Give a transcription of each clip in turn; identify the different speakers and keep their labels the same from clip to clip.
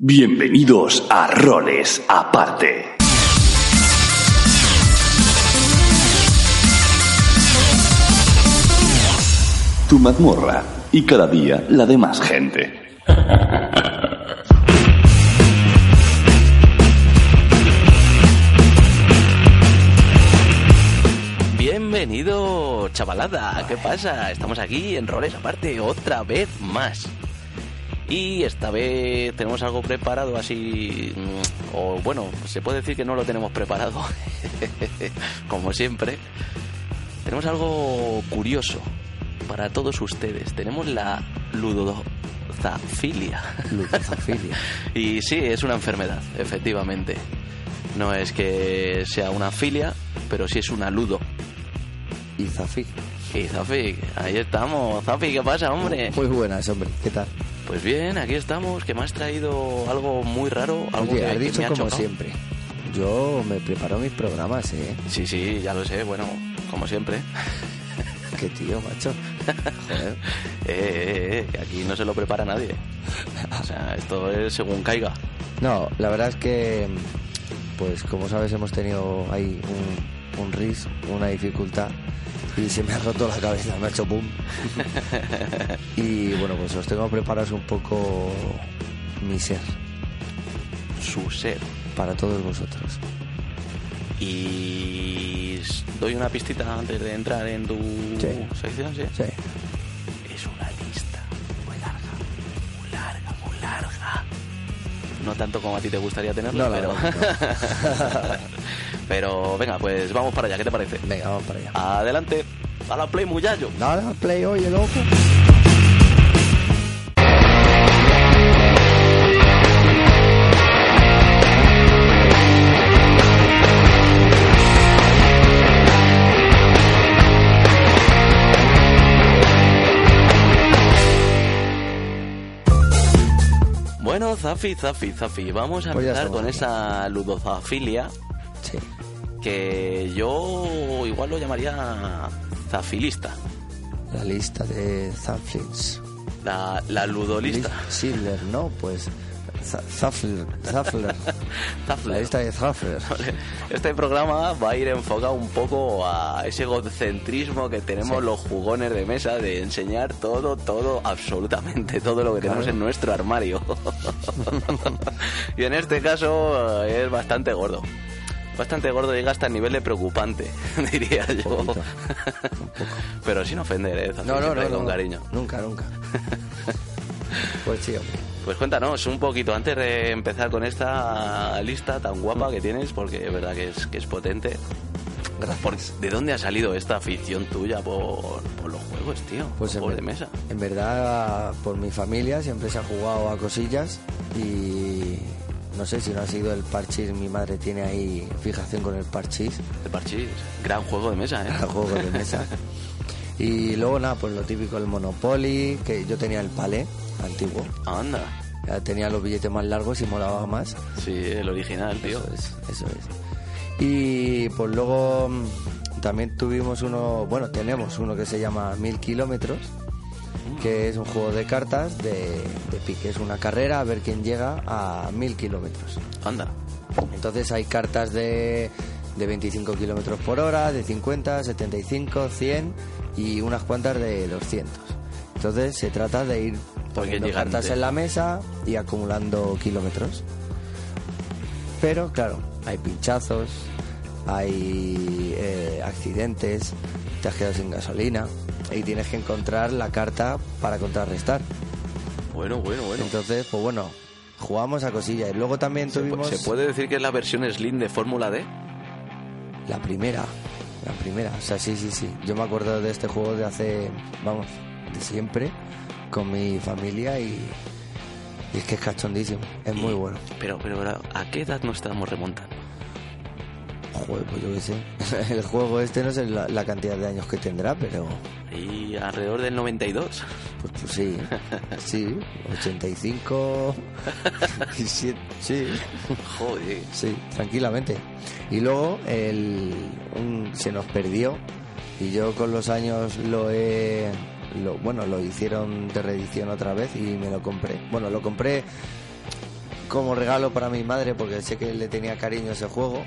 Speaker 1: Bienvenidos a Roles Aparte. Tu mazmorra y cada día la de más gente.
Speaker 2: Bienvenido, chavalada. ¿Qué pasa? Estamos aquí en Roles Aparte otra vez más. Y esta vez tenemos algo preparado así, mm, o bueno, se puede decir que no lo tenemos preparado, como siempre. Tenemos algo curioso para todos ustedes. Tenemos la ludozafilia.
Speaker 3: Ludozafilia.
Speaker 2: y sí, es una enfermedad, efectivamente. No es que sea una filia, pero sí es una ludo.
Speaker 3: Y Zafi.
Speaker 2: Y Zafi, ahí estamos. Zafi, ¿qué pasa, hombre?
Speaker 3: Muy buenas, hombre. ¿Qué tal?
Speaker 2: Pues bien, aquí estamos, que me has traído algo muy raro, algo
Speaker 3: Oye,
Speaker 2: que,
Speaker 3: has
Speaker 2: que
Speaker 3: dicho
Speaker 2: me ha
Speaker 3: como
Speaker 2: chocado.
Speaker 3: siempre. Yo me preparo mis programas, ¿eh?
Speaker 2: Sí, sí, ya lo sé, bueno, como siempre.
Speaker 3: Qué tío, macho. Joder.
Speaker 2: Eh, eh, eh, que aquí no se lo prepara nadie. O sea, esto es según caiga.
Speaker 3: No, la verdad es que, pues como sabes, hemos tenido ahí un, un RIS, una dificultad. Y se me ha roto la cabeza, me ha hecho boom. Y bueno, pues os tengo preparados un poco mi ser
Speaker 2: Su ser.
Speaker 3: para todos vosotros.
Speaker 2: Y doy una pistita antes de entrar en tu
Speaker 3: Sí.
Speaker 2: sección, ¿sí?
Speaker 3: Sí.
Speaker 2: Es una No tanto como a ti te gustaría
Speaker 3: No, la
Speaker 2: pero... pero venga, pues vamos para allá, ¿qué te parece?
Speaker 3: Venga, vamos para allá.
Speaker 2: Adelante, a la play, muchacho.
Speaker 3: Al play, oye, loco.
Speaker 2: Bueno, Zafi, Zafi, Zafi, vamos a
Speaker 3: Pues
Speaker 2: empezar con esa ludozafilia
Speaker 3: Sí.
Speaker 2: que yo igual lo llamaría zafilista,
Speaker 3: La lista de Zaflins.
Speaker 2: la, la ludolista.
Speaker 3: Schindler, ¿no? Pues Zafler, Zafler. La lista de Zafler.
Speaker 2: Este programa va a ir enfocado un poco a ese egocentrismo que tenemos
Speaker 3: Sí.
Speaker 2: los jugones de mesa de enseñar todo, todo, absolutamente todo lo que tenemos en nuestro armario. y en este caso eh, es bastante gordo. Bastante gordo llega hasta el nivel de preocupante, diría yo.
Speaker 3: poquito.
Speaker 2: Pero sin ofender, ¿eh?
Speaker 3: No, no,
Speaker 2: con
Speaker 3: no.
Speaker 2: cariño.
Speaker 3: Nunca, nunca. Pues sí, hombre.
Speaker 2: Pues cuéntanos un poquito antes de empezar con esta lista tan guapa que tienes, porque es verdad que es, que es potente.
Speaker 3: Gracias.
Speaker 2: Por- ¿De dónde ha salido esta afición tuya por, por los juegos, tío?
Speaker 3: Pues
Speaker 2: por
Speaker 3: en,
Speaker 2: de mesa.
Speaker 3: en verdad, por mi familia siempre se ha jugado a cosillas y no sé si no ha sido el parchís. Mi madre tiene ahí fijación con el parchís,
Speaker 2: El parchís. Gran juego de mesa, ¿eh?
Speaker 3: a juegos de mesa. Y luego, nada, pues lo típico, el Monopoly, que yo tenía el palé antiguo.
Speaker 2: Anda.
Speaker 3: Ya tenía los billetes más largos y molaba más.
Speaker 2: Sí, el original, tío.
Speaker 3: Eso es, eso es. Y pues luego mm, también tuvimos uno, bueno, tenemos uno que se llama Mil Kilómetros, que es un juego de cartas de, de pique. Es una carrera a ver quién llega a mil kilómetros.
Speaker 2: Anda.
Speaker 3: Entonces hay cartas de, de 25 kilómetros por hora, de 50, 75, 100 y unas cuantas de 200. Entonces se trata de ir poniendo cartas en la mesa y acumulando kilómetros. Pero claro, hay pinchazos, hay eh, accidentes, te has quedado sin gasolina y tienes que encontrar la carta para contrarrestar.
Speaker 2: Bueno, bueno, bueno.
Speaker 3: Entonces, pues bueno, jugamos a cosillas. Y luego también
Speaker 2: ¿Se, pu-
Speaker 3: tuvimos...
Speaker 2: se puede decir que es la versión Slim de Fórmula D?
Speaker 3: La primera, la primera, o sea, sí, sí, sí. Yo me acuerdo de este juego de hace, vamos, de siempre, con mi familia y, y es que es cachondísimo, es muy bueno.
Speaker 2: Pero, pero, pero, ¿a qué edad nos estamos remontando?
Speaker 3: Joder, pues yo qué sé. El juego este no sé la, la cantidad de años que tendrá, pero
Speaker 2: Y alrededor del 92.
Speaker 3: pues, pues sí, sí, 85, y siete- sí,
Speaker 2: Joder.
Speaker 3: sí, tranquilamente. Y luego el, un- se nos perdió y yo con los años lo he lo, bueno, lo hicieron de reedición otra vez y me lo compré. Bueno, lo compré como regalo para mi madre porque sé que le tenía cariño a ese juego.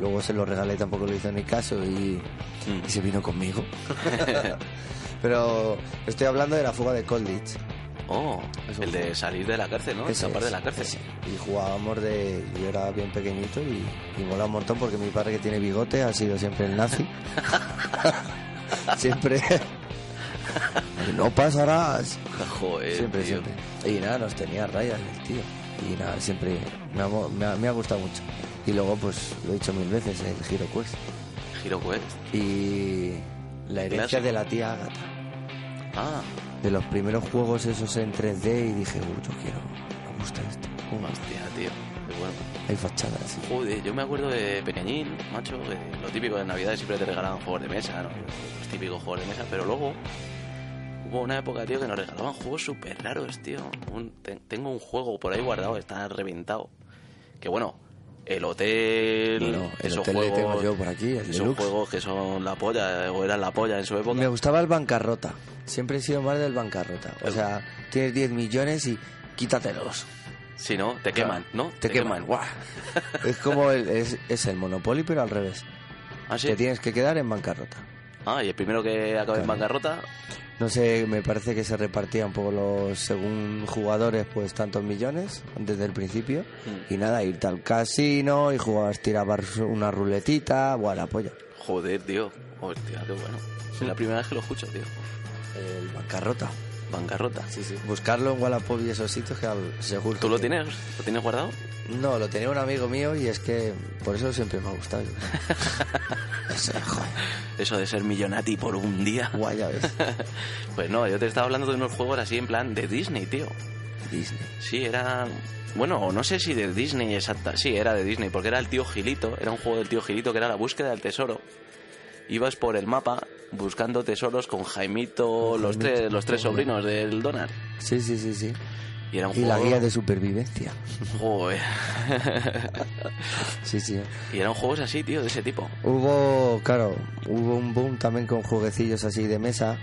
Speaker 3: Luego se lo regalé, tampoco le hizo ni caso y,
Speaker 2: Mm.
Speaker 3: y se vino conmigo. Pero estoy hablando de la fuga de Colditch.
Speaker 2: Oh,
Speaker 3: Es
Speaker 2: el de salir de la cárcel, ¿no? Escapar de
Speaker 3: es,
Speaker 2: la cárcel.
Speaker 3: ese. Y jugábamos de. Yo era bien pequeñito y, y mola un montón porque mi padre, que tiene bigote, ha sido siempre el nazi. siempre. No pasarás.
Speaker 2: Joder,
Speaker 3: siempre,
Speaker 2: tío.
Speaker 3: siempre. Y nada, nos tenía rayas el tío. Y nada, siempre me ha, me ha- me ha gustado mucho. Y luego, pues lo he dicho mil veces, el Giro Quest.
Speaker 2: Giro Quest.
Speaker 3: Y la herencia de la tía Agatha.
Speaker 2: Ah,
Speaker 3: De los primeros juegos esos en 3D y dije, uy, yo quiero, me gusta esto. Pum,
Speaker 2: hostia, tío. Qué bueno.
Speaker 3: Hay fachadas.
Speaker 2: Joder, yo me acuerdo de pequeñín, macho, que lo típico de Navidad siempre te regalaban juegos de mesa, ¿no? Los típicos juegos de mesa, pero luego hubo una época, tío, que nos regalaban juegos súper raros, tío. Un- te- tengo un juego por ahí guardado, está reventado. Que bueno, el hotel...
Speaker 3: Bueno, el
Speaker 2: esos
Speaker 3: hotel le tengo
Speaker 2: juegos-
Speaker 3: yo por aquí, el
Speaker 2: Esos juegos que son la polla, o eran la polla en su época.
Speaker 3: Me gustaba el bancarrota. Siempre he sido más del bancarrota. O
Speaker 2: El-
Speaker 3: sea, tienes 10 millones y quítatelos.
Speaker 2: Si no, te queman, ¿no?
Speaker 3: Te, queman. ¡Guau! es como el, es, es el Monopoly, pero al revés.
Speaker 2: ¿Ah, sí?
Speaker 3: Te tienes que quedar en bancarrota.
Speaker 2: Ah, y el primero que acabe en
Speaker 3: Claro.
Speaker 2: bancarrota,
Speaker 3: No sé, me parece que se repartía un poco los, según jugadores, pues tantos millones desde el principio.
Speaker 2: Mm.
Speaker 3: Y nada, irte al casino y jugabas, tirabas una ruletita, buah, la polla.
Speaker 2: joder, tío. Hostia, qué bueno. Es la primera vez que lo escucho, tío.
Speaker 3: El bancarrota.
Speaker 2: Bancarrota.
Speaker 3: Sí, sí. Buscarlo en Wallapop y esos sitios que al- seguro.
Speaker 2: ¿Tú lo
Speaker 3: que-
Speaker 2: tienes? ¿Lo tienes guardado?
Speaker 3: No, lo tenía un amigo mío y es que por eso siempre me ha gustado. Eso, joder,
Speaker 2: Eso de ser millonati por un día.
Speaker 3: guay, ya ves.
Speaker 2: Pues no, yo te estaba hablando de unos juegos así en plan de Disney, tío.
Speaker 3: Disney.
Speaker 2: Sí, era... Bueno, no sé si de Disney exacta. Sí, era de Disney, porque era el tío Gilito. Era un juego del tío Gilito que era la búsqueda del tesoro. Ibas por el mapa buscando tesoros con Jaimito, los
Speaker 3: Jaimito,
Speaker 2: tres, los tres sobrinos del Donald.
Speaker 3: Sí, sí, sí, sí.
Speaker 2: Y era un
Speaker 3: Y la guía de supervivencia.
Speaker 2: Joder.
Speaker 3: Sí, sí.
Speaker 2: y eran juegos así, tío, de ese tipo.
Speaker 3: Hubo, claro, hubo un boom también con jueguecillos así de mesa,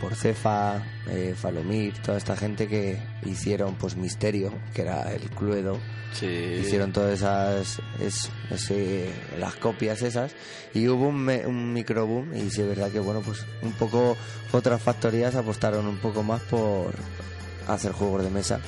Speaker 3: por Cefa, eh, Falomir, toda esta gente que hicieron pues Misterio, que era el Cluedo,
Speaker 2: Sí.
Speaker 3: hicieron todas esas, es, ese- las copias esas, y hubo un, me- un microboom, y sí es verdad que bueno, pues un poco otras factorías apostaron un poco más por hacer juegos de mesa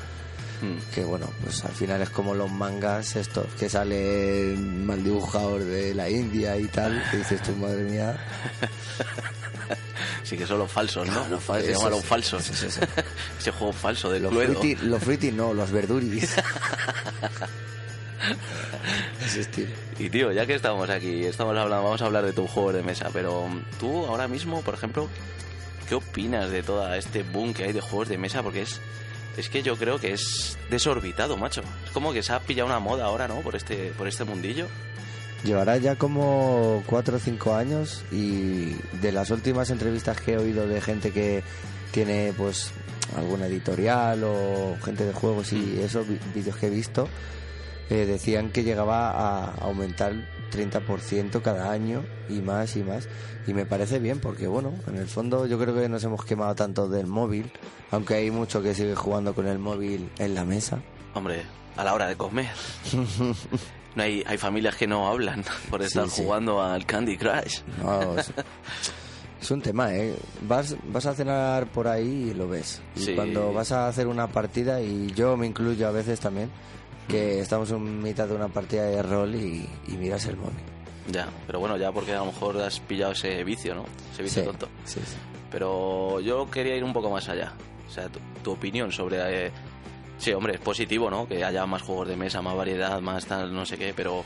Speaker 2: Mm.
Speaker 3: que bueno, pues al final es como los mangas estos que salen mal dibujados de la India y tal, que dices tu madre mía,
Speaker 2: Sí que son los falsos, ¿no?
Speaker 3: los fal-
Speaker 2: Se llaman los falsos. Ese juego falso del
Speaker 3: los fruity, los fruity no, los verduris. Ese estilo.
Speaker 2: Y tío, ya que estamos aquí, estamos hablando, vamos a hablar de tu juego de mesa, pero tú ahora mismo, por ejemplo, ¿qué opinas de todo este boom que hay de juegos de mesa? Porque es, es que yo creo que es desorbitado, macho. Es como que se ha pillado una moda ahora, ¿no? Por este, por este mundillo.
Speaker 3: Llevará ya como 4 o 5 años y de las últimas entrevistas que he oído de gente que tiene pues alguna editorial o gente de juegos y esos vi- vídeos que he visto, eh, decían que llegaba a aumentar 30% cada año y más y más. Y me parece bien porque, bueno, en el fondo yo creo que nos hemos quemado tanto del móvil, aunque hay mucho que sigue jugando con el móvil en la mesa.
Speaker 2: Hombre, a la hora de comer. No hay, hay familias que no hablan por estar
Speaker 3: sí.
Speaker 2: jugando al Candy Crush.
Speaker 3: No, es, es un tema, ¿eh? Vas, vas a cenar por ahí y lo ves. Y
Speaker 2: Sí.
Speaker 3: cuando vas a hacer una partida, y yo me incluyo a veces también, que estamos en mitad de una partida de rol y, y miras el móvil.
Speaker 2: Ya, pero bueno, ya porque a lo mejor has pillado ese vicio, ¿no? Ese vicio
Speaker 3: Sí,
Speaker 2: tonto.
Speaker 3: sí, sí.
Speaker 2: Pero yo quería ir un poco más allá. O sea, tu, tu opinión sobre... eh, sí, hombre, es positivo, ¿no? Que haya más juegos de mesa, más variedad, más tal, no sé qué, pero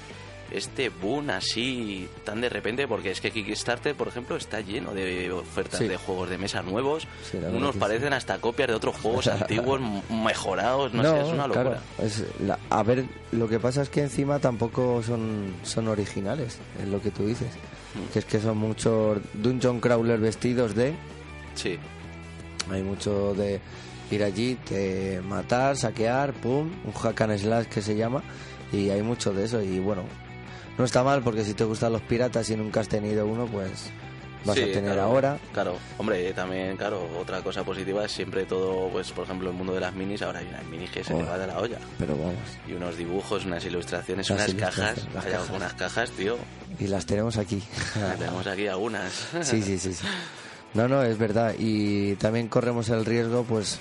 Speaker 2: este boom así tan de repente, porque es que Kickstarter, por ejemplo, está lleno de ofertas
Speaker 3: Sí.
Speaker 2: de juegos de mesa nuevos.
Speaker 3: Sí,
Speaker 2: Unos
Speaker 3: sí.
Speaker 2: parecen hasta copias de otros juegos antiguos, mejorados, no, sé, es una locura.
Speaker 3: claro, es la- a ver, lo que pasa es que encima tampoco son, son originales, es lo que tú dices.
Speaker 2: Mm.
Speaker 3: Que es que son muchos dungeon crawler vestidos de...
Speaker 2: Sí,
Speaker 3: Hay mucho de ir allí, te matar, saquear, pum, un hack and slash que se llama, y hay mucho de eso, y bueno, no está mal porque si te gustan los piratas y nunca has tenido uno, pues vas
Speaker 2: Sí,
Speaker 3: a tener
Speaker 2: claro,
Speaker 3: ahora.
Speaker 2: Claro, hombre, también, claro, otra cosa positiva es siempre todo, pues por ejemplo, el mundo de las minis, ahora hay unas minis que se
Speaker 3: Joder.
Speaker 2: va de la olla.
Speaker 3: Pero vamos,
Speaker 2: Y unos dibujos, unas ilustraciones,
Speaker 3: Las
Speaker 2: unas cajas.
Speaker 3: ilustraciones, las
Speaker 2: Hay
Speaker 3: cajas.
Speaker 2: algunas cajas, tío.
Speaker 3: y las tenemos aquí.
Speaker 2: Tenemos aquí algunas.
Speaker 3: Sí, sí, sí, sí. No, no, es verdad. Y también corremos el riesgo, pues,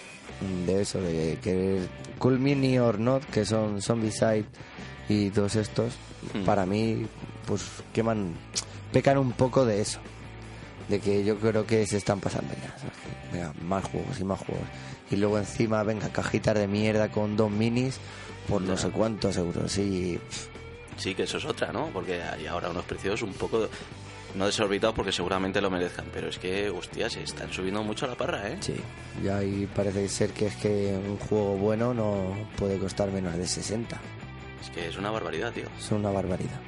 Speaker 3: de eso, de que Cool Mini or Not, que son Zombicide y todos estos,
Speaker 2: Hmm.
Speaker 3: para mí, pues, queman, pecan un poco de eso. De que yo creo que se están pasando ya. ¿sabes? Venga, más juegos y más juegos. Y luego encima, venga, cajitas de mierda con dos minis por no sé cuántos euros. Y
Speaker 2: Sí, que eso es otra, ¿no? Porque hay ahora unos precios un poco, no desorbitados porque seguramente lo merezcan, pero es que, hostia, se están subiendo mucho la parra, ¿eh?
Speaker 3: Sí, ya ahí parece ser que es que un juego bueno no puede costar menos de 60.
Speaker 2: Es que es una barbaridad, tío.
Speaker 3: Es una barbaridad.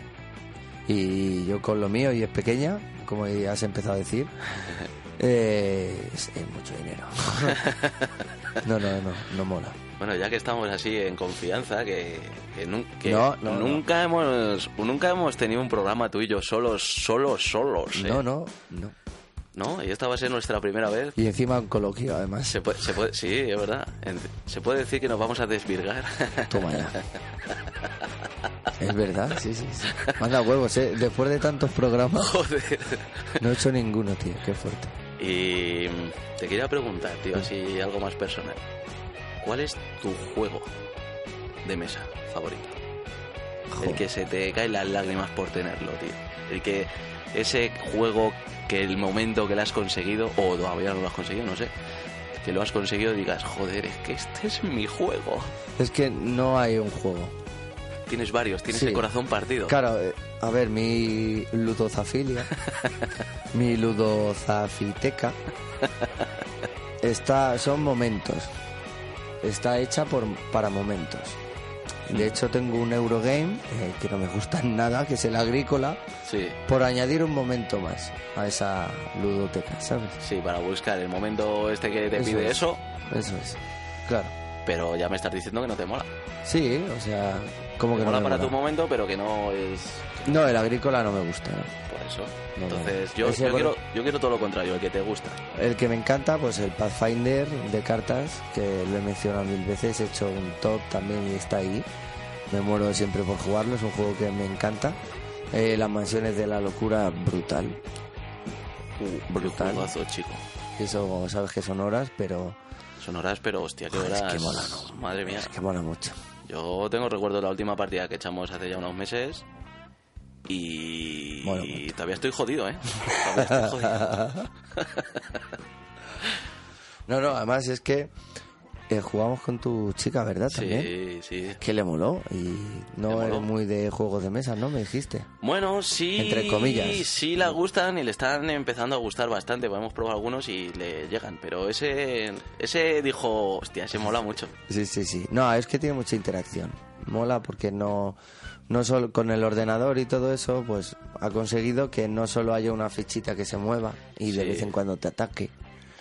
Speaker 3: Y yo con lo mío, y es pequeña, como ya has empezado a decir, eh, es, es mucho dinero. no, no, no, no mola.
Speaker 2: Bueno, ya que estamos así en confianza, que, que, nun- que
Speaker 3: No, no,
Speaker 2: nunca hemos nunca hemos tenido un programa tú y yo solos, solos, solos. ¿eh?
Speaker 3: No, no, no.
Speaker 2: ¿No? Y esta va a ser nuestra primera vez.
Speaker 3: Y encima un coloquio, además.
Speaker 2: Se puede, se puede, sí, es verdad. Se puede decir que nos vamos a desvirgar.
Speaker 3: Toma ya. Es verdad, sí, sí, sí. Manda huevos, ¿eh? Después de tantos programas,
Speaker 2: Joder.
Speaker 3: no he hecho ninguno, tío. Qué fuerte.
Speaker 2: Y te quería preguntar, tío, así algo más personal. ¿Cuál es tu juego de mesa favorito? El que se te caen las lágrimas por tenerlo, tío. El que ese juego que el momento que lo has conseguido, o todavía no lo has conseguido, no sé, que lo has conseguido digas, joder, es que este es mi juego.
Speaker 3: Es que no hay un juego.
Speaker 2: Tienes varios, tienes
Speaker 3: Sí.
Speaker 2: el corazón partido.
Speaker 3: Claro, eh, a ver, mi ludozafilia, mi ludozafiteca, está, son momentos. Está hecha por, para momentos. De hecho, tengo un Eurogame eh, que no me gusta nada, que es el agrícola,
Speaker 2: Sí,
Speaker 3: por añadir un momento más a esa ludoteca, ¿sabes?
Speaker 2: sí, para buscar el momento este que te
Speaker 3: Eso
Speaker 2: pide
Speaker 3: es.
Speaker 2: eso,
Speaker 3: Eso es. Claro.
Speaker 2: pero ya me estás diciendo que no te mola.
Speaker 3: Sí, o sea, como que no
Speaker 2: mola
Speaker 3: me
Speaker 2: para
Speaker 3: mola?
Speaker 2: tu momento, pero que no es
Speaker 3: No, el agrícola no me gusta. ¿no?
Speaker 2: Eso.
Speaker 3: No, no.
Speaker 2: Entonces, yo,
Speaker 3: Ese
Speaker 2: yo,
Speaker 3: bueno-
Speaker 2: quiero, yo quiero todo lo contrario, el que te gusta.
Speaker 3: El que me encanta, pues el Pathfinder de cartas, que lo he mencionado mil veces, he hecho un top también y está ahí. Me muero siempre por jugarlo, es un juego que me encanta. Eh, las mansiones de la locura, brutal.
Speaker 2: Uh,
Speaker 3: brutal.
Speaker 2: Qué juegazo, chico.
Speaker 3: Eso sabes que son horas, pero
Speaker 2: Son horas, pero hostia, qué
Speaker 3: es
Speaker 2: horas.
Speaker 3: que mola, ¿no?
Speaker 2: Madre mía.
Speaker 3: es que mola mucho.
Speaker 2: Yo tengo recuerdo de la última partida que echamos hace ya unos meses. Y, todavía estoy jodido, ¿eh? Estoy jodido.
Speaker 3: No, no, además es que eh, jugamos con tu chica, ¿verdad? También.
Speaker 2: Sí, sí.
Speaker 3: Que le moló y no eres muy de juegos de mesa, ¿no? Me dijiste.
Speaker 2: Bueno, sí.
Speaker 3: Entre comillas.
Speaker 2: Sí, la gustan y le están empezando a gustar bastante. Hemos probado algunos y le llegan. Pero ese, ese dijo, hostia, ese mola mucho.
Speaker 3: Sí, sí, sí. No, es que tiene mucha interacción. Mola porque no, no solo con el ordenador y todo eso, pues ha conseguido que no solo haya una fichita que se mueva y de
Speaker 2: Sí.
Speaker 3: vez en cuando te ataque.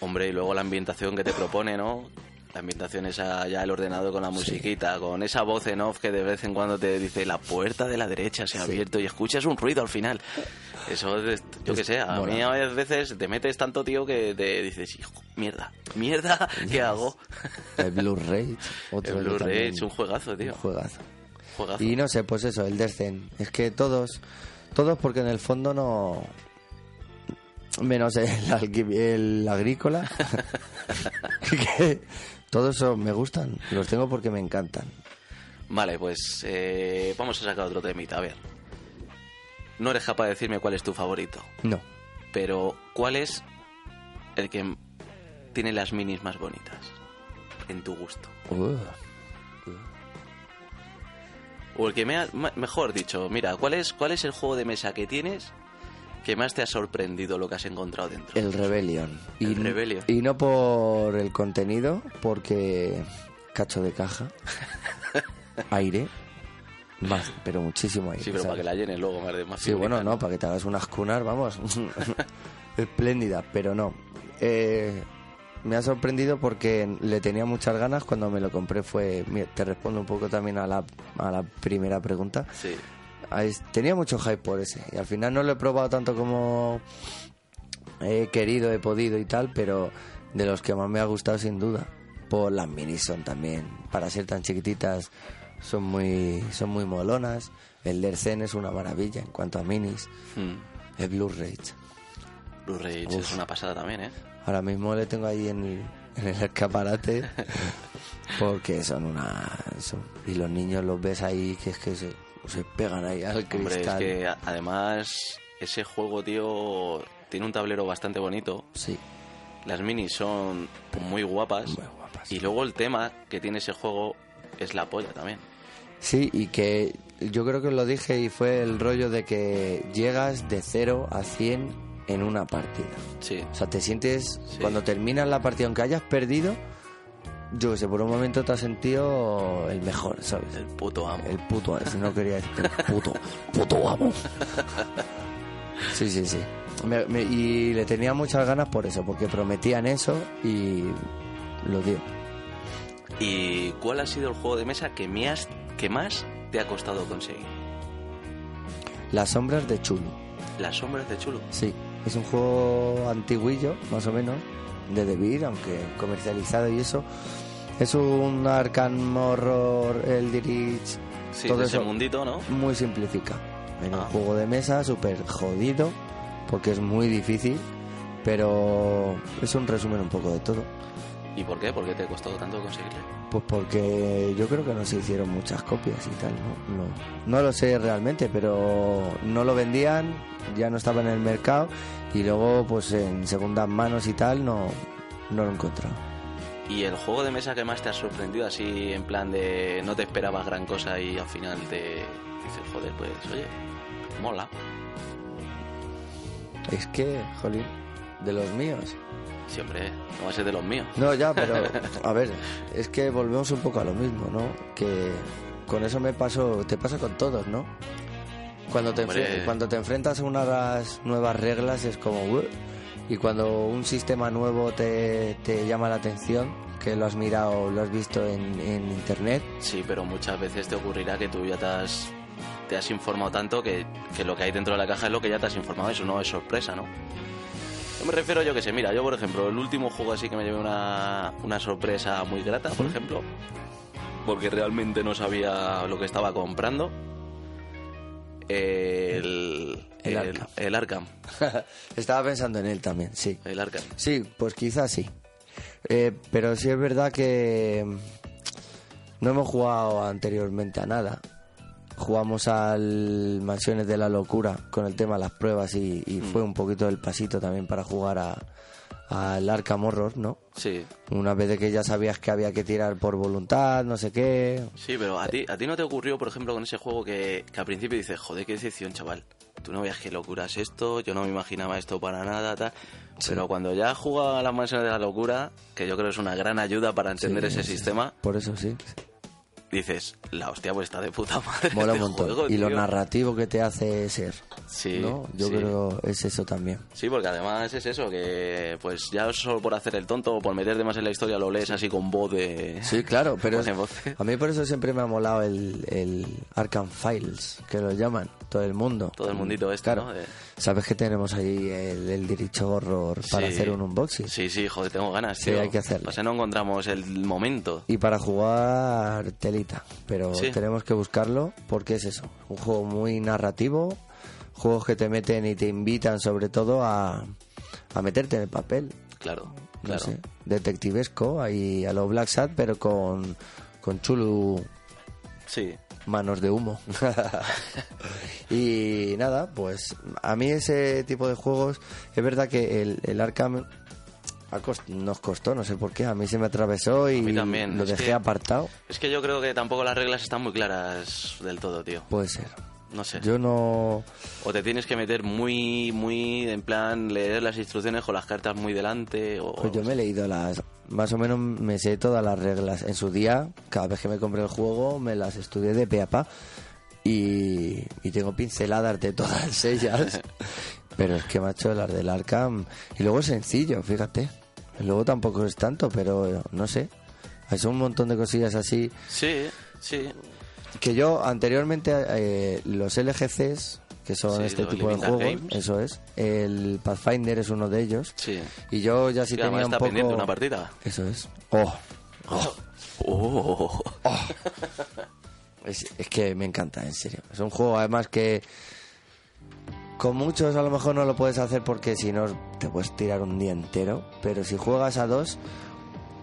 Speaker 2: Hombre, y luego la ambientación que te propone, ¿no? La ambientación esa ya el ordenador con la musiquita, con esa voz en off que de vez en cuando te dice la puerta de la derecha se ha abierto y escuchas un ruido al final. Eso, es- yo que sé, a
Speaker 3: mola.
Speaker 2: mí a veces te metes tanto, tío, que te dices, hijo, mierda, mierda, ¿qué hago?
Speaker 3: El Blu-ray, otro
Speaker 2: El
Speaker 3: también-
Speaker 2: es un juegazo, tío.
Speaker 3: un juegazo.
Speaker 2: Juegazo.
Speaker 3: Y no sé, pues eso, el Descent. Es que todos, todos porque en el fondo no... Menos el, el agrícola. que todos son- me gustan. Los tengo porque me encantan.
Speaker 2: Vale, pues eh, vamos a sacar otro temita, a ver. No eres capaz de decirme cuál es tu favorito,
Speaker 3: No.
Speaker 2: pero ¿cuál es el que tiene las minis más bonitas? En tu gusto.
Speaker 3: Uh.
Speaker 2: O el que me ha, mejor dicho, mira, ¿cuál es, ¿cuál es el juego de mesa que tienes que más te ha sorprendido lo que has encontrado dentro?
Speaker 3: El Rebellion.
Speaker 2: El
Speaker 3: y,
Speaker 2: Rebellion.
Speaker 3: Y no por el contenido, porque cacho de caja, aire, más, pero muchísimo aire.
Speaker 2: Sí, pero para que la llenes luego más de más
Speaker 3: Sí, bueno, no, para que te hagas unas cunas, vamos, espléndida, pero no. Eh, me ha sorprendido porque le tenía muchas ganas cuando me lo compré. Fue, te respondo un poco también a la, a la primera pregunta.
Speaker 2: Sí,
Speaker 3: Ahí- tenía mucho hype por ese y al final no lo he probado tanto como he querido, he podido y tal, pero de los que más me ha gustado sin duda. Por las minis son también, para ser tan chiquititas, son muy, son muy molonas. El Lercen es una maravilla en cuanto a minis.
Speaker 2: Mm.
Speaker 3: El Blu-ray.
Speaker 2: Blu-ray
Speaker 3: Uf.
Speaker 2: es una pasada también, ¿eh?
Speaker 3: Ahora mismo le tengo ahí en el, en el escaparate porque son una... son- y los niños los ves ahí que es que se, se pegan ahí al
Speaker 2: Hombre, es
Speaker 3: cristal.
Speaker 2: que además ese juego, tío, tiene un tablero bastante bonito.
Speaker 3: Sí,
Speaker 2: Las minis son muy guapas.
Speaker 3: Muy guapas.
Speaker 2: Y luego el tema que tiene ese juego es la polla también.
Speaker 3: Sí, y que yo creo que lo dije y fue el rollo de que llegas de 0 a 100 en una partida.
Speaker 2: Sí.
Speaker 3: O sea, te sientes,
Speaker 2: Sí.
Speaker 3: cuando terminas la partida, aunque hayas perdido, yo que sé, por un momento te has sentido el mejor, ¿sabes?
Speaker 2: El puto amo.
Speaker 3: El puto, si no quería decir el puto, puto amo. Sí, sí, sí. Me- me- y le tenía muchas ganas por eso, porque prometían eso y lo dio.
Speaker 2: ¿Y cuál ha sido el juego de mesa que, me has- que más te ha costado conseguir?
Speaker 3: Las sombras de Chulu.
Speaker 2: Las sombras de Chulo.
Speaker 3: Sí, es un juego antiguillo, más o menos, de Debir, aunque comercializado y eso. Es un Arkham Horror, el Dirich,
Speaker 2: Sí,
Speaker 3: todo
Speaker 2: de ese
Speaker 3: eso
Speaker 2: mundito, ¿no?
Speaker 3: muy simplificado. En un
Speaker 2: Ah.
Speaker 3: juego de mesa súper jodido, porque es muy difícil, pero es un resumen un poco de todo.
Speaker 2: ¿Y por qué? ¿Por qué te costó tanto conseguirle?
Speaker 3: Pues porque yo creo que no se hicieron muchas copias y tal, ¿no? No, no lo sé realmente, pero no lo vendían, ya no estaba en el mercado y luego pues en segundas manos y tal no, no lo he encontrado.
Speaker 2: ¿Y el juego de mesa que más te ha sorprendido así en plan de no te esperabas gran cosa y al final te dices, joder, pues oye, mola?
Speaker 3: Es que, jolín, de los míos.
Speaker 2: Siempre, no va a ser de los míos.
Speaker 3: No, ya, pero a ver, es que volvemos un poco a lo mismo, ¿no? Que con eso me pasó, te pasa con todos, ¿no? Cuando te,
Speaker 2: Hombre.
Speaker 3: cuando te enfrentas a unas nuevas reglas es como... Y cuando un sistema nuevo te, te llama la atención, que lo has mirado, lo has visto en, en internet,
Speaker 2: Sí, pero muchas veces te ocurrirá que tú ya te has, te has informado tanto que, que lo que hay dentro de la caja es lo que ya te has informado, eso no es sorpresa, ¿no? Me refiero, yo que sé, mira, yo por ejemplo, el último juego así que me llevé una, una sorpresa muy grata, por ejemplo, porque realmente no sabía lo que estaba comprando. El,
Speaker 3: El Arkham.
Speaker 2: el Arkham.
Speaker 3: estaba pensando en él también, sí.
Speaker 2: El Arkham.
Speaker 3: Sí, pues quizás sí. Eh, pero sí es verdad que no hemos jugado anteriormente a nada. Jugamos al Mansiones de la Locura con el tema de las pruebas y, y fue un poquito el pasito también para jugar a al Arkham Horror, ¿no?
Speaker 2: Sí,
Speaker 3: Una vez de que ya sabías que había que tirar por voluntad, no sé qué.
Speaker 2: sí, pero a ti, a ti no te ocurrió, por ejemplo, con ese juego que, que al principio dices, joder, qué decepción, chaval. Tú no veas qué locura es esto, yo no me imaginaba esto para nada, tal. Pero cuando ya has jugado a las mansiones de la locura, que yo creo que es una gran ayuda para entender
Speaker 3: Sí,
Speaker 2: ese
Speaker 3: sí,
Speaker 2: sistema,
Speaker 3: Por eso sí.
Speaker 2: Dices, la hostia, pues está de puta madre.
Speaker 3: Mola un montón.
Speaker 2: juego,
Speaker 3: y lo
Speaker 2: tío".
Speaker 3: narrativo que te hace ser.
Speaker 2: Sí,
Speaker 3: ¿no? Yo
Speaker 2: sí.
Speaker 3: creo es eso también.
Speaker 2: Sí, porque además es eso, que pues ya solo por hacer el tonto o por meterte más en la historia lo lees así con voz de...
Speaker 3: Sí, claro, pero es- a mí por eso siempre me ha molado el, el Arkham Files, que lo llaman todo el mundo.
Speaker 2: Todo el mundito este,
Speaker 3: Claro.
Speaker 2: ¿no?
Speaker 3: Sabes que tenemos ahí el, el derecho horror para
Speaker 2: Sí.
Speaker 3: hacer un unboxing.
Speaker 2: Sí, sí, joder, tengo ganas,
Speaker 3: Sí,
Speaker 2: tío.
Speaker 3: hay que hacerlo.
Speaker 2: Pues no encontramos el momento.
Speaker 3: Y para jugar telita, pero
Speaker 2: Sí.
Speaker 3: tenemos que buscarlo porque es eso, un juego muy narrativo, juegos que te meten y te invitan sobre todo a, a meterte en el papel,
Speaker 2: Claro,
Speaker 3: no
Speaker 2: claro.
Speaker 3: sé, detectivesco, ahí a lo Black Sat, pero con, con Chulu
Speaker 2: Sí,
Speaker 3: manos de humo. y nada, pues a mí ese tipo de juegos, es verdad que el, el Arkham nos costó, no sé por qué, a mí se me atravesó y lo
Speaker 2: es
Speaker 3: dejé
Speaker 2: que-
Speaker 3: apartado.
Speaker 2: Es que yo creo que tampoco las reglas están muy claras del todo, tío.
Speaker 3: Puede ser.
Speaker 2: No sé.
Speaker 3: Yo no...
Speaker 2: O te tienes que meter muy, muy, en plan, leer las instrucciones con las cartas muy delante. O...
Speaker 3: Pues yo me he leído las... Más o menos me sé todas las reglas. En su día, cada vez que me compré el juego, me las estudié de pe a pa. Y, y tengo pinceladas de todas ellas. pero es que, macho, las del Arkham... Y luego es sencillo, fíjate. Luego tampoco es tanto, pero no sé. Hay un montón de cosillas así
Speaker 2: Sí, sí.
Speaker 3: Que yo anteriormente eh, los LGCs que son
Speaker 2: Sí,
Speaker 3: este tipo de juegos.
Speaker 2: Games.
Speaker 3: Eso es. El Pathfinder es uno de ellos.
Speaker 2: Sí.
Speaker 3: Y yo ya sí tenía un poco...
Speaker 2: pendiente una partida.
Speaker 3: Eso es. Oh,
Speaker 2: Oh.
Speaker 3: Es, es que me encanta, en serio. Es un juego además que con muchos a lo mejor no lo puedes hacer porque si no te puedes tirar un día entero. Pero si juegas a dos,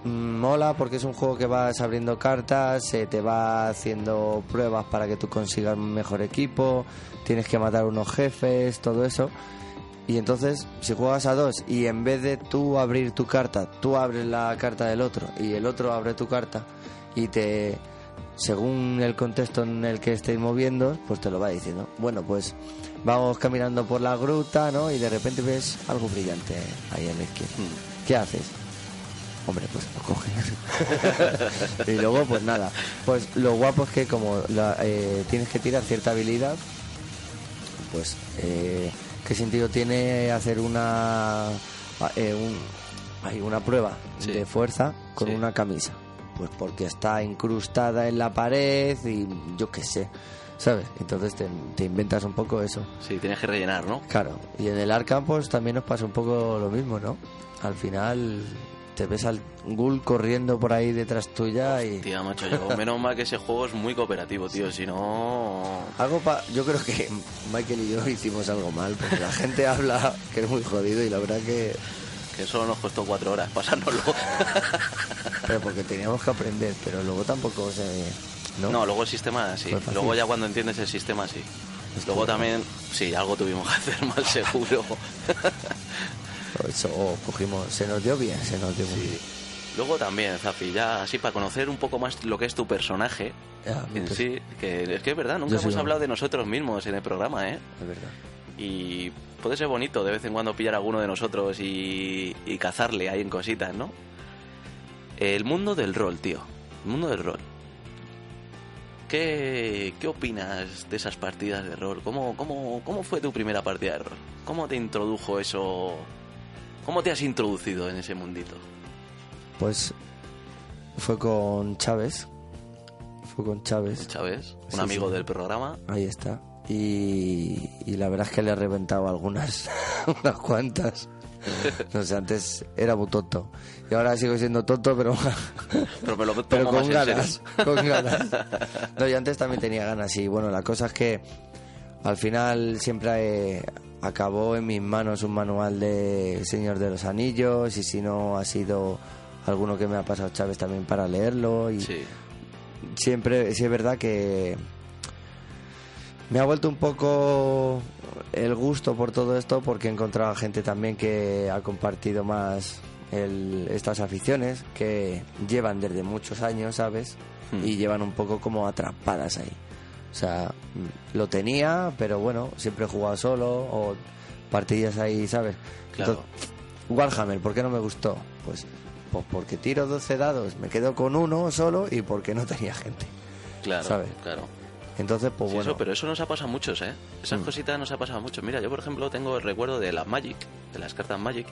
Speaker 3: mola porque es un juego que vas abriendo cartas, se te va haciendo pruebas para que tú consigas un mejor equipo, tienes que matar unos jefes, todo eso. Y entonces, si juegas a dos y en vez de tú abrir tu carta, tú abres la carta del otro y el otro abre tu carta y te, según el contexto en el que estéis moviendo, pues te lo va diciendo. Bueno, pues vamos caminando por la gruta, ¿no? Y de repente ves algo brillante ahí en la izquierda. ¿Qué haces? Hombre, pues lo coges. y luego, pues nada. Pues lo guapo es que como la- eh, tienes que tirar cierta habilidad, pues eh, qué sentido tiene hacer una eh, un- hay una prueba
Speaker 2: Sí.
Speaker 3: de fuerza con
Speaker 2: Sí.
Speaker 3: una camisa pues porque está incrustada en la pared y yo qué sé sabes entonces te, te inventas un poco eso
Speaker 2: Sí, tienes que rellenar, ¿no?
Speaker 3: claro y en el Arkham pues también nos pasa un poco lo mismo no al final te ves al ghoul corriendo por ahí detrás tuya y
Speaker 2: Tía, macho, yo, menos mal que ese juego es muy cooperativo, tío. Si no.
Speaker 3: Algo pa yo creo que Michael y yo hicimos algo mal, porque la gente habla que es muy jodido y la verdad que...
Speaker 2: Que solo nos costó cuatro horas pasárnoslo.
Speaker 3: Pero porque teníamos que aprender, pero luego tampoco se... ¿no?
Speaker 2: No, luego el sistema sí. Luego ya cuando entiendes el sistema sí. Luego también, sí, algo tuvimos que hacer mal seguro.
Speaker 3: Eso cogimos... Se nos dio bien, se nos dio muy bien.
Speaker 2: Luego también, Zafi, ya así para conocer un poco más lo que es tu personaje
Speaker 3: Ya,
Speaker 2: en
Speaker 3: pues,
Speaker 2: sí, que es que es verdad, nunca hemos hablado de nosotros mismos en el programa, ¿eh?
Speaker 3: Es verdad.
Speaker 2: Y puede ser bonito de vez en cuando pillar a alguno de nosotros y, y cazarle ahí en cositas, ¿no? El mundo del rol, tío. El mundo del rol. ¿Qué, qué opinas de esas partidas de rol? ¿Cómo, cómo, ¿Cómo fue tu primera partida de rol? ¿Cómo te introdujo eso? ¿Cómo te has introducido en ese mundito?
Speaker 3: Pues fue con Chávez. Fue con Chávez.
Speaker 2: Chávez, un
Speaker 3: Sí,
Speaker 2: amigo
Speaker 3: sí.
Speaker 2: del programa.
Speaker 3: Ahí está. Y, y la verdad es que le he reventado algunas, unas cuantas. No sé, antes era muy tonto. Y ahora sigo siendo tonto, pero,
Speaker 2: Pero me lo tomo
Speaker 3: pero con ganas. Con ganas. No, yo antes también tenía ganas. Y bueno, la cosa es que al final siempre eh, acabó en mis manos un manual de Señor de los Anillos. Y si no ha sido alguno que me ha pasado Chávez también para leerlo. Y,
Speaker 2: Sí,
Speaker 3: siempre, sí es verdad que me ha vuelto un poco el gusto por todo esto porque he encontrado a gente también que ha compartido más el- estas aficiones que llevan desde muchos años, ¿sabes?
Speaker 2: Hmm.
Speaker 3: Y llevan un poco como atrapadas ahí. O sea, lo tenía, pero bueno, siempre he jugado solo o partidillas ahí, ¿sabes?
Speaker 2: Claro.
Speaker 3: Entonces, Warhammer, ¿por qué no me gustó? Pues, pues porque tiro 12 dados, me quedo con uno solo y porque no tenía gente.
Speaker 2: claro,
Speaker 3: ¿Sabes?
Speaker 2: claro.
Speaker 3: Entonces, pues
Speaker 2: Sí,
Speaker 3: bueno.
Speaker 2: eso, pero eso nos ha pasado a muchos, ¿eh? Esas
Speaker 3: Mm.
Speaker 2: cositas nos ha pasado a muchos. Mira, yo por ejemplo tengo el recuerdo de las Magic, de las cartas Magic,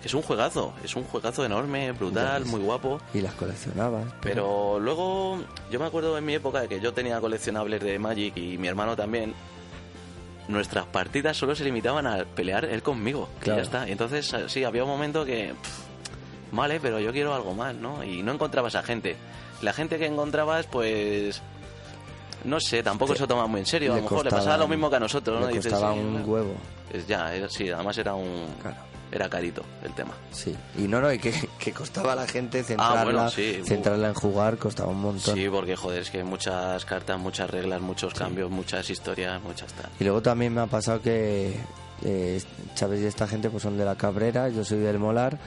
Speaker 2: que es un juegazo, es un juegazo enorme, brutal, muy guapo.
Speaker 3: Y las coleccionabas.
Speaker 2: Pero luego, yo me acuerdo en mi época de que yo tenía coleccionables de Magic y mi hermano también. Nuestras partidas solo se limitaban a pelear él conmigo. y ya está. Entonces, sí, había un momento que. pff, vale, pero yo quiero algo más, ¿no? Y no encontrabas a gente. La gente que encontrabas, pues. No sé, tampoco se lo toma muy en serio. A lo mejor le pasaba lo mismo que a nosotros, ¿no?
Speaker 3: Le costaba un huevo.
Speaker 2: Es ya, era- sí, además era un.
Speaker 3: Claro.
Speaker 2: Era carito el tema.
Speaker 3: Sí. Y no, no, y que, que costaba a la gente centrarla,
Speaker 2: Ah, bueno, sí.
Speaker 3: centrarla en jugar, costaba un montón.
Speaker 2: Sí, porque joder, es que hay muchas cartas, muchas reglas, muchos cambios, muchas historias, muchas tal.
Speaker 3: Y luego también me ha pasado que eh, Chávez y esta gente pues son de la Cabrera, yo soy del Molar.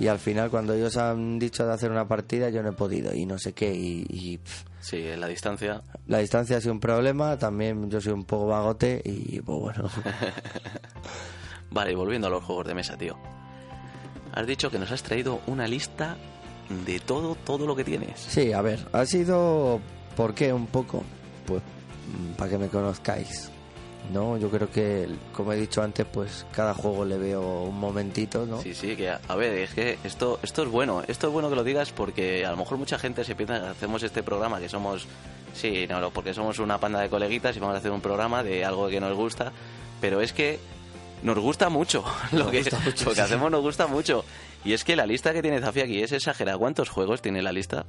Speaker 3: Y al final, cuando ellos han dicho de hacer una partida, yo no he podido y no sé qué. Y, y,
Speaker 2: Sí, la distancia.
Speaker 3: la distancia ha sido un problema. También yo soy un poco vagote y, pues bueno.
Speaker 2: Vale, y volviendo a los juegos de mesa, tío. Has dicho que nos has traído una lista de todo, todo lo que tienes.
Speaker 3: Sí, a ver, ha sido. ¿Por qué? Un poco. Pues para que me conozcáis. No, yo creo que, como he dicho antes, pues cada juego le veo un momentito, ¿no?
Speaker 2: Sí, sí, que a ver, es que esto, esto es bueno, esto es bueno que lo digas porque a lo mejor mucha gente se piensa que hacemos este programa que somos, sí, no, porque somos una panda de coleguitas y vamos a hacer un programa de algo que nos gusta, pero es que nos gusta mucho lo, que,
Speaker 3: gusta mucho,
Speaker 2: lo que
Speaker 3: sí.
Speaker 2: hacemos nos gusta mucho y es que la lista que tiene Zafi aquí es exagerada. ¿Cuántos juegos tiene la lista?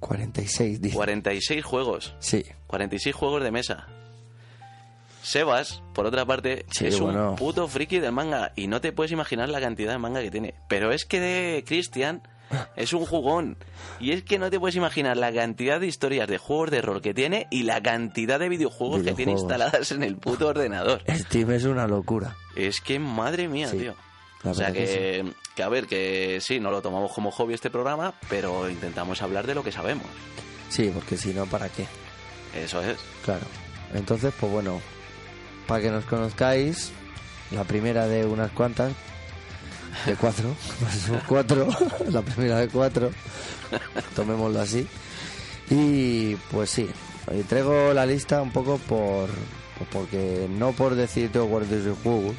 Speaker 3: 46, dice.
Speaker 2: 46 juegos.
Speaker 3: Sí,
Speaker 2: 46 juegos de mesa. Sebas, por otra parte,
Speaker 3: Sí,
Speaker 2: es
Speaker 3: bueno.
Speaker 2: un puto friki del manga y no te puedes imaginar la cantidad de manga que tiene. Pero es que de Christian es un jugón y es que no te puedes imaginar la cantidad de historias de juegos de rol que tiene y la cantidad de videojuegos, que tiene instaladas en el puto ordenador.
Speaker 3: Steam es una locura.
Speaker 2: Es que madre mía,
Speaker 3: Sí,
Speaker 2: tío.
Speaker 3: la
Speaker 2: O sea
Speaker 3: que,
Speaker 2: que a ver, que sí, no lo tomamos como hobby este programa, pero intentamos hablar de lo que sabemos.
Speaker 3: Sí, porque si no, ¿para qué?
Speaker 2: Eso es.
Speaker 3: Claro. Entonces, pues bueno, para que nos conozcáis, la primera de unas cuantas, de cuatro, cuatro, la primera de cuatro, tomémoslo así. Y pues sí, hoy traigo la lista un poco por, porque no por decir tengo 46 juegos,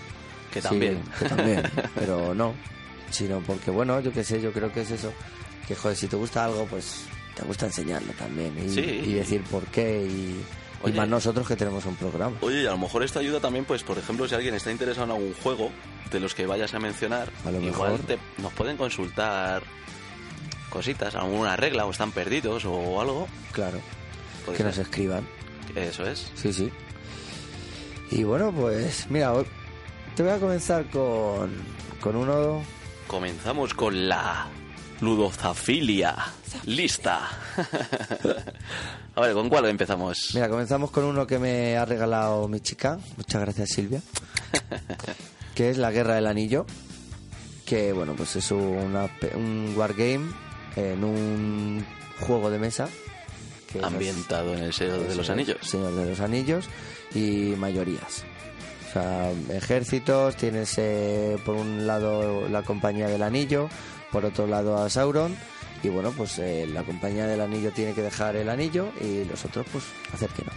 Speaker 2: Que
Speaker 3: sí,
Speaker 2: también.
Speaker 3: que también, pero no, sino porque bueno, yo qué sé, yo creo que es eso, que joder, si te gusta algo, pues te gusta enseñarlo también y,
Speaker 2: Sí.
Speaker 3: y decir por qué y, y
Speaker 2: Oye.
Speaker 3: más nosotros que tenemos un programa.
Speaker 2: Oye, y a lo mejor esto ayuda también, pues, por ejemplo, si alguien está interesado en algún juego de los que vayas a mencionar,
Speaker 3: A lo
Speaker 2: igual
Speaker 3: mejor.
Speaker 2: te- nos pueden consultar cositas, alguna regla o están perdidos o algo.
Speaker 3: Claro, que nos escriban.
Speaker 2: Eso es.
Speaker 3: Sí, sí. Y bueno, pues mira, te voy a comenzar con, con uno...
Speaker 2: Comenzamos con la ludozafilia. Lista. a ver, ¿con cuál empezamos?
Speaker 3: Mira, comenzamos con uno que me ha regalado mi chica. Muchas gracias, Silvia. que es La Guerra del Anillo. Que, bueno, pues es una un wargame en un juego de mesa. que es-
Speaker 2: Ambientado en el Señor de los Anillos.
Speaker 3: Señor de los Anillos y mayorías. O sea, ejércitos, tienes eh, por un lado la compañía del anillo, por otro lado a Sauron, y bueno, pues eh, la compañía del anillo tiene que dejar el anillo y los otros pues hacer que no.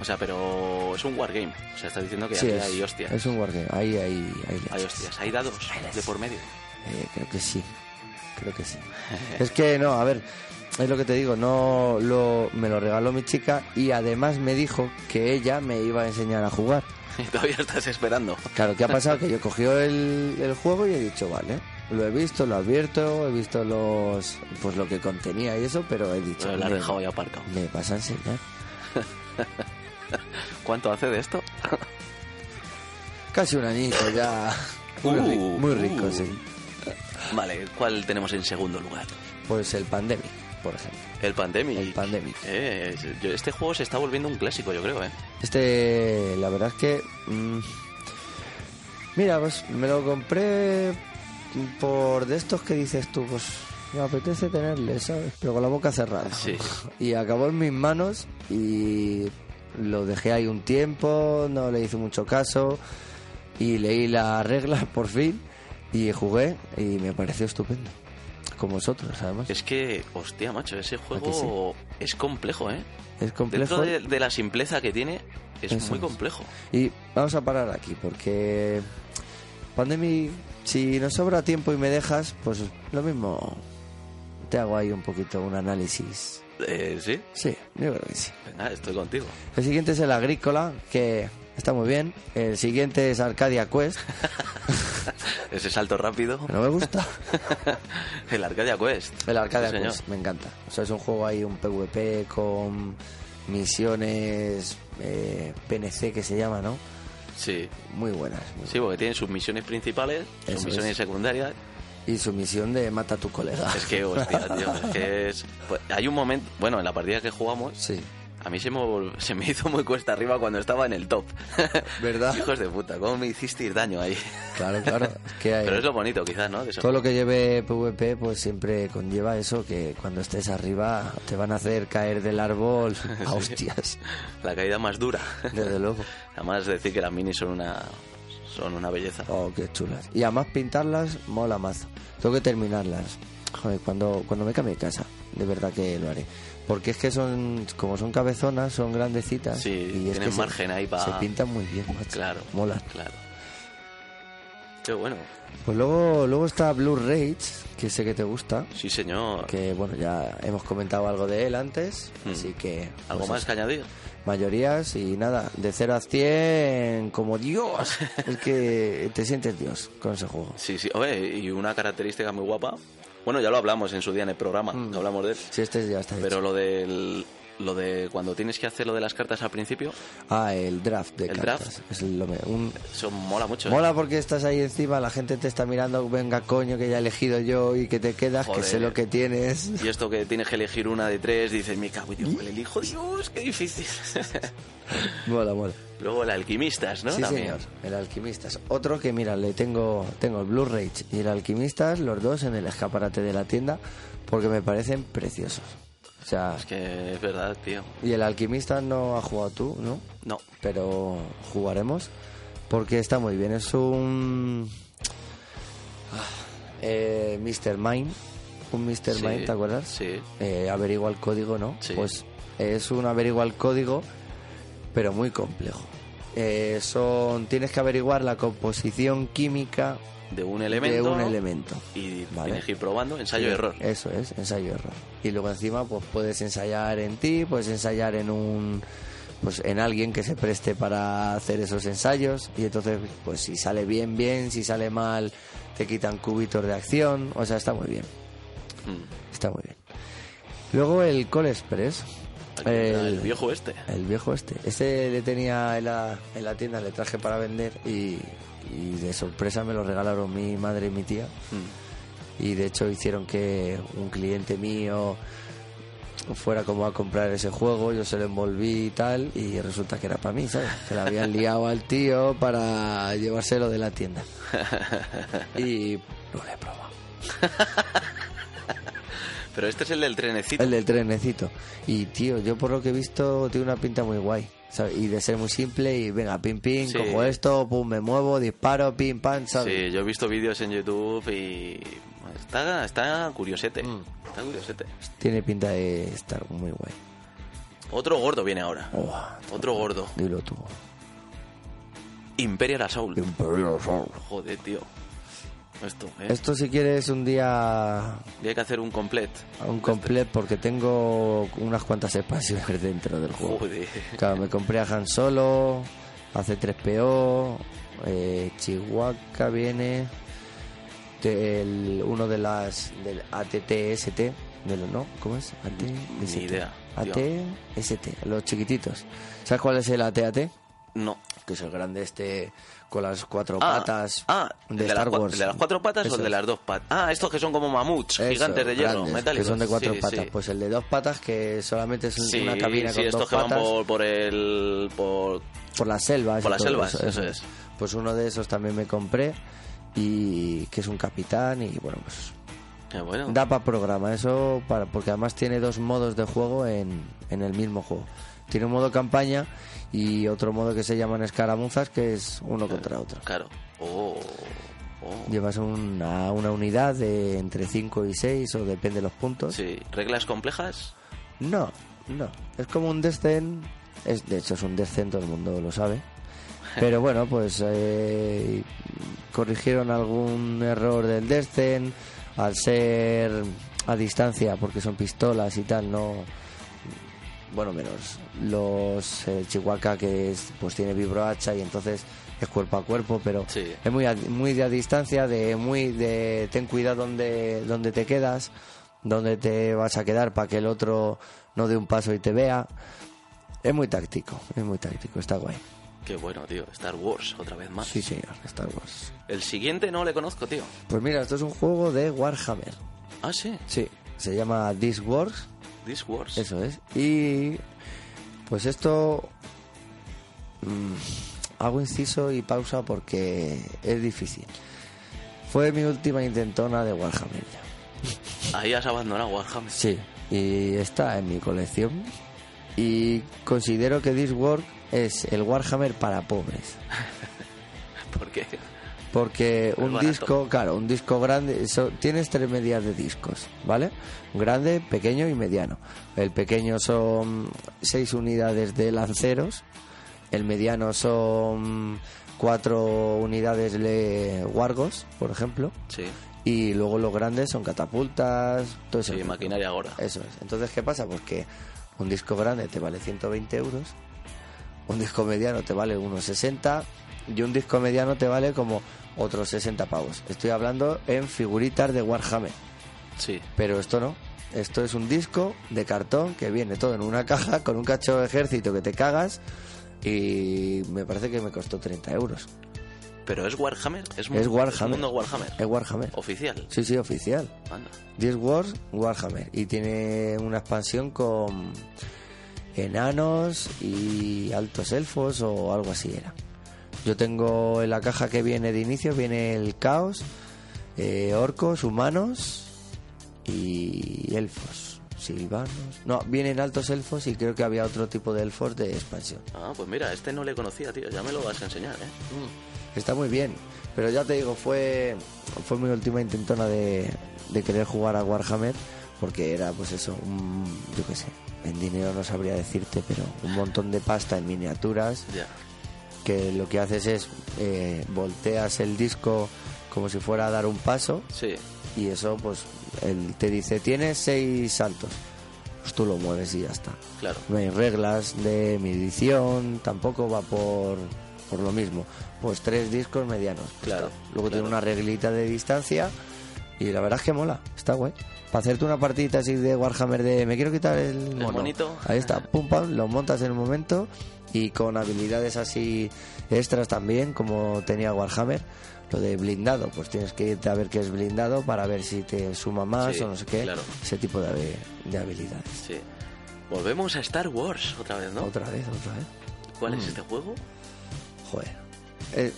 Speaker 2: O sea, pero es un wargame. O sea, estás diciendo que
Speaker 3: Sí,
Speaker 2: aquí
Speaker 3: es,
Speaker 2: hay hostias.
Speaker 3: es un wargame, ahí hay, hay,
Speaker 2: Hay hostias. Hay dados de por medio.
Speaker 3: Eh, creo que sí, creo que sí. es que no, a ver, es lo que te digo, no lo, me lo regaló mi chica y además me dijo que ella me iba a enseñar a jugar.
Speaker 2: Y todavía estás esperando.
Speaker 3: Claro, ¿qué ha pasado? Que yo cogió el, el juego y he dicho, vale, lo he visto, lo advierto, he visto los pues lo que contenía y eso, pero he dicho, me,
Speaker 2: dejado ya aparcado.
Speaker 3: me vas a enseñar.
Speaker 2: ¿Cuánto hace de esto?
Speaker 3: Casi un añito ya. Muy,
Speaker 2: Uh,
Speaker 3: rico, muy rico,
Speaker 2: uh.
Speaker 3: sí.
Speaker 2: Vale, ¿cuál tenemos en segundo lugar?
Speaker 3: Pues el Pandemic, por ejemplo.
Speaker 2: El Pandemic.
Speaker 3: El Pandemic.
Speaker 2: Eh, este juego se está volviendo un clásico, yo creo, ¿eh?
Speaker 3: Este, la verdad es que... mm, mira, pues me lo compré por de estos que dices tú, pues me apetece tenerle, ¿sabes? Pero con la boca cerrada.
Speaker 2: Sí.
Speaker 3: Y acabó en mis manos y lo dejé ahí un tiempo, no le hice mucho caso y leí las reglas por fin y jugué y me pareció estupendo. Con vosotros, además.
Speaker 2: Es que, hostia, macho, ese juego es complejo, ¿eh?
Speaker 3: Es complejo.
Speaker 2: Dentro de, de la simpleza que tiene, es
Speaker 3: Eso
Speaker 2: muy
Speaker 3: es.
Speaker 2: complejo.
Speaker 3: Y vamos a parar aquí porque Pandemic, si nos sobra tiempo y me dejas, pues lo mismo te hago ahí un poquito un análisis.
Speaker 2: Eh, ¿Sí?
Speaker 3: Sí, yo creo que sí.
Speaker 2: Venga, estoy contigo.
Speaker 3: El siguiente es el Agrícola, que está muy bien. El siguiente es Arcadia Quest,
Speaker 2: Ese salto rápido.
Speaker 3: no me gusta.
Speaker 2: el Arcadia Quest.
Speaker 3: El Arcadia
Speaker 2: Sí, señor.
Speaker 3: Quest, me encanta. O sea, es un juego ahí, un PvP con misiones eh, PNC que se llama, ¿no?
Speaker 2: Sí.
Speaker 3: Muy buenas. muy
Speaker 2: Sí, porque tiene sus misiones principales, sus
Speaker 3: Eso
Speaker 2: misiones
Speaker 3: es.
Speaker 2: secundarias.
Speaker 3: Y su misión de mata a tu colega.
Speaker 2: Es que, hostia, tío, es que es... pues, hay un momento, bueno, en la partida que jugamos,
Speaker 3: Sí,
Speaker 2: a mí se me, se me hizo muy cuesta arriba cuando estaba en el top.
Speaker 3: ¿Verdad?
Speaker 2: Hijos de puta, ¿cómo me hicisteis daño ahí?
Speaker 3: claro, claro. Es que hay-
Speaker 2: Pero es lo bonito, quizás, ¿no?
Speaker 3: Todo lo que lleve PvP pues siempre conlleva eso, que cuando estés arriba te van a hacer caer del árbol a hostias.
Speaker 2: La caída más dura.
Speaker 3: Desde luego.
Speaker 2: Además, decir que las minis son una, son una belleza.
Speaker 3: Oh, qué chulas. Y además pintarlas mola más. Tengo que terminarlas. Joder, cuando, cuando me cambie de casa, de verdad que lo haré. Porque es que son, como son cabezonas, son grandecitas.
Speaker 2: Sí,
Speaker 3: y es
Speaker 2: tienen
Speaker 3: que
Speaker 2: margen
Speaker 3: se,
Speaker 2: ahí pa-
Speaker 3: Se pintan muy bien, macho.
Speaker 2: Claro.
Speaker 3: Mola.
Speaker 2: Claro. Qué bueno.
Speaker 3: Pues luego, luego está Blue Rage, que sé que te gusta.
Speaker 2: Sí, señor.
Speaker 3: Que bueno, ya hemos comentado algo de él antes.
Speaker 2: Mm.
Speaker 3: Así que.
Speaker 2: ¿Algo
Speaker 3: pues
Speaker 2: más que añadir?
Speaker 3: Mayorías y nada, de 0 a 100 como Dios. es que te sientes Dios con ese juego.
Speaker 2: Sí, sí. Oye, y una característica muy guapa. Bueno, ya lo hablamos en su día en el programa,
Speaker 3: Mm.
Speaker 2: hablamos de él.
Speaker 3: Si este ya está
Speaker 2: Pero
Speaker 3: hecho.
Speaker 2: lo del lo de cuando tienes que hacer lo de las cartas al principio,
Speaker 3: Ah, el draft de
Speaker 2: ¿El
Speaker 3: cartas. Es lo me- un,
Speaker 2: eso mola mucho. ¿eh?
Speaker 3: Mola porque estás ahí encima, la gente te está mirando, venga coño que ya he elegido yo y que te quedas, que sé lo que tienes.
Speaker 2: Y esto que tienes que elegir una de tres, dices, me cago Dios, el elijo, Dios, qué difícil.
Speaker 3: Mola, mola.
Speaker 2: Luego el alquimistas, ¿no?
Speaker 3: sí,
Speaker 2: También.
Speaker 3: señor, el Alquimistas. Otro que, mira, le tengo, tengo el Blue Rage y el Alquimistas, los dos en el escaparate de la tienda, porque me parecen preciosos. O sea,
Speaker 2: Es que es verdad, tío.
Speaker 3: y el Alquimista no ha jugado tú, ¿no?
Speaker 2: No.
Speaker 3: Pero jugaremos porque está muy bien. Es un. Ah, eh, Mr. Mind. Un Mr.
Speaker 2: Sí,
Speaker 3: Mind, ¿te acuerdas?
Speaker 2: Sí.
Speaker 3: Eh, averigua el código, ¿no?
Speaker 2: Sí.
Speaker 3: Pues es un averigua el código, pero muy complejo. Eh, son tienes que averiguar la composición química
Speaker 2: De un elemento.
Speaker 3: de un elemento.
Speaker 2: Y
Speaker 3: Vale.
Speaker 2: tienes que ir probando, ensayo
Speaker 3: Sí,
Speaker 2: error.
Speaker 3: Eso es, ensayo error. Y luego encima pues puedes ensayar en ti, puedes ensayar en un pues en alguien que se preste para hacer esos ensayos y entonces pues si sale bien bien, si sale mal te quitan cubitos de acción, o sea, está muy bien.
Speaker 2: Mm.
Speaker 3: Está muy bien. Luego el Call Express.
Speaker 2: El, el viejo este.
Speaker 3: El viejo este. Este le tenía en la, en la tienda, le traje para vender y, y de sorpresa me lo regalaron mi madre y mi tía.
Speaker 2: Mm.
Speaker 3: Y de hecho hicieron que un cliente mío fuera como a comprar ese juego, yo se lo envolví y tal, y resulta que era para mí, ¿sabes? Se le habían liado al tío para llevárselo de la tienda. Y no lo he probado.
Speaker 2: Pero este es el del trenecito.
Speaker 3: El del trenecito. Y tío, yo por lo que he visto tiene una pinta muy guay. ¿sabes? Y de ser muy simple y venga, pim pim,
Speaker 2: Sí.
Speaker 3: cojo esto, pum, me muevo, disparo, pim pam, ¿sabes?
Speaker 2: Sí, yo he visto vídeos en YouTube y está, está curiosete.
Speaker 3: Mm.
Speaker 2: Está curiosete.
Speaker 3: Tiene pinta de estar muy guay.
Speaker 2: Otro gordo viene ahora.
Speaker 3: Oh,
Speaker 2: Otro gordo.
Speaker 3: dilo tú.
Speaker 2: Imperial Assault.
Speaker 3: Imperial Assault.
Speaker 2: Joder, tío. Esto, ¿eh?
Speaker 3: Esto si quieres un día
Speaker 2: Y hay que hacer un complet.
Speaker 3: un complet porque tengo unas cuantas expansiones dentro del juego.
Speaker 2: Joder.
Speaker 3: Claro, me compré a Han Solo, a C3PO, eh, Chihuahua viene, uno de las del ATTST, de los, ¿no? ¿Cómo es? AT,
Speaker 2: Ni idea.
Speaker 3: ATST, los chiquititos. ¿Sabes cuál es el ATAT?
Speaker 2: No.
Speaker 3: Que es el grande este con las cuatro
Speaker 2: Ah,
Speaker 3: patas
Speaker 2: ah,
Speaker 3: de
Speaker 2: las
Speaker 3: Star
Speaker 2: cua-
Speaker 3: Wars.
Speaker 2: ¿El de las cuatro patas o
Speaker 3: Eso
Speaker 2: el de las dos patas? Ah, estos que son como mamuts,
Speaker 3: Eso,
Speaker 2: gigantes de hierro,
Speaker 3: grandes,
Speaker 2: metálicos.
Speaker 3: Que son de cuatro
Speaker 2: Sí,
Speaker 3: patas.
Speaker 2: sí.
Speaker 3: Pues el de dos patas, que solamente es
Speaker 2: Sí,
Speaker 3: una cabina con
Speaker 2: estos
Speaker 3: dos
Speaker 2: que van por, por el... Por...
Speaker 3: por las selvas.
Speaker 2: Por las selvas, eso es.
Speaker 3: Pues uno de esos también me compré y que es un capitán y bueno, pues
Speaker 2: Qué bueno.
Speaker 3: da para programa eso para porque además tiene dos modos de juego en, en el mismo juego. Tiene un modo campaña y otro modo que se llaman escaramuzas que es uno contra otro.
Speaker 2: Claro. Oh, oh.
Speaker 3: Llevas una, una unidad de entre 5 y 6 o depende de los puntos.
Speaker 2: Sí, reglas complejas.
Speaker 3: No, no. Es como un descent. Es, de hecho, es un descent, todo el mundo lo sabe. Pero bueno, pues eh, corrigieron algún error del descent al ser a distancia, porque son pistolas y tal, no. Bueno, menos los eh, Chihuahua que es, pues tiene vibrohacha y entonces es cuerpo a cuerpo, pero
Speaker 2: Sí.
Speaker 3: es muy a, muy de a distancia, de muy de ten cuidado donde donde te quedas, donde te vas a quedar para que el otro no dé un paso y te vea. Es muy táctico, es muy táctico, está guay.
Speaker 2: Qué bueno, tío. Star Wars, otra vez más.
Speaker 3: Sí, señor, Star Wars.
Speaker 2: El siguiente no le conozco, tío.
Speaker 3: Pues mira, esto es un juego de Warhammer.
Speaker 2: Ah, sí.
Speaker 3: Sí, se llama This Wars,
Speaker 2: This Wars.
Speaker 3: eso es. Y pues esto mm, hago inciso y pausa porque es difícil. Fue mi última intentona de Warhammer ya.
Speaker 2: Ahí has abandonado Warhammer.
Speaker 3: Sí, y está en mi colección. Y considero que This es el Warhammer para pobres.
Speaker 2: ¿Por qué?
Speaker 3: Porque un
Speaker 2: barato.
Speaker 3: disco, claro, un disco grande, eso, tienes tres medidas de discos, ¿vale? Grande, pequeño y mediano. El pequeño son seis unidades de lanceros, el mediano son cuatro unidades de wargos, por ejemplo,
Speaker 2: Sí,
Speaker 3: y luego los grandes son catapultas, todo eso.
Speaker 2: sí, maquinaria gorda.
Speaker 3: Eso es. Entonces, ¿qué pasa? Pues que un disco grande te vale 120 euros, un disco mediano te vale unos 60 y un disco mediano te vale como otros 60 pavos. Estoy hablando en figuritas de Warhammer,
Speaker 2: Sí,
Speaker 3: pero esto no. Esto es un disco de cartón que viene todo en una caja con un cacho de ejército que te cagas y me parece que me costó 30 euros.
Speaker 2: pero es Warhammer. Es,
Speaker 3: Es Warhammer.
Speaker 2: un mundo Warhammer.
Speaker 3: Es Warhammer.
Speaker 2: Oficial.
Speaker 3: Sí, sí, oficial.
Speaker 2: Anda.
Speaker 3: 10 Wars Warhammer y tiene una expansión con enanos y altos elfos o algo así era. Yo tengo en la caja que viene de inicio viene el caos, eh, orcos, humanos y elfos, silvanos. No, vienen altos elfos y creo que había otro tipo de elfos de expansión.
Speaker 2: Ah, pues mira, este no le conocía, tío. Ya me lo vas a enseñar, ¿eh?
Speaker 3: Está muy bien, pero ya te digo, fue, fue mi última intentona de, de querer jugar a Warhammer, porque era pues eso, un, yo qué sé, en dinero no sabría decirte, pero un montón de pasta en miniaturas,
Speaker 2: Ya.
Speaker 3: Que lo que haces es eh, volteas el disco como si fuera a dar un paso
Speaker 2: Sí,
Speaker 3: y eso pues él te dice tienes seis saltos, pues tú lo mueves y ya está.
Speaker 2: claro.
Speaker 3: No hay reglas de medición, tampoco va por, por lo mismo. Pues tres discos medianos. pues
Speaker 2: Claro,
Speaker 3: está. Luego tiene
Speaker 2: claro.
Speaker 3: una reglita de distancia y la verdad es que mola, está guay. Para hacerte una partidita así de Warhammer de me quiero quitar el mono.
Speaker 2: monito.
Speaker 3: Ahí está, pum pam, lo montas en el momento y con habilidades así extras también, como tenía Warhammer. Lo de blindado, pues tienes que irte a ver qué es blindado para ver si te suma más
Speaker 2: Sí,
Speaker 3: o no sé qué.
Speaker 2: claro.
Speaker 3: Ese tipo de, de habilidades.
Speaker 2: Sí. Volvemos a Star Wars otra vez, ¿no?
Speaker 3: Otra vez, otra vez.
Speaker 2: ¿Cuál
Speaker 3: Mm.
Speaker 2: es este juego?
Speaker 3: Joder. Eh,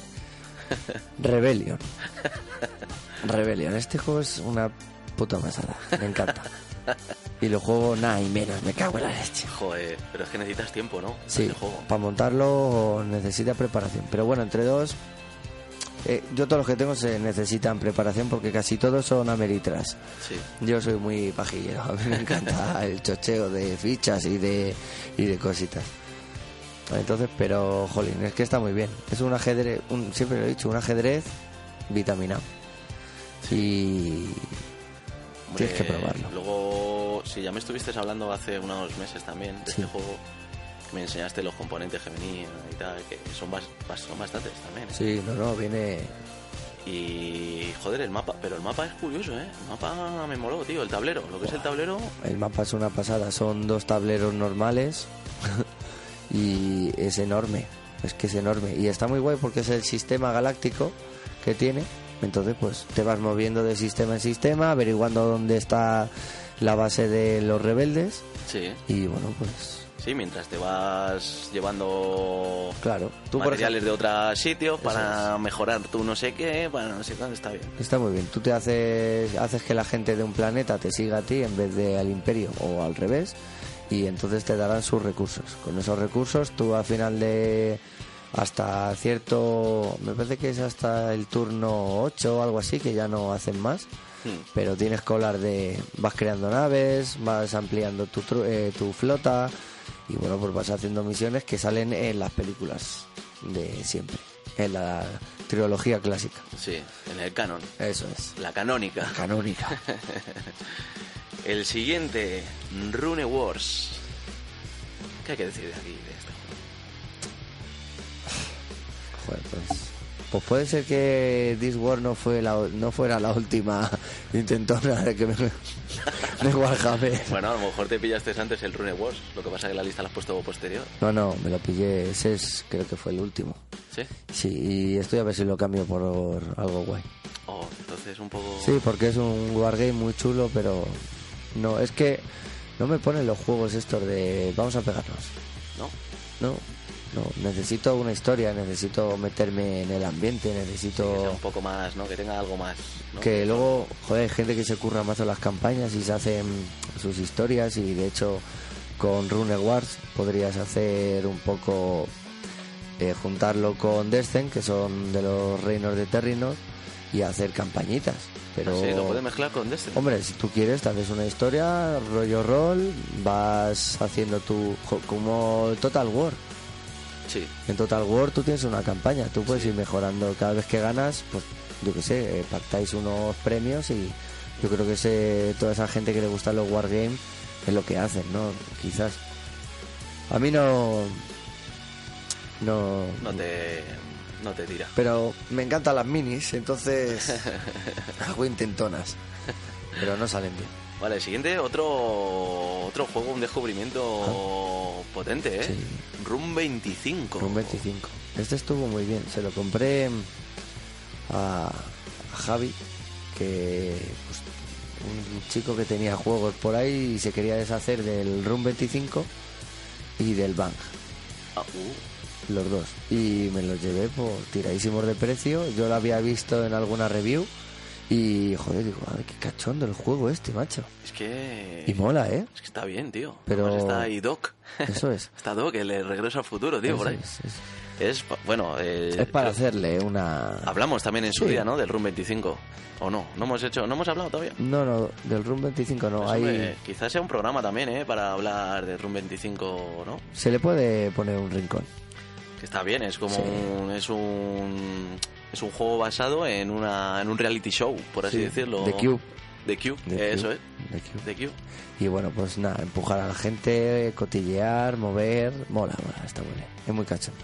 Speaker 3: Rebellion. Rebellion. Este juego es una puta pasada. Me encanta. Y lo juego nada y menos. Me cago en la leche.
Speaker 2: Joder, pero es que necesitas tiempo, ¿no?
Speaker 3: Sí,
Speaker 2: este juego.
Speaker 3: para montarlo necesita preparación. Pero bueno, entre dos... eh, yo todos los que tengo se necesitan preparación porque casi todos son ameritras.
Speaker 2: Sí.
Speaker 3: Yo soy muy pajillero, a mí me encanta el chocheo de fichas y de, y de cositas. Entonces, pero, jolín, es que está muy bien. Es un ajedrez, un, siempre lo he dicho, un ajedrez vitaminado. Y
Speaker 2: Hombre,
Speaker 3: tienes que probarlo.
Speaker 2: Luego, si ya me estuviste hablando hace unos meses también de
Speaker 3: Sí.
Speaker 2: este juego, me enseñaste los componentes que venían y tal, que son, bas- bas- son bastantes también. ¿eh?
Speaker 3: Sí, no, no, viene...
Speaker 2: Y joder, el mapa, pero el mapa es curioso, ¿eh? El mapa me moló, tío, el tablero, lo que es el tablero,
Speaker 3: El mapa es una pasada, son dos tableros normales y es enorme, es que es enorme. Y está muy guay porque es el sistema galáctico que tiene. Entonces, pues te vas moviendo de sistema en sistema, averiguando dónde está la base de los rebeldes.
Speaker 2: sí,
Speaker 3: Y bueno, pues
Speaker 2: sí, mientras te vas llevando
Speaker 3: claro, tú por
Speaker 2: materiales de otros sitios para mejorar tu no sé qué, para no sé cuándo, está bien.
Speaker 3: Está muy bien. Tú te haces, haces que la gente de un planeta te siga a ti en vez de al imperio o al revés y entonces te darán sus recursos. Con esos recursos tú al final de hasta cierto, me parece que es hasta el turno 8 o algo así, que ya no hacen más,
Speaker 2: Hmm.
Speaker 3: pero tienes que hablar de, vas creando naves, vas ampliando tu, eh, tu flota y bueno, pues vas haciendo misiones que salen en las películas de siempre, en la trilogía clásica.
Speaker 2: Sí, en el canon,
Speaker 3: Eso es.
Speaker 2: la canónica.
Speaker 3: Canónica.
Speaker 2: El siguiente, Rune Wars. ¿Qué hay que decir de aquí,
Speaker 3: Joder, pues, pues puede ser que This War no, fue la, no fuera la última intentona de que me, Warhammer.
Speaker 2: Bueno, a lo mejor te pillaste antes el Rune Wars, lo que pasa es que la lista la has puesto posterior.
Speaker 3: No, no, me lo pillé. Ese es, creo que fue el último.
Speaker 2: ¿Sí?
Speaker 3: Sí, y estoy a ver si lo cambio por algo guay.
Speaker 2: Oh, entonces un poco...
Speaker 3: Sí, porque es un wargame muy chulo, pero no, es que no me ponen los juegos estos de vamos a pegarnos.
Speaker 2: ¿No?
Speaker 3: No, no, necesito una historia, necesito meterme en el ambiente,
Speaker 2: Que sea
Speaker 3: necesito
Speaker 2: un poco más, ¿no? Que tenga algo más. ¿no?
Speaker 3: que luego, joder, hay gente que se curra más las campañas y se hacen sus historias y de hecho con Rune Wars podrías hacer un poco eh, juntarlo con Descent, que son de los reinos de Terrinos, y hacer campañitas. Pero,
Speaker 2: Sí, lo puedes mezclar con Destiny.
Speaker 3: hombre, si tú quieres, te haces una historia, rollo rol, vas haciendo tu. como Total War.
Speaker 2: Sí,
Speaker 3: En Total War tú tienes una campaña, tú puedes ir mejorando cada vez que ganas, pues yo qué sé, eh, pactáis unos premios y yo creo que ese, toda esa gente que le gustan los wargames es lo que hacen, ¿no? Quizás. A mí no... No...
Speaker 2: no te, no te tira.
Speaker 3: Pero me encantan las minis, entonces hago intentonas, pero no salen bien.
Speaker 2: Vale, siguiente, otro otro juego, un descubrimiento potente, ¿eh?
Speaker 3: Sí.
Speaker 2: Room 25.
Speaker 3: Un 25. Este estuvo muy bien. Se lo compré a, a Javi, que pues, un chico que tenía juegos por ahí y se quería deshacer del Room 25 y del Bang,
Speaker 2: Ah, uh,
Speaker 3: los dos. Y me los llevé por tiradísimos de precio. Yo lo había visto en alguna review y joder, digo, ay, qué cachondo el juego este, macho.
Speaker 2: es que...
Speaker 3: Y mola, ¿eh?
Speaker 2: Es que está bien, tío.
Speaker 3: Pero-
Speaker 2: Además está ahí Doc.
Speaker 3: Eso es.
Speaker 2: está Doc, el regreso al futuro, tío, por ahí.
Speaker 3: Es, es-
Speaker 2: bueno... eh,
Speaker 3: es para
Speaker 2: creo-
Speaker 3: hacerle una...
Speaker 2: Hablamos también en su
Speaker 3: Sí.
Speaker 2: día, ¿no? Del Room 25. ¿O no? No hemos hecho... ¿No hemos hablado todavía?
Speaker 3: No, no, del Room 25 no.
Speaker 2: Pues,
Speaker 3: hay...
Speaker 2: quizás sea un programa también, ¿eh? Para hablar de Room 25, ¿no?
Speaker 3: Se le puede poner un rincón.
Speaker 2: Que está bien, es como
Speaker 3: Sí.
Speaker 2: un, es un es un juego basado en una en un reality show, por así
Speaker 3: Sí,
Speaker 2: decirlo.
Speaker 3: The Cube.
Speaker 2: The Cube,
Speaker 3: The
Speaker 2: eso es.
Speaker 3: The Cube.
Speaker 2: The Cube.
Speaker 3: Y bueno, pues nada, empujar a la gente, cotillear, mover, mola, mola, está bien. Es muy cachondo.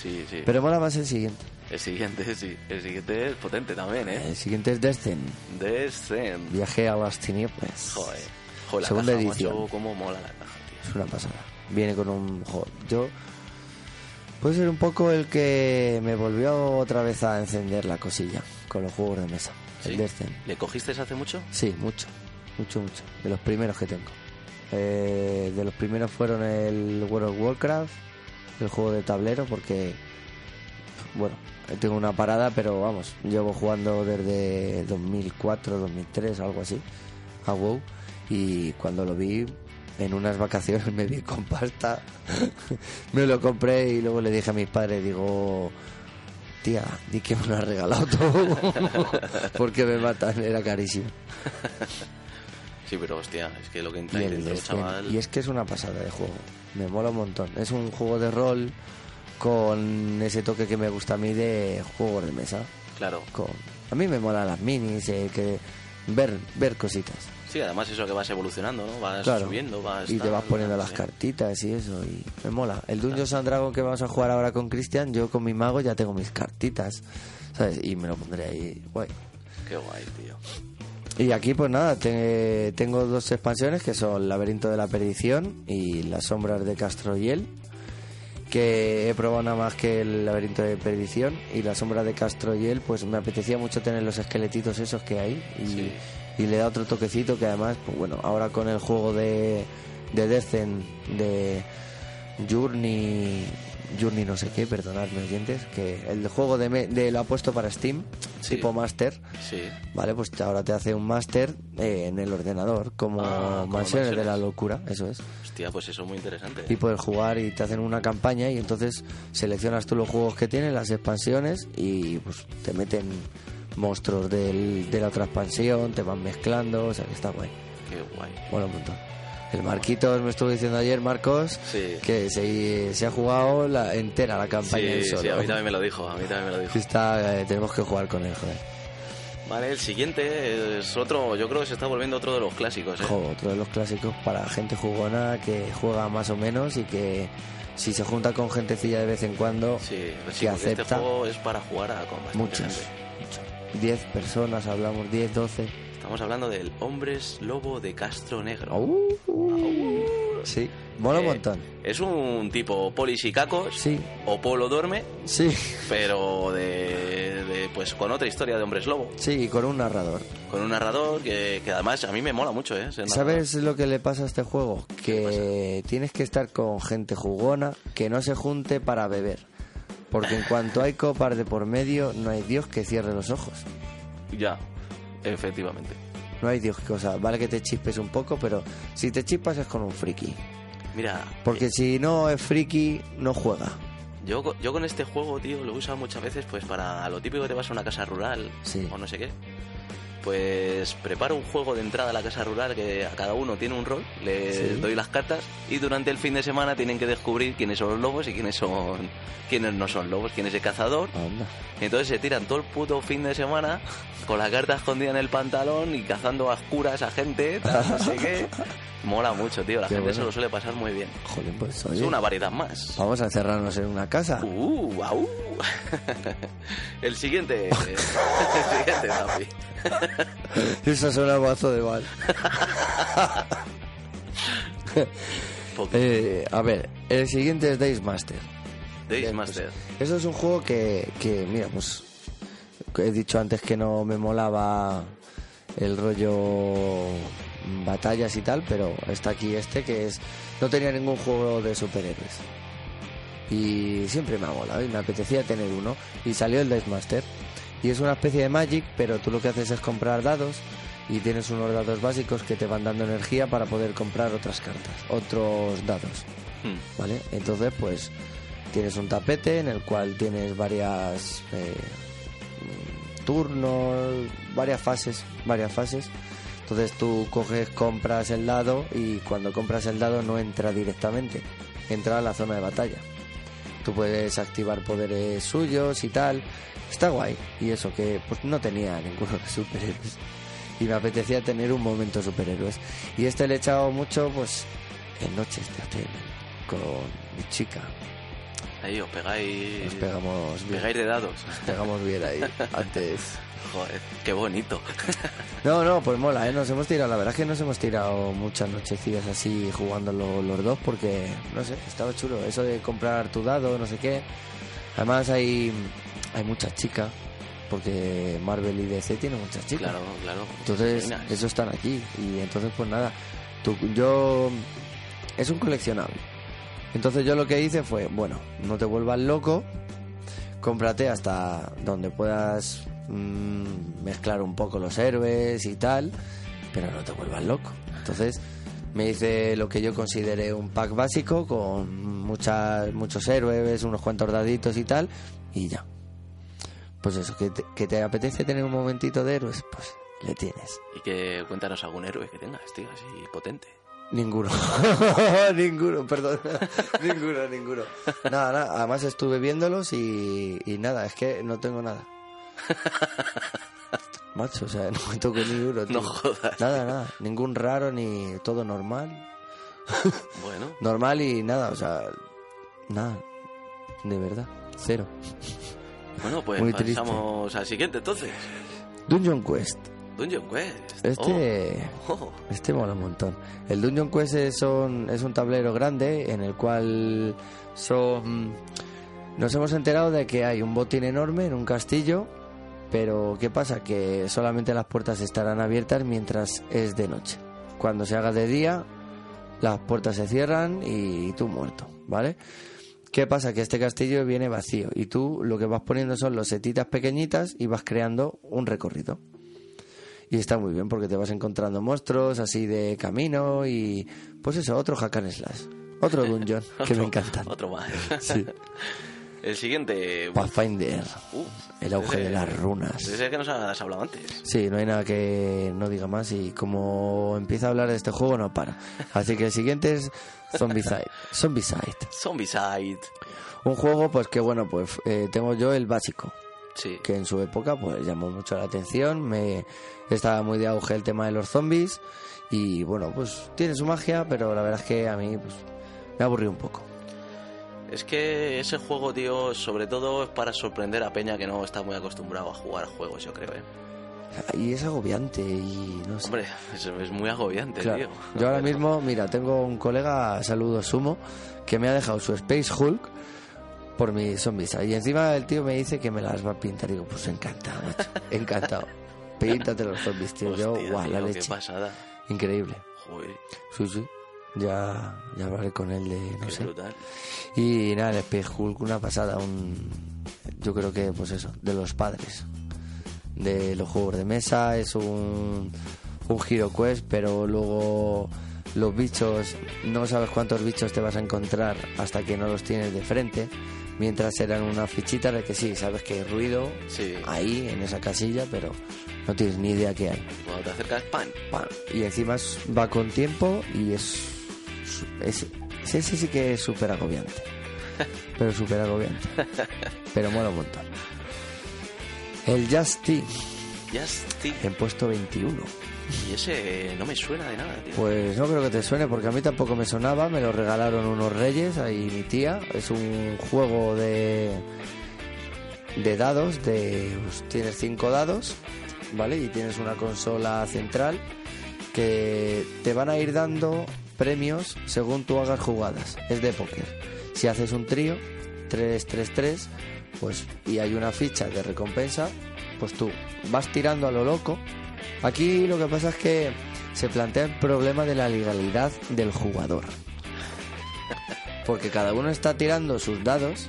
Speaker 2: Sí, sí.
Speaker 3: Pero mola más el siguiente.
Speaker 2: El siguiente, sí. El siguiente es potente también, ¿eh?
Speaker 3: El siguiente es Descent,
Speaker 2: Descent.
Speaker 3: Viaje a las tinieblas.
Speaker 2: Joder. Joder, la
Speaker 3: Segunda
Speaker 2: caja,
Speaker 3: edición.
Speaker 2: macho, cómo mola la caja, tío.
Speaker 3: Es una pasada. Viene con un... jo, yo... Puede ser un poco el que me volvió otra vez a encender la cosilla con los juegos de mesa.
Speaker 2: ¿Sí?
Speaker 3: El Descent.
Speaker 2: ¿Le cogiste hace mucho?
Speaker 3: Sí, mucho, mucho, mucho. De los primeros que tengo. Eh, de los primeros fueron el World of Warcraft, el juego de tablero, porque, bueno, tengo una parada, pero vamos, llevo jugando desde 2004, 2003, algo así, a WoW, y cuando lo vi en unas vacaciones me vi con pasta, me lo compré y luego le dije a mis padres, digo, tía, di que me lo has regalado todo, porque me matan, era carísimo.
Speaker 2: Sí, pero hostia, es que lo que
Speaker 3: Y,
Speaker 2: entra ahí
Speaker 3: el
Speaker 2: dentro,
Speaker 3: Descent.
Speaker 2: chaval.
Speaker 3: y es que es una pasada de juego. Me mola un montón. Es un juego de rol con ese toque que me gusta a mí de juego de mesa.
Speaker 2: Claro.
Speaker 3: Con... A mí me molan las minis, eh, que ver ver cositas.
Speaker 2: Sí, además eso que vas evolucionando, ¿no? Vas
Speaker 3: Claro.
Speaker 2: subiendo, vas...
Speaker 3: y te vas poniendo las cartitas y eso. Y me mola. El Dungeons and Dragons que vamos a jugar ahora con Cristian, yo con mi mago ya tengo mis cartitas. ¿Sabes? Y me lo pondré ahí. Guay.
Speaker 2: Qué guay, tío.
Speaker 3: Y aquí pues nada, te- tengo dos expansiones que son Laberinto de la Perdición y Las Sombras de Castroyel, que he probado nada más que el Laberinto de Perdición y Las Sombras de Castroyel, pues me apetecía mucho tener los esqueletitos esos que hay y,
Speaker 2: Sí.
Speaker 3: Y le da otro toquecito que además, pues bueno, ahora con el juego de, de Descent, de Journey... Journey no sé qué, perdonadme oyentes, que el juego de, me- de lo ha puesto para Steam,
Speaker 2: Sí.
Speaker 3: tipo Master,
Speaker 2: Sí.
Speaker 3: Vale, pues ahora te hace un máster eh, en el ordenador, como
Speaker 2: Ah, como
Speaker 3: Mansiones de la Locura, eso es.
Speaker 2: Hostia, pues eso es muy interesante.
Speaker 3: Y puedes jugar y te hacen una campaña y entonces seleccionas tú los juegos que tienen, las expansiones y pues te meten monstruos del- de la otra expansión, te van mezclando, o sea que está guay.
Speaker 2: Qué guay.
Speaker 3: Mola un montón. El Marquitos me estuvo diciendo ayer, Marcos,
Speaker 2: Sí.
Speaker 3: que se, se ha jugado la entera la campaña
Speaker 2: Sí,
Speaker 3: solo.
Speaker 2: sí, a mí también me lo dijo, a mí también me lo dijo.
Speaker 3: Está, eh, tenemos que jugar con él, joder.
Speaker 2: Vale, el siguiente es otro, yo creo que se está volviendo otro de los clásicos, ¿eh?
Speaker 3: otro de los clásicos para gente jugona que juega más o menos y que si se junta con gentecilla de vez en cuando,
Speaker 2: Sí, pues
Speaker 3: que
Speaker 2: este
Speaker 3: acepta
Speaker 2: juego es para jugar a
Speaker 3: muchos,
Speaker 2: gente.
Speaker 3: muchos. 10 personas, hablamos 10, 12.
Speaker 2: Estamos hablando del Hombres Lobo de Castro Negro.
Speaker 3: Au, Sí, mola un
Speaker 2: Eh,
Speaker 3: montón.
Speaker 2: Es un tipo polisicacos
Speaker 3: Sí,
Speaker 2: o polo duerme,
Speaker 3: sí,
Speaker 2: pero de, de, pues con otra historia de Hombres Lobo,
Speaker 3: sí, y con un narrador.
Speaker 2: con un narrador que, que además a mí me mola mucho, ¿eh?
Speaker 3: ¿Sabes lo que le pasa a este juego? Que tienes que estar con gente jugona que no se junte para beber. Porque en cuanto hay copas de por medio, no hay Dios que cierre los ojos.
Speaker 2: Ya, efectivamente.
Speaker 3: No hay Dios que cosa. Vale que te chispes un poco, pero si te chispas es con un friki.
Speaker 2: Mira,
Speaker 3: Porque
Speaker 2: eh,
Speaker 3: si no es friki, no juega.
Speaker 2: Yo, yo con este juego, tío, lo he usado muchas veces pues para lo típico que te vas a una casa rural
Speaker 3: Sí.
Speaker 2: o no sé qué. Pues preparo un juego de entrada a la casa rural que a cada uno tiene un rol, le
Speaker 3: Sí.
Speaker 2: doy las cartas y durante el fin de semana tienen que descubrir quiénes son los lobos y quiénes son quiénes no son lobos, quién es el cazador.
Speaker 3: Anda.
Speaker 2: Entonces se tiran todo el puto fin de semana con la carta escondida en el pantalón y cazando a oscuras a gente, tal, no sé qué. Mola mucho, tío, la
Speaker 3: Qué
Speaker 2: gente
Speaker 3: bueno.
Speaker 2: se lo suele pasar muy bien.
Speaker 3: Joder, pues
Speaker 2: Es una variedad más.
Speaker 3: vamos a encerrarnos en una casa.
Speaker 2: Uh, au. El siguiente. El siguiente, Zapi.
Speaker 3: Eso suena mazo de mal. Eh, a ver, el siguiente es Days Master.
Speaker 2: Days
Speaker 3: Bien,
Speaker 2: Master.
Speaker 3: pues, eso es un juego que, que, mira, pues he dicho antes que no me molaba el rollo batallas y tal, pero está aquí este que es no tenía ningún juego de superhéroes. Y siempre me ha molado y me apetecía tener uno y salió el Dice Master. Y es una especie de Magic, pero tú lo que haces es comprar dados y tienes unos dados básicos que te van dando energía para poder comprar otras cartas, otros dados.
Speaker 2: Hmm.
Speaker 3: ¿vale? Entonces, pues tienes un tapete en el cual tienes varias eh, turnos, varias fases, varias fases. Entonces tú coges, compras el dado y cuando compras el dado no entra directamente, entra a la zona de batalla. Tú puedes activar poderes suyos y tal. Está guay. Y eso que pues no tenía ninguno de superhéroes. Y me apetecía tener un momento superhéroes. Y este le he echado mucho pues en noches de hotel con mi chica.
Speaker 2: Ahí os pegáis.
Speaker 3: Nos pegamos bien.
Speaker 2: pegáis de dados.
Speaker 3: Nos pegamos bien ahí. Antes.
Speaker 2: Joder, qué bonito.
Speaker 3: No, no, pues mola, ¿eh? Nos hemos tirado, la verdad es que nos hemos tirado muchas nochecillas así jugando lo- los dos porque, no sé, estaba chulo. Eso de comprar tu dado, no sé qué. Además hay, hay muchas chicas, porque Marvel y DC tienen muchas chicas.
Speaker 2: Claro, claro.
Speaker 3: Entonces, eso están aquí. Y entonces, pues nada, tú, yo... Es un coleccionable. Entonces yo lo que hice fue, bueno, no te vuelvas loco, cómprate hasta donde puedas mm, mezclar un poco los héroes y tal, pero no te vuelvas loco. Entonces me hice lo que yo consideré un pack básico con muchas, muchos héroes, unos cuantos daditos y tal, y ya. Pues eso, que te, que te apetece tener un momentito de héroes, pues le tienes.
Speaker 2: Y que cuéntanos algún héroe que tengas, tío, así potente.
Speaker 3: Ninguno. ninguno, perdón. ninguno, ninguno. Nada, nada. Además estuve viéndolos y, y nada, es que no tengo nada. Macho, o sea, no me toco ninguno. tío.
Speaker 2: No jodas.
Speaker 3: Nada, nada. Ningún raro ni todo normal.
Speaker 2: Bueno,
Speaker 3: Normal y nada, o sea, nada. De verdad, cero.
Speaker 2: bueno, pues
Speaker 3: Muy triste.
Speaker 2: pasamos al siguiente entonces.
Speaker 3: Dungeon Quest.
Speaker 2: Dungeon Quest.
Speaker 3: Este.
Speaker 2: Oh, oh.
Speaker 3: Este mola un montón. El Dungeon Quest es un, es un tablero grande en el cual son... Nos hemos enterado de que hay un botín enorme en un castillo, pero ¿qué pasa? Que solamente las puertas estarán abiertas mientras es de noche. Cuando se haga de día, las puertas se cierran y tú muerto, ¿vale? ¿Qué pasa? Que este castillo viene vacío y tú lo que vas poniendo son los setitas pequeñitas y vas creando un recorrido. Y está muy bien porque te vas encontrando monstruos así de camino y pues eso, otro hack and slash. Otro dungeon que me encantan.
Speaker 2: Otro más.
Speaker 3: Sí.
Speaker 2: El siguiente.
Speaker 3: Pathfinder,
Speaker 2: Uh,
Speaker 3: el auge de las runas.
Speaker 2: Ese que nos has hablado antes.
Speaker 3: Sí, no hay nada que no diga más y como empieza a hablar de este juego no para. Así que el siguiente es Zombicide. Zombicide.
Speaker 2: Zombicide.
Speaker 3: Un juego pues que bueno, pues eh, tengo yo el básico.
Speaker 2: Sí.
Speaker 3: que en su época pues llamó mucho la atención, me estaba muy de auge el tema de los zombies y bueno, pues tiene su magia, pero la verdad es que a mí pues me aburrió un poco.
Speaker 2: Es que ese juego, tío, sobre todo es para sorprender a Peña que no está muy acostumbrado a jugar juegos, yo creo, ¿eh?
Speaker 3: Y es agobiante y no sé.
Speaker 2: Hombre, es, es muy agobiante,
Speaker 3: Claro.
Speaker 2: tío.
Speaker 3: Yo ahora mismo, mira, tengo un colega, saludo Sumo, que me ha dejado su Space Hulk por mi zombies. Y encima el tío me dice que me las va a pintar. Digo, pues encantado, macho. Encantado. Píntate los zombies, tío. Yo, guau, la
Speaker 2: tío,
Speaker 3: leche.
Speaker 2: Qué pasada.
Speaker 3: Increíble.
Speaker 2: Joder,
Speaker 3: Sí, sí. Ya, ya hablaré con él de, no
Speaker 2: qué
Speaker 3: sé.
Speaker 2: brutal.
Speaker 3: Y nada, el Space Hulk, una pasada, un, yo creo que, pues eso, de los padres de los juegos de mesa, es un, un Hero Quest, pero luego los bichos, no sabes cuántos bichos te vas a encontrar hasta que no los tienes de frente, Mientras eran unas fichitas de que sí, sabes que hay ruido
Speaker 2: Sí.
Speaker 3: ahí, en esa casilla, pero no tienes ni idea qué hay.
Speaker 2: Cuando te acercas, ¡pam!
Speaker 3: Pa. Y encima va con tiempo y es. Es ese sí que es súper agobiante. Pero súper agobiante. Pero mola un montón. El Just Tea,
Speaker 2: Justy.
Speaker 3: en puesto 21.
Speaker 2: Y ese no me suena de nada, tío.
Speaker 3: Pues no creo que te suene porque a mí tampoco me sonaba, me lo regalaron unos reyes, ahí mi tía. Es un juego de de dados, de pues, tienes cinco dados, ¿vale? Y tienes una consola central que te van a ir dando premios según tú hagas jugadas. Es de póker. Si haces un trío, 3-3-3, pues y hay una ficha de recompensa, pues tú vas tirando a lo loco. Aquí lo que pasa es que se plantea el problema de la legalidad del jugador. Porque cada uno está tirando sus dados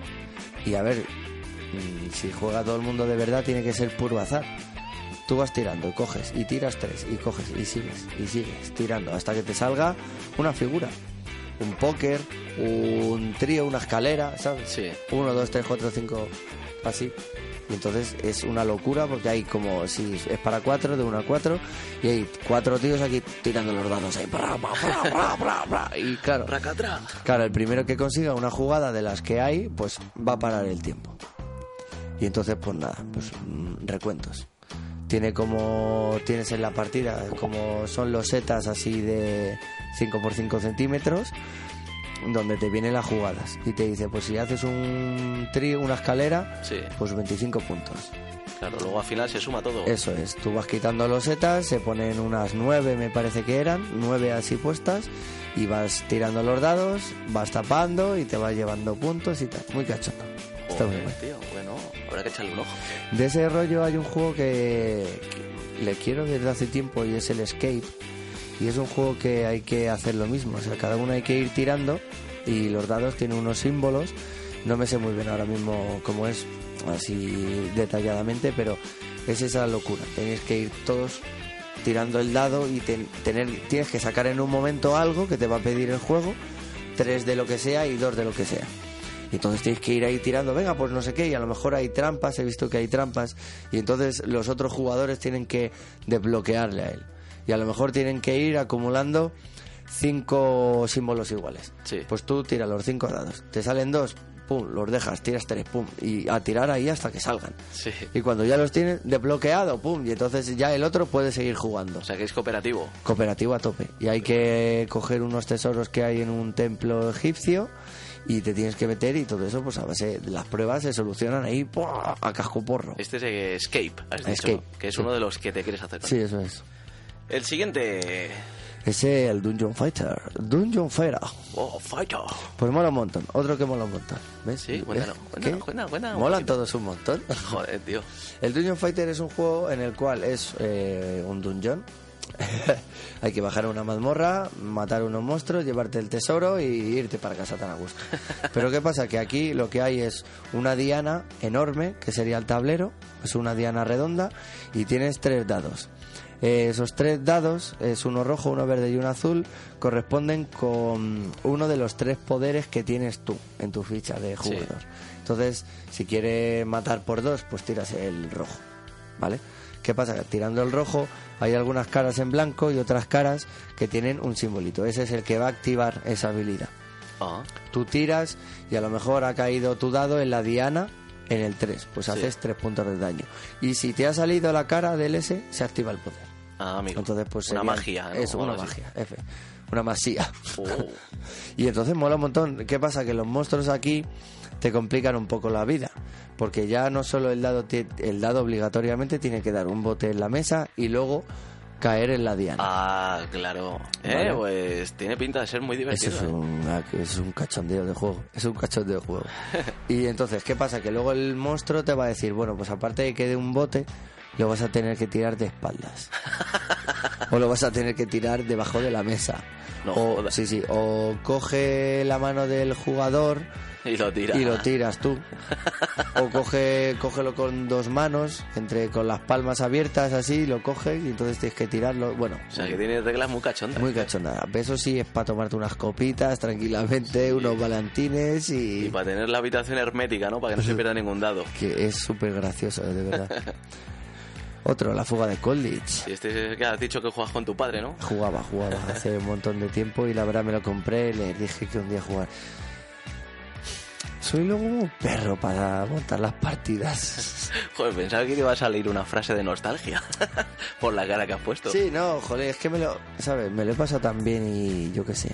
Speaker 3: y a ver, mm, si juega todo el mundo de verdad tiene que ser puro azar. Tú vas tirando y coges y tiras tres y coges y sigues y sigues tirando hasta que te salga una figura. Un póker, un trío, una escalera, ¿sabes?
Speaker 2: Sí.
Speaker 3: Uno, dos, tres, cuatro, cinco, así. Y entonces es una locura porque hay como, si es para cuatro, de uno a cuatro, y hay cuatro tíos aquí tirando los dados ahí. bra, bra, bra. Y claro. Claro, el primero que consiga una jugada de las que hay, pues va a parar el tiempo. Y entonces, pues nada, pues mm, recuentos. Tiene como, tienes en la partida, como son los setas así de 5 por 5 centímetros, donde te vienen las jugadas. Y te dice, pues si haces un trío, una escalera,
Speaker 2: Sí,
Speaker 3: pues 25 puntos.
Speaker 2: claro, luego al final se suma todo.
Speaker 3: Eso es, tú vas quitando los setas, se ponen unas nueve, me parece que eran, nueve así puestas, y vas tirando los dados, vas tapando y te vas llevando puntos y tal. Muy cachondo. Está muy bien.
Speaker 2: tío, bueno, habrá que echarle un ojo.
Speaker 3: De ese rollo hay un juego que, le quiero desde hace tiempo y es el Escape. Y es un juego que hay que hacer lo mismo, o sea, cada uno hay que ir tirando y los dados tienen unos símbolos. No me sé muy bien ahora mismo cómo es, así detalladamente, pero es esa locura. Tenéis que ir todos tirando el dado y ten- tener, tienes que sacar en un momento algo que te va a pedir el juego, tres de lo que sea y dos de lo que sea. Y entonces tienes que ir ahí tirando, venga, pues no sé qué, y a lo mejor hay trampas, he visto que hay trampas, y entonces los otros jugadores tienen que desbloquearle a él. Y a lo mejor tienen que ir acumulando cinco símbolos iguales.
Speaker 2: Sí.
Speaker 3: Pues tú tiras los cinco dados, te salen dos, pum, los dejas, tiras tres, pum, y a tirar ahí hasta que salgan.
Speaker 2: Sí.
Speaker 3: Y cuando ya los tienes desbloqueado, pum, y entonces ya el otro puede seguir jugando.
Speaker 2: O sea que es cooperativo.
Speaker 3: Cooperativo a tope. Y hay que coger unos tesoros que hay en un templo egipcio y te tienes que meter y todo eso, pues a base de las pruebas se solucionan ahí ¡pua! a casco porro.
Speaker 2: Este es Escape, has dicho,
Speaker 3: Escape,
Speaker 2: que es
Speaker 3: sí.
Speaker 2: uno de los que te quieres hacer.
Speaker 3: Sí, eso es.
Speaker 2: El siguiente.
Speaker 3: Es el Dungeon Fighter. Dungeon Fighter.
Speaker 2: Oh, Fighter.
Speaker 3: Pues mola un montón. Otro que mola un montón. ¿Ves?
Speaker 2: Sí, cuéntanos,
Speaker 3: ¿Eh?
Speaker 2: cuéntanos, cuéntanos, cuéntanos
Speaker 3: Molan todos un montón.
Speaker 2: Joder, tío.
Speaker 3: El Dungeon Fighter es un juego en el cual es eh, un dungeon. Hay que bajar a una mazmorra, matar unos monstruos, llevarte el tesoro y irte para casa tan a gusto. Pero ¿qué pasa? Que aquí lo que hay es una diana enorme, que sería el tablero, es una diana redonda, y tienes tres dados. Eh, esos tres dados, es uno rojo, uno verde y uno azul, corresponden con uno de los tres poderes que tienes tú en tu ficha de
Speaker 2: Sí.
Speaker 3: jugador. Entonces, si quieres matar por dos, pues tiras el rojo, ¿vale? ¿Qué pasa? Tirando el rojo hay algunas caras en blanco y otras caras que tienen un simbolito. Ese es el que va a activar esa habilidad.
Speaker 2: Ah,
Speaker 3: Tú tiras y a lo mejor ha caído tu dado en la diana en el 3, pues
Speaker 2: Sí.
Speaker 3: haces 3 puntos de daño. Y si te ha salido la cara del S, se activa el poder.
Speaker 2: ah, amigo.
Speaker 3: Entonces, pues
Speaker 2: Una magia, ¿no?
Speaker 3: Es
Speaker 2: O
Speaker 3: una magia, F. Una masía.
Speaker 2: Oh,
Speaker 3: Y entonces mola un montón. ¿Qué pasa? Que los monstruos aquí te complican un poco la vida. Porque ya no solo el dado, el dado obligatoriamente tiene que dar un bote en la mesa y luego caer en la diana.
Speaker 2: Ah, claro. Eh, pues tiene pinta de ser muy
Speaker 3: Eso
Speaker 2: divertido.
Speaker 3: es
Speaker 2: ¿eh?
Speaker 3: un, es un cachondeo de juego. Es un cachondeo de juego. y entonces, ¿qué pasa? Que luego el monstruo te va a decir, bueno, pues aparte de que dé un bote, lo vas a tener que tirar de espaldas. o lo vas a tener que tirar debajo de la mesa.
Speaker 2: No
Speaker 3: o, sí, sí. O coge la mano del jugador
Speaker 2: Y lo tira.
Speaker 3: y lo tiras tú. O coge, cógelo con dos manos, entre con las palmas abiertas así, lo coges y entonces tienes que tirarlo. Bueno,
Speaker 2: O sea, que tiene reglas muy cachondas.
Speaker 3: muy cachonada. Eso sí es para tomarte unas copitas tranquilamente, unos valentines
Speaker 2: Y
Speaker 3: y
Speaker 2: para tener la habitación hermética, ¿no? Para que no se pierda ningún dado.
Speaker 3: que es súper gracioso, de verdad. Otro, la fuga de College.
Speaker 2: Y este es el que has dicho que juegas con tu padre, ¿no?
Speaker 3: Jugaba, jugaba hace un montón de tiempo y la verdad me lo compré, le dije que un día jugar. Soy luego un perro para montar las partidas.
Speaker 2: Joder, pensaba que te iba a salir una frase de nostalgia por la cara que has puesto.
Speaker 3: Sí, no, joder, es que me lo, ¿sabes? Me lo he pasado tan bien y yo qué sé.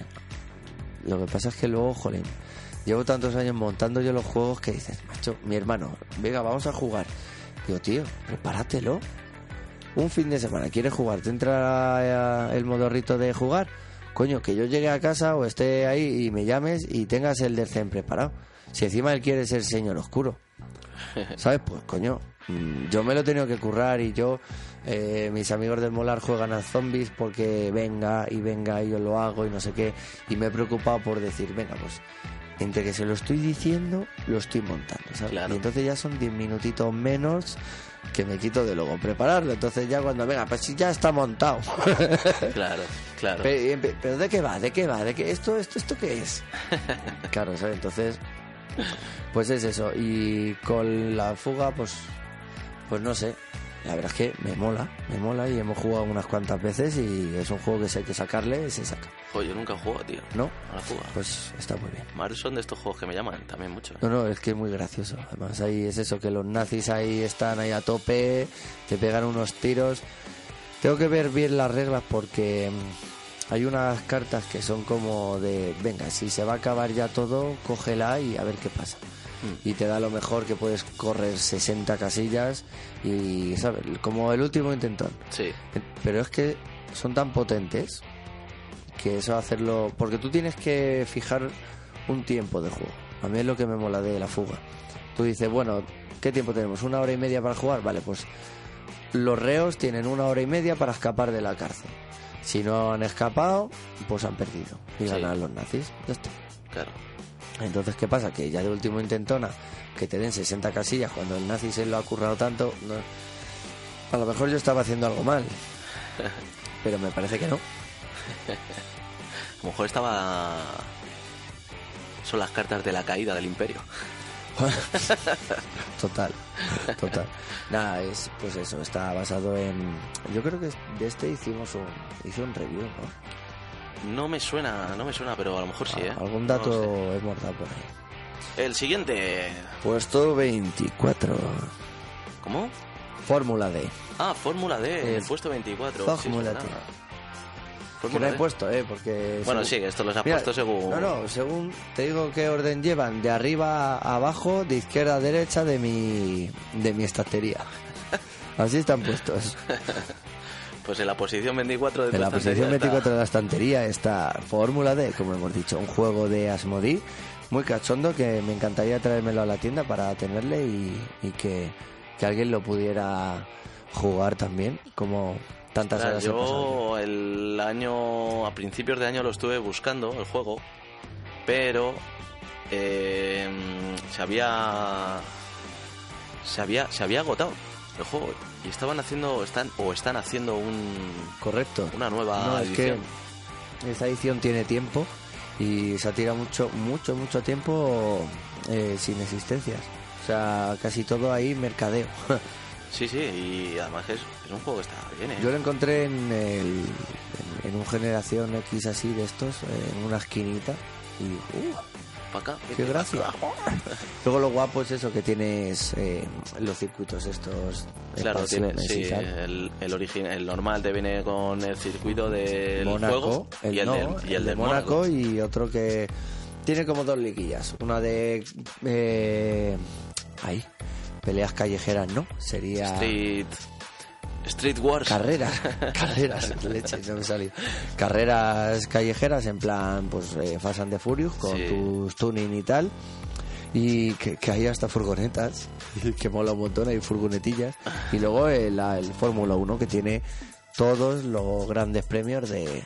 Speaker 3: Lo que pasa es que luego, joder, llevo tantos años montando yo los juegos que dices, macho, mi hermano, venga, vamos a jugar. Digo, tío, prepáratelo. Un fin de semana, ¿quieres jugar? ¿Te entra el modorrito de jugar? Coño, que yo llegue a casa o esté ahí y me llames y tengas el del Zen preparado. Si encima él quiere ser señor oscuro. ¿Sabes? Pues coño, mm, yo me lo he tenido que currar y yo, eh, mis amigos del Molar juegan a zombies porque venga y venga y yo lo hago y no sé qué. Y me he preocupado por decir, venga, pues entre que se lo estoy diciendo, lo estoy montando, ¿sabes?
Speaker 2: Claro.
Speaker 3: Y entonces ya son 10 minutitos menos que me quito de luego prepararlo. Entonces ya cuando venga, pues si ya está montado.
Speaker 2: Claro, claro.
Speaker 3: Pero ¿de qué va? ¿De qué va? ¿De qué esto esto esto qué es? claro, ¿sabes? Entonces pues es eso y con la fuga pues pues no sé. La verdad es que me mola, me mola y hemos jugado unas cuantas veces y es un juego que si hay que sacarle, se saca.
Speaker 2: Joder, yo nunca he jugado, tío.
Speaker 3: ¿No?
Speaker 2: A la fuga.
Speaker 3: Pues está muy bien.
Speaker 2: Mario son de estos juegos que me llaman también mucho. ¿eh?
Speaker 3: No, no, es que es muy gracioso. Además, ahí es eso, que los nazis ahí están ahí a tope, te pegan unos tiros. Tengo que ver bien las reglas porque mm, hay unas cartas que son como de, venga, si se va a acabar ya todo, cógela y a ver qué pasa. Y te da lo mejor que puedes correr 60 casillas y, ¿sabes? Como el último intentón.
Speaker 2: Sí.
Speaker 3: Pero es que son tan potentes que eso hacerlo. Porque tú tienes que fijar un tiempo de juego. A mí es lo que me mola de la fuga. Tú dices, bueno, ¿qué tiempo tenemos? ¿Una hora y media para jugar? Vale, pues los reos tienen una hora y media para escapar de la cárcel. Si no han escapado, pues han perdido. Y
Speaker 2: Sí.
Speaker 3: ganan los nazis. Ya está.
Speaker 2: Claro.
Speaker 3: Entonces, ¿qué pasa? Que ya de último intentona que te den 60 casillas cuando el nazi se lo ha currado tanto, no- a lo mejor yo estaba haciendo algo mal. Pero me parece que no.
Speaker 2: A lo mejor estaba... Son las cartas de la caída del imperio.
Speaker 3: Total, total. Nada, es pues eso, está basado en... Yo creo que de este hicimos un, hice un review, ¿no?
Speaker 2: No me suena, no me suena, pero a lo mejor sí, ¿eh?
Speaker 3: Algún
Speaker 2: No
Speaker 3: dato
Speaker 2: sé.
Speaker 3: hemos dado por ahí.
Speaker 2: El siguiente...
Speaker 3: Puesto 24.
Speaker 2: ¿Cómo?
Speaker 3: Fórmula D.
Speaker 2: Ah, Fórmula D,
Speaker 3: Eh,
Speaker 2: el puesto 24.
Speaker 3: Fórmula D.
Speaker 2: verdad.
Speaker 3: Que he
Speaker 2: D.
Speaker 3: puesto, ¿eh? Porque...
Speaker 2: Bueno,
Speaker 3: según-
Speaker 2: sí, esto los
Speaker 3: Mira,
Speaker 2: puesto según...
Speaker 3: No, no, según te digo qué orden llevan, de arriba a abajo, de izquierda a derecha de mi de mi estantería. Así están puestos.
Speaker 2: Pues en la posición 24 de
Speaker 3: En la posición
Speaker 2: está-
Speaker 3: 24 de la estantería está Fórmula D, como hemos dicho, un juego de Asmodee muy cachondo que me encantaría traérmelo a la tienda para tenerle y, y que, que alguien lo pudiera jugar también, como tantas horas yo.
Speaker 2: el año, a principios de año lo estuve buscando, el juego, pero eh, se había se había se había agotado el juego y estaban haciendo están o están haciendo un
Speaker 3: Correcto.
Speaker 2: una nueva
Speaker 3: No, es que
Speaker 2: edición.
Speaker 3: esta edición tiene tiempo y se ha tirado mucho, mucho, mucho tiempo eh, sin existencias. O sea, casi todo ahí mercadeo.
Speaker 2: Sí, sí, y además es, es un juego que está bien, ¿eh?
Speaker 3: Yo lo encontré en, el, en, en un generación X así de estos, en una esquinita. Y, uh,
Speaker 2: acá,
Speaker 3: ¡Qué gracia! Luego lo guapo es eso, que tienes eh, los circuitos estos.
Speaker 2: Claro, tiene, sí, el, el, origin, el normal te viene con el circuito del
Speaker 3: Mónaco,
Speaker 2: juego
Speaker 3: el,
Speaker 2: y el,
Speaker 3: no,
Speaker 2: del, y el
Speaker 3: de
Speaker 2: del
Speaker 3: Mónaco,
Speaker 2: Mónaco.
Speaker 3: y otro que tiene como dos liguillas. Una de. Eh, ahí. Peleas callejeras, ¿no? Sería.
Speaker 2: Street, Street Wars.
Speaker 3: Carreras, carreras, leche, no me salió. Carreras callejeras en plan, pues, eh, Fast and the Furious con
Speaker 2: Sí.
Speaker 3: tus tuning y tal. Y que, que hay hasta furgonetas, que mola un montón, hay furgonetillas. Y luego el, la- el Fórmula 1 que tiene todos los grandes premios de,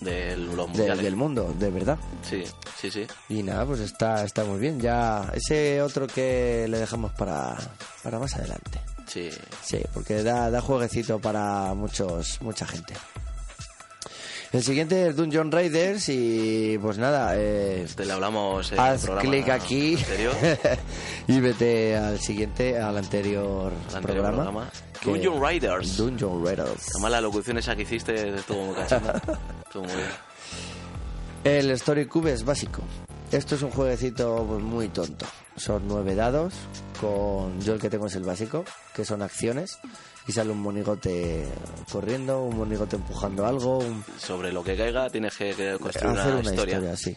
Speaker 2: de los
Speaker 3: de-
Speaker 2: mundiales.
Speaker 3: del mundo, de verdad.
Speaker 2: Sí, sí, sí.
Speaker 3: Y nada, pues está, está muy bien. Ya ese otro que le dejamos para, para más adelante.
Speaker 2: Sí.
Speaker 3: Sí, porque da, da jueguecito para muchos mucha gente. El siguiente es Dungeon Raiders y pues nada, eh,
Speaker 2: Te le hablamos en
Speaker 3: haz clic aquí y vete al siguiente, al anterior,
Speaker 2: anterior
Speaker 3: programa.
Speaker 2: programa. Dungeon Riders.
Speaker 3: Dungeon Raiders.
Speaker 2: Además la locución esa que hiciste estuvo muy cachonda. estuvo muy bien.
Speaker 3: El Story Cube es básico. Esto es un jueguecito pues, muy tonto. Son nueve dados. Con yo el que tengo es el básico, que son acciones. Y sale un monigote corriendo, un monigote empujando algo, un,
Speaker 2: Sobre lo que caiga tienes que, que construir
Speaker 3: hacer
Speaker 2: una,
Speaker 3: una
Speaker 2: historia.
Speaker 3: historia, sí.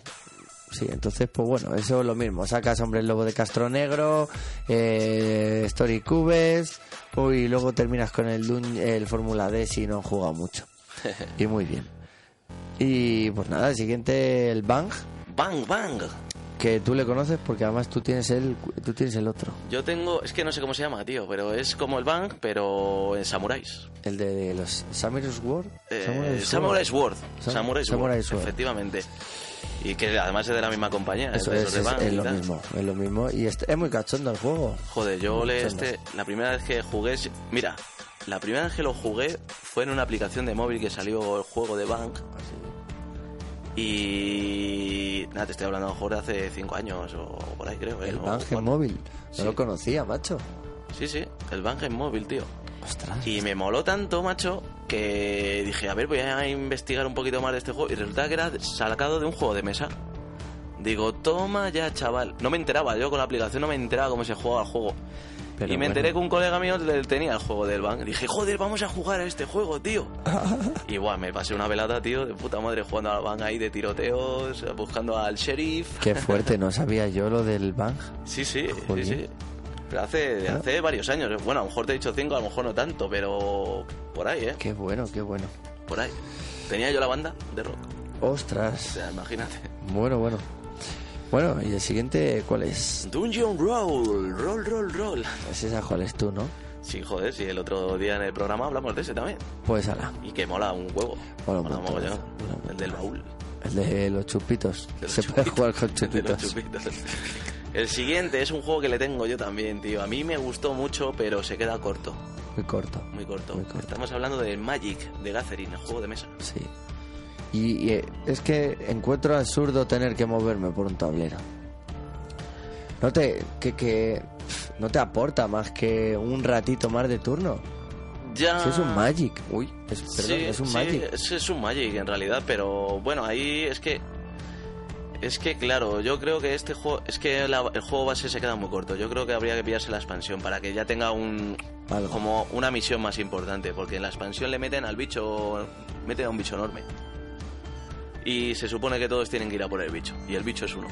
Speaker 3: Sí, entonces, pues bueno, eso es lo mismo. Sacas Hombre el Lobo de Castro Negro, eh, Story Cubes, y luego terminas con el, Dun- el Fórmula D si no has jugado mucho. y muy bien. Y pues nada, el siguiente, el Bang,
Speaker 2: Bang, bang.
Speaker 3: Que tú le conoces porque además tú tienes el, tú tienes el otro,
Speaker 2: Yo tengo, es que no sé cómo se llama, tío, pero es como el Bang, pero en samuráis.
Speaker 3: el de los Samurai Sword.
Speaker 2: Eh,
Speaker 3: Samurai Sword.
Speaker 2: Samurai Sword. Efectivamente. Y que además es de la misma compañía.
Speaker 3: Eso
Speaker 2: de
Speaker 3: es, es, es lo
Speaker 2: tal.
Speaker 3: mismo, es lo mismo. Y este- es muy cachondo el juego.
Speaker 2: Joder, yo le este, la primera vez que jugué, mira, la primera vez que lo jugué fue en una aplicación de móvil que salió el juego de Bank. Y nada, te estoy hablando a lo mejor de hace 5 años o por ahí creo. ¿eh?
Speaker 3: El
Speaker 2: O
Speaker 3: Bang en
Speaker 2: cuatro.
Speaker 3: móvil. No
Speaker 2: Sí.
Speaker 3: lo conocía, macho.
Speaker 2: Sí, sí, el Bang en móvil, tío.
Speaker 3: Ostras.
Speaker 2: Y me moló tanto, macho, que dije, a ver, voy a investigar un poquito más de este juego. Y resulta que era sacado de un juego de mesa. Digo, toma ya, chaval. No me enteraba, yo con la aplicación no me enteraba cómo se jugaba el juego.
Speaker 3: Pero
Speaker 2: y me
Speaker 3: bueno.
Speaker 2: enteré que un colega mío tenía el juego del Bang. Dije, joder, vamos a jugar a este juego, tío. y bueno, me pasé una velada, tío, de puta madre, jugando al Bang ahí de tiroteos, buscando al sheriff.
Speaker 3: Qué fuerte, no sabía yo lo del Bang.
Speaker 2: Sí, sí, sí, sí. Pero hace, hace varios años. ¿eh? Bueno, a lo mejor te he dicho cinco, a lo mejor no tanto, pero por ahí, ¿eh?
Speaker 3: Qué bueno, qué bueno.
Speaker 2: Por ahí. Tenía yo la banda de rock. O
Speaker 3: Ostras.
Speaker 2: sea, imagínate.
Speaker 3: Bueno, bueno. Bueno, y el siguiente, ¿cuál es?
Speaker 2: Dungeon Roll, roll, roll, roll.
Speaker 3: Es cuál es tú, ¿no?
Speaker 2: Sí, joder, sí, el otro día en el programa hablamos de ese también.
Speaker 3: Pues ala,
Speaker 2: Y que mola un huevo.
Speaker 3: Mola un montón, mola
Speaker 2: El del baúl.
Speaker 3: el de los chupitos.
Speaker 2: De los
Speaker 3: Se puede jugar con
Speaker 2: El de los
Speaker 3: chupitos.
Speaker 2: El siguiente es un juego que le tengo yo también, tío. A mí me gustó mucho, pero se queda corto.
Speaker 3: Muy corto.
Speaker 2: Muy corto.
Speaker 3: Muy corto.
Speaker 2: Estamos hablando de Magic, de Gathering, el juego de mesa.
Speaker 3: Sí. Y, y, eh, es que encuentro absurdo tener que moverme por un tablero. No te, que, que no te aporta más que un ratito más de turno.
Speaker 2: Ya.
Speaker 3: Es un Magic. Uy, es, perdón,
Speaker 2: Sí,
Speaker 3: es un
Speaker 2: sí,
Speaker 3: Magic.
Speaker 2: Es, es un Magic en realidad, pero bueno, ahí es que. Es que claro, yo creo que este juego. Es que la- el juego base se queda muy corto. Yo creo que habría que pillarse la expansión para que ya tenga un.
Speaker 3: Algo.
Speaker 2: Como una misión más importante, porque en la expansión le meten al bicho. Meten a un bicho enorme. Y se supone que todos tienen que ir a por el bicho. Y el bicho es uno.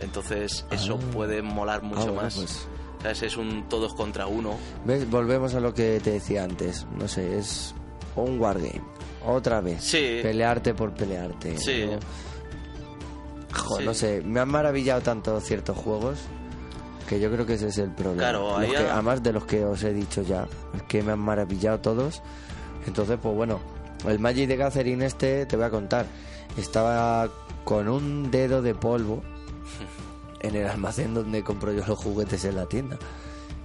Speaker 2: Entonces, eso
Speaker 3: Ah.
Speaker 2: puede molar mucho
Speaker 3: Ah, bueno,
Speaker 2: más.
Speaker 3: pues.
Speaker 2: ¿Sabes? Es un todos contra uno.
Speaker 3: ¿Ves? Volvemos a lo que te decía antes. No sé, es un wargame. Otra vez.
Speaker 2: Sí.
Speaker 3: Pelearte por pelearte.
Speaker 2: Sí.
Speaker 3: ¿no?
Speaker 2: Sí.
Speaker 3: no sé, me han maravillado tanto ciertos juegos que yo creo que ese es el problema.
Speaker 2: Claro, ahí
Speaker 3: que- además de los que os he dicho ya, es que me han maravillado todos. Entonces, pues bueno, el Magic de Gathering este, te voy a contar, estaba con un dedo de polvo en el almacén donde compro yo los juguetes en la tienda.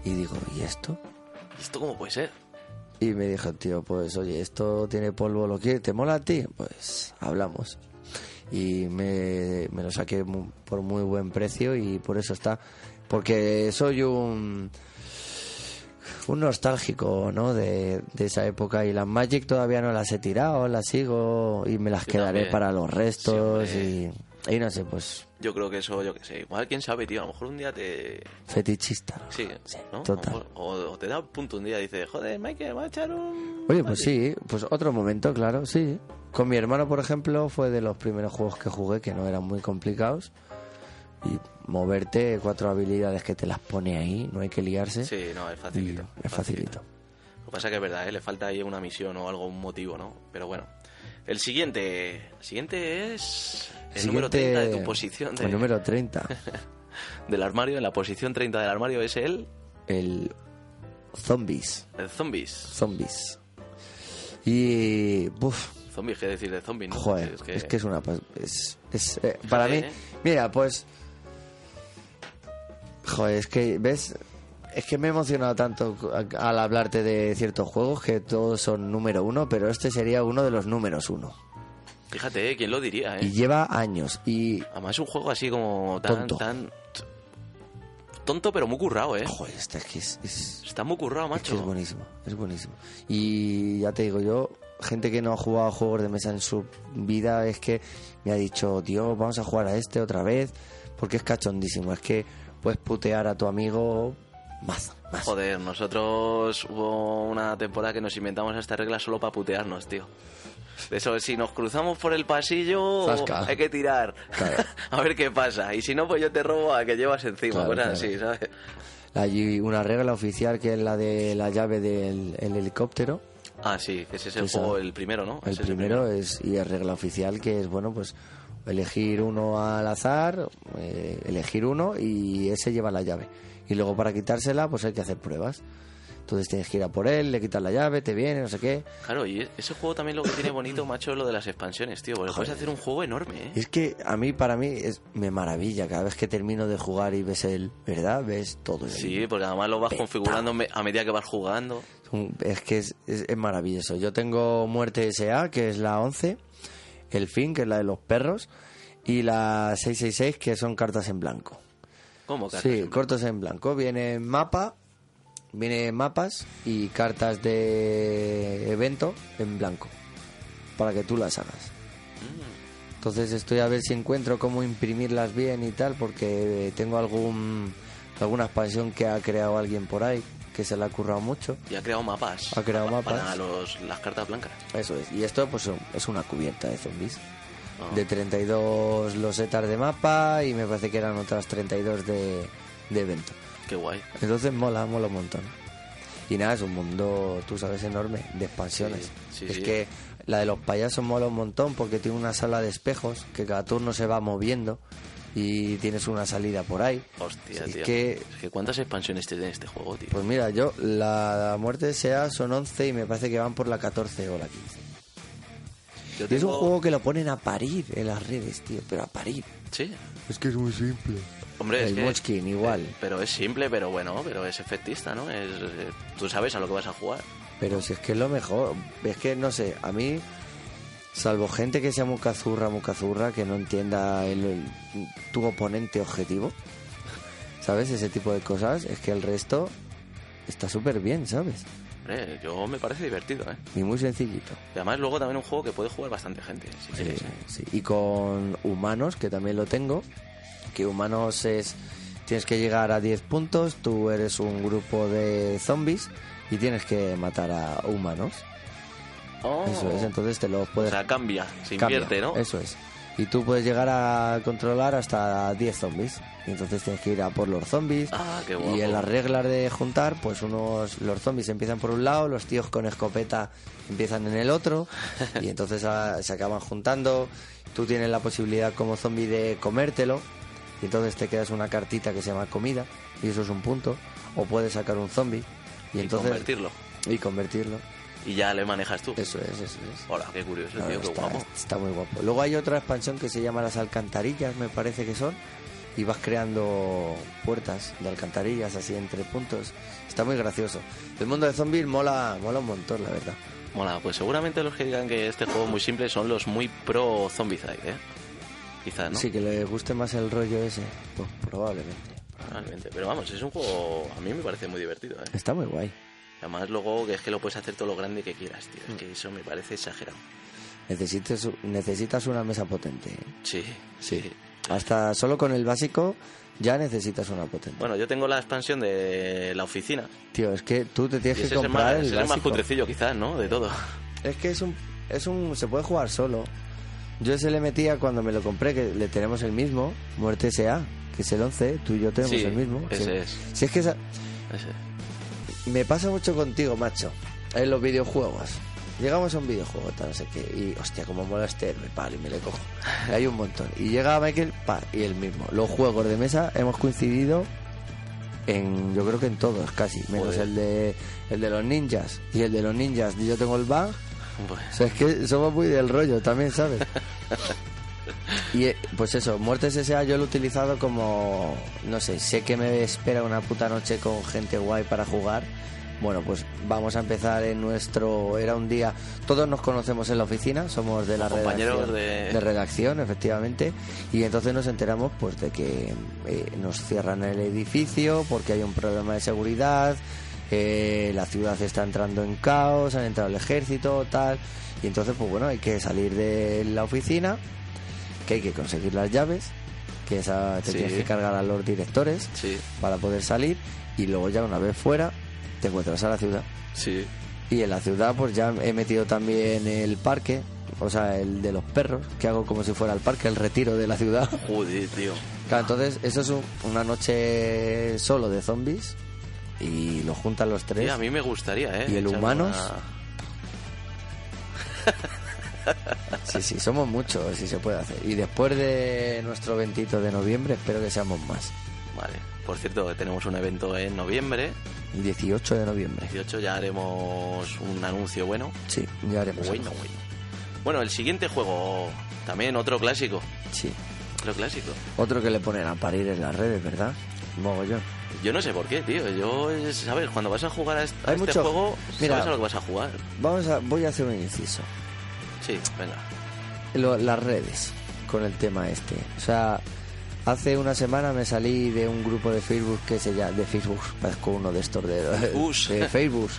Speaker 3: Y digo, ¿y esto?
Speaker 2: ¿Esto cómo puede ser?
Speaker 3: Y me dijo, tío, pues oye, esto tiene polvo, ¿lo quieres? ¿Te mola a ti? Pues hablamos. Y me, me lo saqué por muy buen precio y por eso está. Porque soy un un nostálgico, ¿no? De, de esa época y las Magic todavía no las he tirado, las sigo y me las
Speaker 2: Yo
Speaker 3: quedaré
Speaker 2: también.
Speaker 3: para los restos
Speaker 2: Sí,
Speaker 3: y, y no sé, pues
Speaker 2: Yo creo que eso, yo que sé. Igual, quién sabe, tío. A lo mejor un día te.
Speaker 3: fetichista.
Speaker 2: Sí, ¿no?
Speaker 3: total.
Speaker 2: Mejor- O, o te da un punto un día y dices, joder, Michael, va a echar un.
Speaker 3: Oye, pues sí, pues otro momento, claro, sí. Con mi hermano, por ejemplo, fue de los primeros juegos que jugué que no eran muy complicados. Y moverte, cuatro habilidades que te las pone ahí, no hay que liarse.
Speaker 2: Sí, no, es facilito.
Speaker 3: es facilito.
Speaker 2: Lo que pasa es que es verdad, ¿eh? le falta ahí una misión o algo, un motivo, ¿no? Pero bueno. El siguiente. El siguiente es. El número
Speaker 3: Siguiente-
Speaker 2: 30 de tu posición. de-
Speaker 3: El número 30.
Speaker 2: Del armario, en la posición 30 del armario es el.
Speaker 3: el Zombies.
Speaker 2: El zombies.
Speaker 3: Zombies. Y.
Speaker 2: Zombies, ¿qué decir de zombies? ¿no?
Speaker 3: Joder, es que es, una... pas- Es, es, eh, para mí...
Speaker 2: ¿eh?
Speaker 3: Mira, pues... Joder, es que, ¿ves? Es que me he emocionado tanto al hablarte de ciertos juegos que todos son número uno, pero este sería uno de los números uno.
Speaker 2: Fíjate, ¿eh? ¿quién lo diría, eh?
Speaker 3: Y lleva años. Y,
Speaker 2: Además es un juego así como tan...
Speaker 3: Tonto.
Speaker 2: tan tonto, pero muy currado, ¿eh?
Speaker 3: joder, este es que es- es,
Speaker 2: Está muy currado,
Speaker 3: Es que
Speaker 2: macho.
Speaker 3: es buenísimo, es buenísimo. Y ya te digo yo, gente que no ha jugado a juegos de mesa en su vida es que me ha dicho, tío, vamos a jugar a este otra vez, porque es cachondísimo. Es que puedes putear a tu amigo más, más.
Speaker 2: Joder, nosotros hubo una temporada que nos inventamos esta regla solo para putearnos, tío. De eso, si nos cruzamos por el pasillo,
Speaker 3: Zasca.
Speaker 2: hay que tirar.
Speaker 3: Claro.
Speaker 2: a ver qué pasa. Y si no, pues yo te robo a que llevas encima,
Speaker 3: Claro,
Speaker 2: cosas
Speaker 3: claro.
Speaker 2: así, ¿sabes?
Speaker 3: Hay una regla oficial que es la de la llave del el helicóptero.
Speaker 2: Ah, sí, ese es el juego, el primero, ¿no?
Speaker 3: El
Speaker 2: Ese es
Speaker 3: primero es, y es regla oficial que es, bueno, pues elegir uno al azar, eh, elegir uno y ese lleva la llave. Y luego para quitársela, pues hay que hacer pruebas. Entonces tienes que ir a por él, le quitas la llave, te viene, no sé qué.
Speaker 2: Claro, y ese juego también lo que tiene bonito, macho, es lo de las expansiones, tío. Porque puedes hacer un juego enorme, ¿eh?
Speaker 3: Es que a mí, para mí, es, me maravilla. Cada vez que termino de jugar y ves el, ¿verdad? Ves todo. ahí.
Speaker 2: Sí, porque además lo vas
Speaker 3: Petao.
Speaker 2: configurando a medida que vas jugando.
Speaker 3: Es que es, es- es maravilloso. Yo tengo Muerte S.A., que es la 11, el Fin, que es la de los perros, y la 666, que son cartas en blanco.
Speaker 2: ¿Cómo, cartas?
Speaker 3: Sí, cortos en blanco. Viene mapa, viene mapas y cartas de evento en blanco, para que tú las hagas. Entonces estoy a ver si encuentro cómo imprimirlas bien y tal, porque tengo algún alguna expansión que ha creado alguien por ahí, que se le ha currado mucho.
Speaker 2: Y ha creado mapas.
Speaker 3: Ha creado
Speaker 2: pa-
Speaker 3: mapas.
Speaker 2: Para los, las cartas blancas.
Speaker 3: Eso es. Y esto pues es una cubierta de zombies.
Speaker 2: Ah.
Speaker 3: De 32 losetas de mapa y me parece que eran otras 32 de, de evento.
Speaker 2: Qué guay.
Speaker 3: Entonces mola, mola un montón. Y nada, es un mundo, tú sabes, enorme, de expansiones.
Speaker 2: Sí, sí,
Speaker 3: es
Speaker 2: sí.
Speaker 3: que la de los payasos mola un montón porque tiene una sala de espejos que cada turno se va moviendo y tienes una salida por ahí.
Speaker 2: Hostia,
Speaker 3: Es
Speaker 2: tío.
Speaker 3: que-
Speaker 2: Es que ¿cuántas expansiones tiene este juego, tío?
Speaker 3: Pues mira, yo la muerte sea son 11 y me parece que van por la 14 o la 15.
Speaker 2: Yo
Speaker 3: Y es un juego que lo ponen a parir en las redes, tío, pero a parir.
Speaker 2: Sí.
Speaker 3: Es que es muy simple.
Speaker 2: Hombre, es
Speaker 3: El
Speaker 2: que-
Speaker 3: Munchkin, igual.
Speaker 2: eh, pero es simple, pero bueno, pero es efectista, ¿no? Es, eh, tú sabes a lo que vas a jugar.
Speaker 3: Pero si es que es lo mejor. Es que no sé, a mí, salvo gente que sea muy cazurra, muy cazurra, que no entienda el, el- tu oponente objetivo, ¿sabes? Ese tipo de cosas, es que el resto está súper bien, ¿sabes?
Speaker 2: Yo me parece divertido, ¿eh?
Speaker 3: Y muy sencillito.
Speaker 2: Y además luego también un juego que puede jugar bastante gente, si
Speaker 3: Sí,
Speaker 2: quieres. ¿eh?
Speaker 3: sí. Y con humanos, que también lo tengo, que humanos es... Tienes que llegar a 10 puntos, tú eres un grupo de zombies y tienes que matar a humanos.
Speaker 2: Oh.
Speaker 3: Eso es, entonces te los
Speaker 2: O
Speaker 3: puedes
Speaker 2: sea, cambia, se
Speaker 3: Cambia,
Speaker 2: invierte, ¿no?
Speaker 3: Eso es. Y tú puedes llegar a controlar hasta 10 zombies. Y entonces tienes que ir a por los zombies.
Speaker 2: Ah, qué guapo.
Speaker 3: y en las reglas de juntar, pues unos los zombies empiezan por un lado, los tíos con escopeta empiezan en el otro. y entonces ah, se acaban juntando. Tú tienes la posibilidad como zombie de comértelo. Y entonces te quedas una cartita que se llama comida. Y eso es un punto. O puedes sacar un zombie. Y,
Speaker 2: Y
Speaker 3: entonces.
Speaker 2: convertirlo.
Speaker 3: Y convertirlo.
Speaker 2: Y ya le manejas tú.
Speaker 3: Eso es, eso es.
Speaker 2: Hola, qué curioso, tío, qué
Speaker 3: está,
Speaker 2: guapo.
Speaker 3: está muy guapo. Luego hay otra expansión que se llama las alcantarillas, me parece que son, y vas creando puertas de alcantarillas así entre puntos. Está muy gracioso. El mundo de zombies mola, mola un montón, la verdad.
Speaker 2: Mola, pues seguramente los que digan que este juego es muy simple son los muy pro Zombicide, ¿eh? Quizás, ¿no?
Speaker 3: Sí, que le guste más el rollo ese, pues probablemente.
Speaker 2: Probablemente. Pero vamos, es un juego, a mí me parece muy divertido, ¿eh?
Speaker 3: Está muy guay.
Speaker 2: Además, luego que es que lo puedes hacer todo lo grande que quieras, tío.
Speaker 3: Mm.
Speaker 2: Es que eso me parece exagerado.
Speaker 3: Necesitas, necesitas una mesa potente. ¿eh?
Speaker 2: Sí, sí.
Speaker 3: Hasta solo con el básico ya necesitas una potente.
Speaker 2: Bueno, yo tengo la expansión de la oficina.
Speaker 3: Tío, es que tú te tienes que
Speaker 2: es el más,
Speaker 3: comprar el
Speaker 2: es el más putrecillo, quizás, ¿no? De todo.
Speaker 3: Es que es un, es un. Se puede jugar solo. Yo ese le metía cuando me lo compré, que le tenemos el mismo, Muerte S.A., que es el 11, tú y yo tenemos
Speaker 2: Sí,
Speaker 3: el mismo.
Speaker 2: ese
Speaker 3: Sí.
Speaker 2: es.
Speaker 3: Si es que esa-
Speaker 2: Ese.
Speaker 3: Me pasa mucho contigo, macho, en los videojuegos. Llegamos a un videojuego, tal, no sé qué, y hostia, como mola este héroe, pal, y me le cojo. Hay un montón. Y llega Michael, pa, y el mismo. Los juegos de mesa hemos coincidido en, yo creo que en todos, casi, menos
Speaker 2: Joder.
Speaker 3: el de, el de los ninjas. Y el de los ninjas, yo tengo el
Speaker 2: Pues,
Speaker 3: O sea, es que somos muy del rollo también, ¿sabes? Y eh, pues eso, Muertes S.A. yo lo he utilizado como, no sé, sé que me espera una puta noche con gente guay para jugar. Bueno, pues vamos a empezar en nuestro, era un día, todos nos conocemos en la oficina, somos de la redacción,
Speaker 2: de-
Speaker 3: redacción, efectivamente, y entonces nos enteramos pues de que eh, nos cierran el edificio porque hay un problema de seguridad, eh, la ciudad está entrando en caos, han entrado el ejército, tal, y entonces pues bueno, hay que salir de la oficina, que hay que conseguir las llaves, que esa te
Speaker 2: Sí.
Speaker 3: tienes que cargar a los directores
Speaker 2: sí,
Speaker 3: para poder salir, y luego ya una vez fuera te encuentras a la ciudad.
Speaker 2: sí.
Speaker 3: Y en la ciudad pues ya he metido también el parque, o sea, el de los perros, que hago como si fuera el parque, el retiro de la ciudad.
Speaker 2: Joder, tío.
Speaker 3: Claro, entonces eso es un- una noche solo de zombies y lo juntan los tres.
Speaker 2: Sí, a mí me gustaría, ¿eh?
Speaker 3: ¿Y el humanos?
Speaker 2: una-
Speaker 3: Sí, sí, somos muchos, si se puede hacer. Y después de nuestro eventito de noviembre, espero que seamos más.
Speaker 2: Vale. Por cierto, tenemos un evento en noviembre.
Speaker 3: El 18 de noviembre.
Speaker 2: 18 ya haremos un anuncio bueno.
Speaker 3: Sí, ya haremos.
Speaker 2: Bueno, bueno. Bueno, el siguiente juego, también otro clásico.
Speaker 3: Sí.
Speaker 2: Otro clásico.
Speaker 3: Otro que le ponen a parir en las redes, ¿verdad? Mogollón.
Speaker 2: Yo no sé por qué, tío. Yo, es- ¿sabes? Cuando vas a jugar a este, a
Speaker 3: Hay
Speaker 2: este
Speaker 3: mucho-
Speaker 2: juego,
Speaker 3: Mira.
Speaker 2: sabes a lo que vas a jugar.
Speaker 3: Vamos a, voy a hacer un inciso.
Speaker 2: Sí, venga.
Speaker 3: Lo- las redes con el tema este. O sea, hace una semana me salí de un grupo de Facebook que se llama de Facebook, parezco uno de estos de, de Facebook,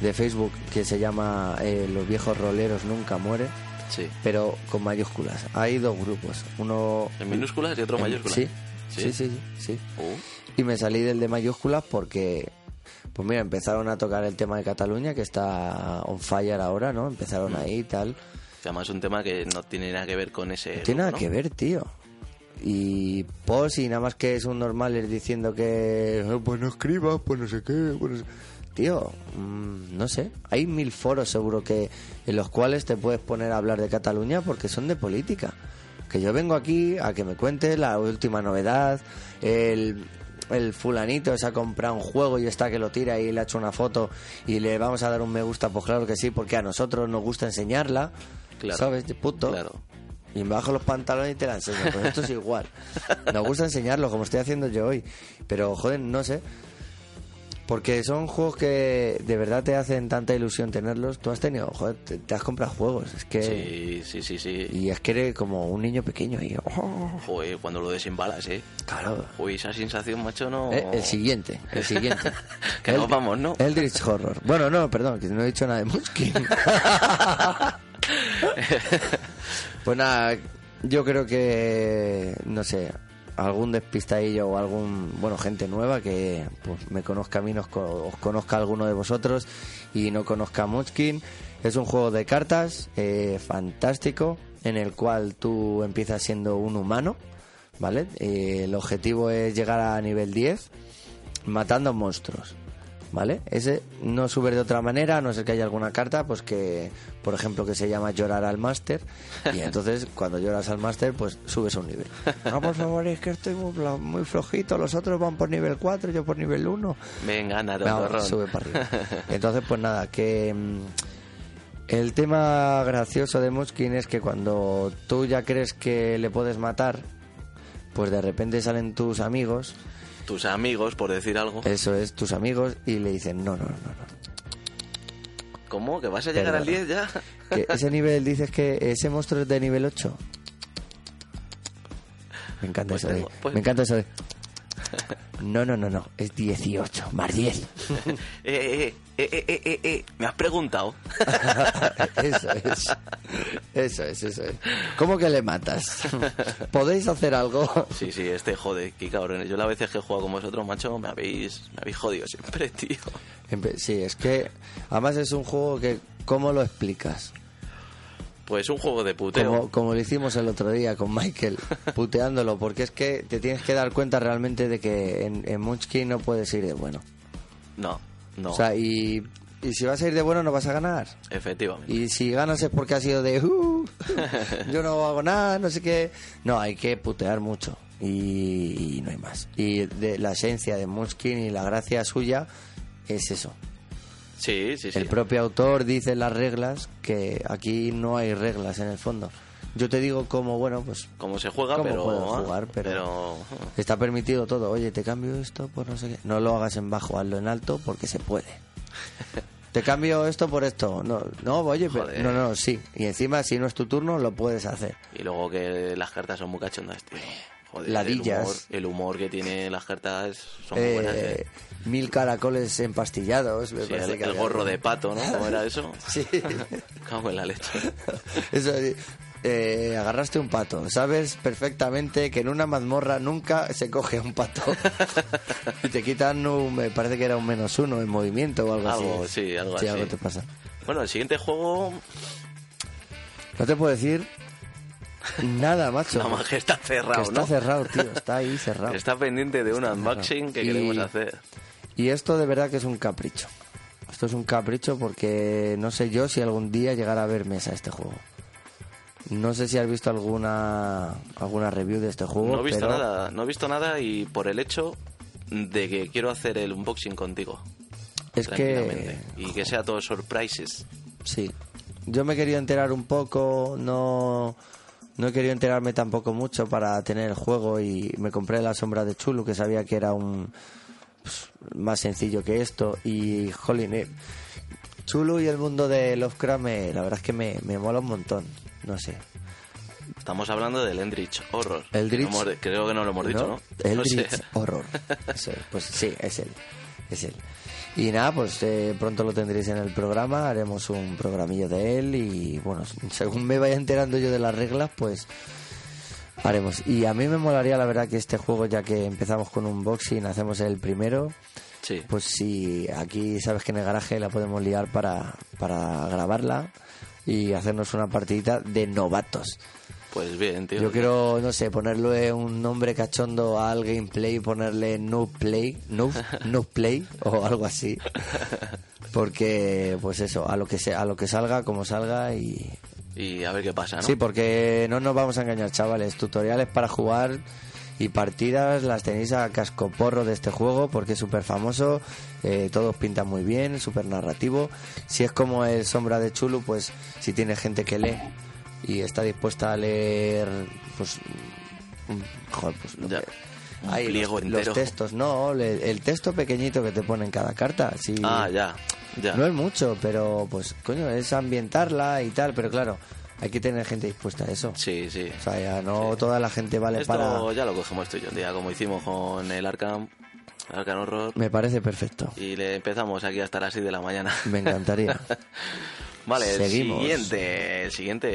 Speaker 3: de Facebook que se llama eh, Los viejos roleros nunca mueren,
Speaker 2: Sí.
Speaker 3: pero con mayúsculas. Hay dos grupos, uno
Speaker 2: En minúsculas y otro en mayúsculas.
Speaker 3: Sí,
Speaker 2: Sí.
Speaker 3: sí, sí, sí, sí.
Speaker 2: Uh,
Speaker 3: Y me salí del de mayúsculas porque, pues mira, empezaron a tocar el tema de Cataluña, que está on fire ahora, ¿no? Empezaron ahí y tal.
Speaker 2: que además es un tema que no tiene nada que ver con ese.
Speaker 3: No tiene nada que ver, tío. Y pos y nada más que es un normal diciendo que "Eh, pues no escribas, pues no sé qué, pues no sé". Tío, mm, no sé, hay mil foros seguro que en los cuales te puedes poner a hablar de Cataluña porque son de política. Que yo vengo aquí a que me cuentes la última novedad, el, el fulanito se ha comprado un juego y está que lo tira y le ha hecho una foto y le vamos a dar un me gusta, pues claro que sí, porque a nosotros nos gusta enseñarla,
Speaker 2: Claro.
Speaker 3: ¿sabes? De puto.
Speaker 2: Claro.
Speaker 3: Y me bajo los pantalones y te la enseño. Pues esto es igual. Nos gusta enseñarlo, como estoy haciendo yo hoy. Pero, joder, no sé. Porque son juegos que de verdad te hacen tanta ilusión tenerlos. Tú has tenido, joder, te, te has comprado juegos. Es que.
Speaker 2: Sí, sí, sí, sí.
Speaker 3: Y es que eres como un niño pequeño. Y, oh,
Speaker 2: Joder, cuando lo desembalas, ¿eh?
Speaker 3: claro.
Speaker 2: Joder, esa sensación, macho, no...
Speaker 3: Eh, el siguiente, el siguiente.
Speaker 2: Que nos vamos, ¿no?
Speaker 3: Eldritch Horror. Bueno, no, perdón, que no he dicho nada de Muskin. pues nada, yo creo que, no sé, algún despistadillo o algún, bueno, gente nueva que pues, me conozca a mí, os conozca alguno de vosotros y no conozca a Munchkin. Es un juego de cartas eh, fantástico en el cual tú empiezas siendo un humano, ¿vale? Eh, el objetivo es llegar a nivel 10 matando monstruos. ¿Vale? Ese no sube de otra manera, a no ser que haya alguna carta, pues que, por ejemplo, que se llama llorar al máster. Y entonces, cuando lloras al máster, pues subes un nivel. No, por favor, es que estoy muy, muy flojito. Los otros van por nivel 4, yo por nivel 1.
Speaker 2: Venga,
Speaker 3: Venga,
Speaker 2: Naruto
Speaker 3: sube para arriba. Entonces, pues nada, que mm, el tema gracioso de Muskin es que cuando tú ya crees que le puedes matar, pues de repente salen tus amigos,
Speaker 2: Tus amigos, por decir algo.
Speaker 3: eso es, tus amigos, y le dicen, no, no, no, no.
Speaker 2: ¿Cómo? ¿Que vas a llegar al
Speaker 3: Perdona.
Speaker 2: 10 ya?
Speaker 3: Que ese nivel, dices que ese monstruo es de nivel 8. Me encanta
Speaker 2: Pues
Speaker 3: eso de,
Speaker 2: tengo- pues-
Speaker 3: Me encanta eso de... No, no, no, no, es 18, más 10.
Speaker 2: eh, eh, eh, eh, eh, eh, eh, ¿Me has preguntado?
Speaker 3: Eso es. Eso es, eso es. ¿Cómo que le matas? ¿Podéis hacer algo?
Speaker 2: Sí, sí, este jode, qué cabrones. Yo las veces que he jugado con vosotros, macho, me habéis, me habéis jodido siempre, tío.
Speaker 3: Sí, es que además es un juego que, ¿cómo lo explicas?
Speaker 2: Pues un juego de puteo.
Speaker 3: Como, como lo hicimos el otro día con Michael, puteándolo, porque es que te tienes que dar cuenta realmente de que en, en Munchkin no puedes ir de bueno.
Speaker 2: No, no,
Speaker 3: O sea, y, y si vas a ir de bueno no vas a ganar.
Speaker 2: efectivamente.
Speaker 3: Y si ganas es porque ha sido de "Uh, yo no hago nada, no sé qué. No, hay que putear mucho. Y, y no hay más. Y de la esencia de Munchkin y la gracia suya es eso.
Speaker 2: Sí, sí, sí.
Speaker 3: El propio autor dice las reglas que aquí no hay reglas en el fondo. Yo te digo cómo, bueno, pues
Speaker 2: Cómo se juega,
Speaker 3: cómo
Speaker 2: pero...
Speaker 3: puedes jugar, pero,
Speaker 2: pero-
Speaker 3: está permitido todo. Oye, te cambio esto por no sé qué. No lo hagas en bajo, hazlo en alto porque se puede. Te cambio esto por esto. No, no, oye, pero- no, no, sí. Y encima, si no es tu turno, lo puedes hacer.
Speaker 2: Y luego que las cartas son muy cachondas, tío. Joder,
Speaker 3: Ladillas.
Speaker 2: El humor, el humor que tiene las cartas son muy buenas.
Speaker 3: Eh,
Speaker 2: eh.
Speaker 3: mil caracoles empastillados. Me
Speaker 2: Sí, el,
Speaker 3: que
Speaker 2: el gorro de pato, ¿no? ¿Cómo era eso?
Speaker 3: Sí.
Speaker 2: Cago en la leche.
Speaker 3: Eso, eh, agarraste un pato. Sabes perfectamente que en una mazmorra nunca se coge un pato. y te quitan un, me parece que era un menos uno en movimiento o algo,
Speaker 2: Algo,
Speaker 3: así.
Speaker 2: sí, algo
Speaker 3: Sí,
Speaker 2: así.
Speaker 3: algo te pasa.
Speaker 2: Bueno, el siguiente juego,
Speaker 3: No te puedo decir nada, macho.
Speaker 2: la magia está
Speaker 3: que
Speaker 2: cerrado,
Speaker 3: está cerrado, tío. Está ahí cerrado.
Speaker 2: Está pendiente de un unboxing que
Speaker 3: Y-
Speaker 2: queremos hacer.
Speaker 3: Y esto de verdad que es un capricho. Esto es un capricho porque no sé yo si algún día llegará a ver mesa este juego. No sé si has visto alguna alguna review de este juego.
Speaker 2: No he visto
Speaker 3: pero
Speaker 2: nada, no he visto nada y por el hecho de que quiero hacer el unboxing contigo.
Speaker 3: Es que
Speaker 2: Y que sea todo surprises.
Speaker 3: sí. Yo me he querido enterar un poco, no no he querido enterarme tampoco mucho para tener el juego y me compré la sombra de Chulu que sabía que era un pues, más sencillo que esto y jolín, eh, Chulu y el mundo de Lovecraft me, la verdad es que me, me mola un montón, no sé.
Speaker 2: Estamos hablando del Eldritch Horror.
Speaker 3: Eldritch.
Speaker 2: No creo que no lo hemos dicho, ¿no?
Speaker 3: Eldritch
Speaker 2: No sé.
Speaker 3: Horror. Eso pues sí, es él. Es él. Y nada, pues eh, pronto lo tendréis en el programa, haremos un programillo de él y bueno, según me vaya enterando yo de las reglas, pues haremos. Y a mí me molaría la verdad que este juego, ya que empezamos con un boxing, hacemos el primero,
Speaker 2: Sí.
Speaker 3: pues si aquí sabes que en el garaje la podemos liar para, para grabarla y hacernos una partidita de novatos.
Speaker 2: Pues bien, tío.
Speaker 3: Yo quiero, no sé, ponerle un nombre cachondo al gameplay, ponerle Noob Play, Noob, Noob Play o algo así. Porque, pues eso, a lo que sea, a lo que salga, como salga y...
Speaker 2: Y a ver qué pasa, ¿no?
Speaker 3: Sí, porque no nos vamos a engañar, chavales. Tutoriales para jugar y partidas las tenéis a cascoporro de este juego porque es súper famoso, eh, todos pintan muy bien, súper narrativo. Si es como el Sombra de Chulu, pues si tiene gente que lee y está dispuesta a leer, pues... mm, Joder, pues lo
Speaker 2: Ya.
Speaker 3: que-
Speaker 2: Un
Speaker 3: Ahí,
Speaker 2: pliego
Speaker 3: los,
Speaker 2: entero.
Speaker 3: los textos, no, le- el texto pequeñito que te pone en cada carta. Si,
Speaker 2: Ah, ya. Ya.
Speaker 3: no es mucho, pero pues coño, es ambientarla y tal, pero claro, hay que tener gente dispuesta a eso.
Speaker 2: Sí, sí.
Speaker 3: O sea, ya no toda la gente vale
Speaker 2: Esto
Speaker 3: para...
Speaker 2: ya lo cogemos tú y yo, tía, como hicimos con el Arkham, Arkham Horror.
Speaker 3: Me parece perfecto.
Speaker 2: Y le empezamos aquí hasta las 6 de la mañana.
Speaker 3: Me encantaría.
Speaker 2: Vale, el
Speaker 3: Seguimos.
Speaker 2: siguiente, el siguiente,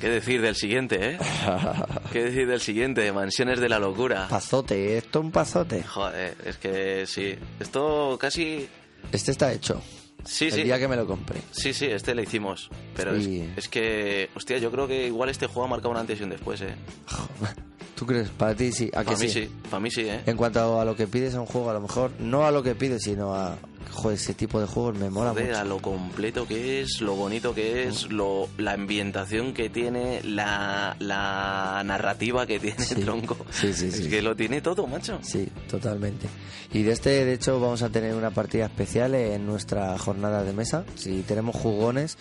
Speaker 2: ¿qué decir del siguiente, eh? ¿Qué decir del siguiente? Mansiones de la locura.
Speaker 3: pazote, esto es un pazote.
Speaker 2: Joder, es que sí, esto casi,
Speaker 3: Este está hecho.
Speaker 2: sí,
Speaker 3: el
Speaker 2: sí,
Speaker 3: día que me lo compré.
Speaker 2: sí, sí, este le hicimos, pero es-
Speaker 3: Sí.
Speaker 2: es, que, hostia, yo creo que igual este juego ha marcado un antes y un después, eh.
Speaker 3: ¿Tú crees? Para ti sí, a que
Speaker 2: Para mí
Speaker 3: sí.
Speaker 2: sí, para mí sí, eh.
Speaker 3: En cuanto a lo que pides a un juego, a lo mejor, no a lo que pides, sino a... Joder, ese tipo de juegos me mola
Speaker 2: Joder,
Speaker 3: mucho.
Speaker 2: a lo completo que es, lo bonito que es, lo, la ambientación que tiene, la, la narrativa que tiene
Speaker 3: Sí.
Speaker 2: el tronco.
Speaker 3: Sí, sí,
Speaker 2: es
Speaker 3: sí.
Speaker 2: que lo tiene todo, macho.
Speaker 3: Sí, totalmente. Y de este, de hecho, vamos a tener una partida especial en nuestra jornada de mesa. Si tenemos jugones,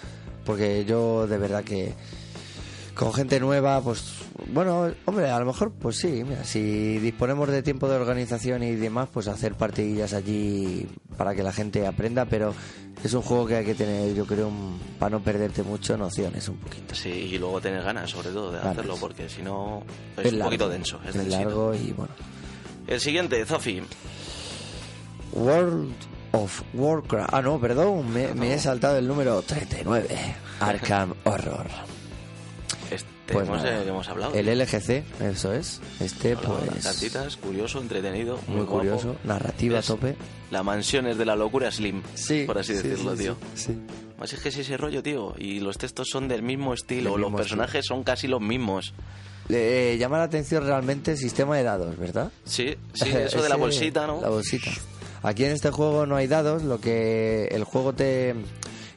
Speaker 3: porque yo de verdad que con gente nueva, pues bueno, hombre, a lo mejor, pues sí, mira, si disponemos de tiempo de organización y demás, pues hacer partidillas allí para que la gente aprenda, pero es un juego que hay que tener, yo creo, un- para no perderte mucho, nociones un poquito.
Speaker 2: Sí, y luego tener ganas, sobre todo, de
Speaker 3: Ganas.
Speaker 2: hacerlo, porque si no es, un
Speaker 3: largo,
Speaker 2: poquito denso. Es,
Speaker 3: es largo y bueno.
Speaker 2: El siguiente, Zofi.
Speaker 3: World of Warcraft. Ah, no, perdón, me, me he saltado el número 39. Arkham Horror.
Speaker 2: Este
Speaker 3: Pues
Speaker 2: hemos,
Speaker 3: nada,
Speaker 2: eh, hemos hablado.
Speaker 3: El LGC, eso es. Este,
Speaker 2: Hablado,
Speaker 3: pues.
Speaker 2: cartitas, curioso, entretenido, muy,
Speaker 3: Muy
Speaker 2: guapo.
Speaker 3: curioso. Narrativa a tope.
Speaker 2: La mansión es de la locura Slim, por así
Speaker 3: sí,
Speaker 2: decirlo,
Speaker 3: sí,
Speaker 2: tío.
Speaker 3: sí, sí.
Speaker 2: Más es que es ese rollo, tío. Y los textos son del mismo estilo,
Speaker 3: Del
Speaker 2: los personajes son casi los mismos.
Speaker 3: Le llama la atención realmente el sistema de dados, ¿verdad?
Speaker 2: Sí, sí, eso de la bolsita, ¿no?
Speaker 3: La bolsita. Aquí en este juego no hay dados, lo que el juego te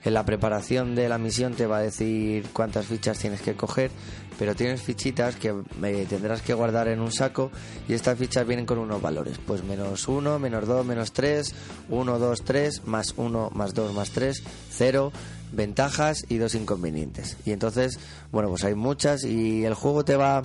Speaker 3: En la preparación de la misión te va a decir cuántas fichas tienes que coger, pero tienes fichitas que eh, tendrás que guardar en un saco y estas fichas vienen con unos valores, pues menos 1, menos 2, menos 3, 1, 2, 3, más 1, más 2, más 3, 0, ventajas y dos inconvenientes. Y entonces, bueno, pues hay muchas y el juego te va...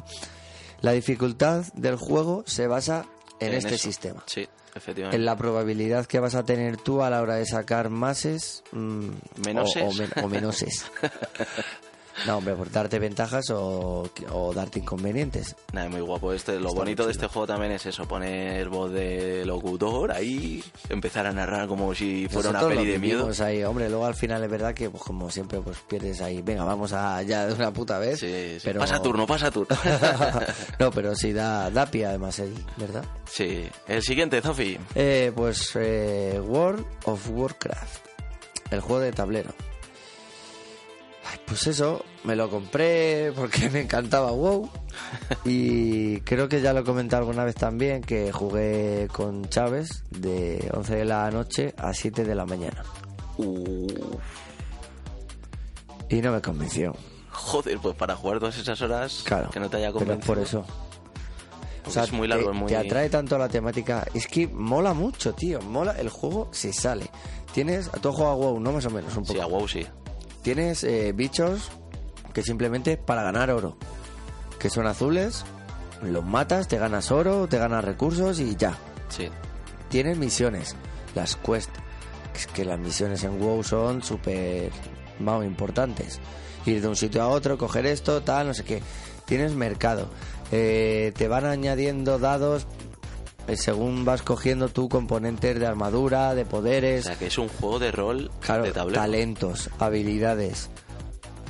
Speaker 3: La dificultad del juego se basa en, este
Speaker 2: eso.
Speaker 3: sistema.
Speaker 2: Sí, efectivamente.
Speaker 3: En la probabilidad que vas a tener tú a la hora de sacar mases mm,
Speaker 2: Menoses.
Speaker 3: o, o men- o menoses. no, hombre, por darte ventajas o, o darte inconvenientes.
Speaker 2: Nada, muy guapo este. Lo
Speaker 3: Está
Speaker 2: bonito de este juego también es eso, poner voz de locutor ahí, empezar a narrar como si fuera una
Speaker 3: Nosotros
Speaker 2: peli
Speaker 3: lo
Speaker 2: de miedo.
Speaker 3: ahí, hombre, luego al final es verdad que pues, como siempre pues pierdes ahí, venga, vamos a ya de una puta vez.
Speaker 2: Sí, sí.
Speaker 3: pero...
Speaker 2: Pasa turno, pasa turno.
Speaker 3: no, pero sí da, da pie además ahí, ¿verdad?
Speaker 2: sí. El siguiente, Zofi.
Speaker 3: Eh, pues eh, World of Warcraft, el juego de tablero. Pues eso, me lo compré porque me encantaba WoW y creo que ya lo comenté alguna vez también que jugué con Chávez de 11 de la noche a 7 de la mañana y no me convenció.
Speaker 2: Joder, pues para jugar todas esas horas
Speaker 3: Claro,
Speaker 2: que no te haya
Speaker 3: pero
Speaker 2: convencido.
Speaker 3: por eso.
Speaker 2: Porque es muy largo,
Speaker 3: te,
Speaker 2: es muy...
Speaker 3: te atrae tanto la temática. Es que mola mucho, tío. Mola el juego, se sale. Tienes, tú has jugado a WoW, ¿no? Más o menos, un poco.
Speaker 2: Sí, a WoW sí.
Speaker 3: Tienes eh, bichos que simplemente es para ganar oro. Que son azules, los matas, te ganas oro, te ganas recursos y ya.
Speaker 2: Sí.
Speaker 3: Tienes misiones, las quest. Es que las misiones en WoW son súper, importantes. Ir de un sitio a otro, coger esto, tal, no sé qué. Tienes mercado. Eh, te van añadiendo dados eh, según vas cogiendo tu componentes de armadura, de
Speaker 2: O
Speaker 3: poderes.
Speaker 2: sea, que es un juego de rol
Speaker 3: Claro,
Speaker 2: de tablero.
Speaker 3: talentos, habilidades,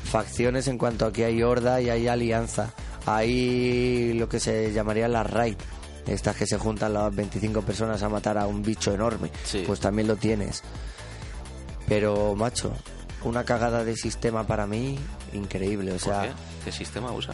Speaker 3: facciones en cuanto a que hay horda y hay alianza. Hay lo que se llamaría la raid. Estas que se juntan las 25 personas a matar a un bicho enorme.
Speaker 2: Sí.
Speaker 3: Pues también lo tienes. Pero, macho, una cagada de sistema para mí increíble. O
Speaker 2: ¿Por
Speaker 3: sea,
Speaker 2: qué? ¿Qué sistema usa?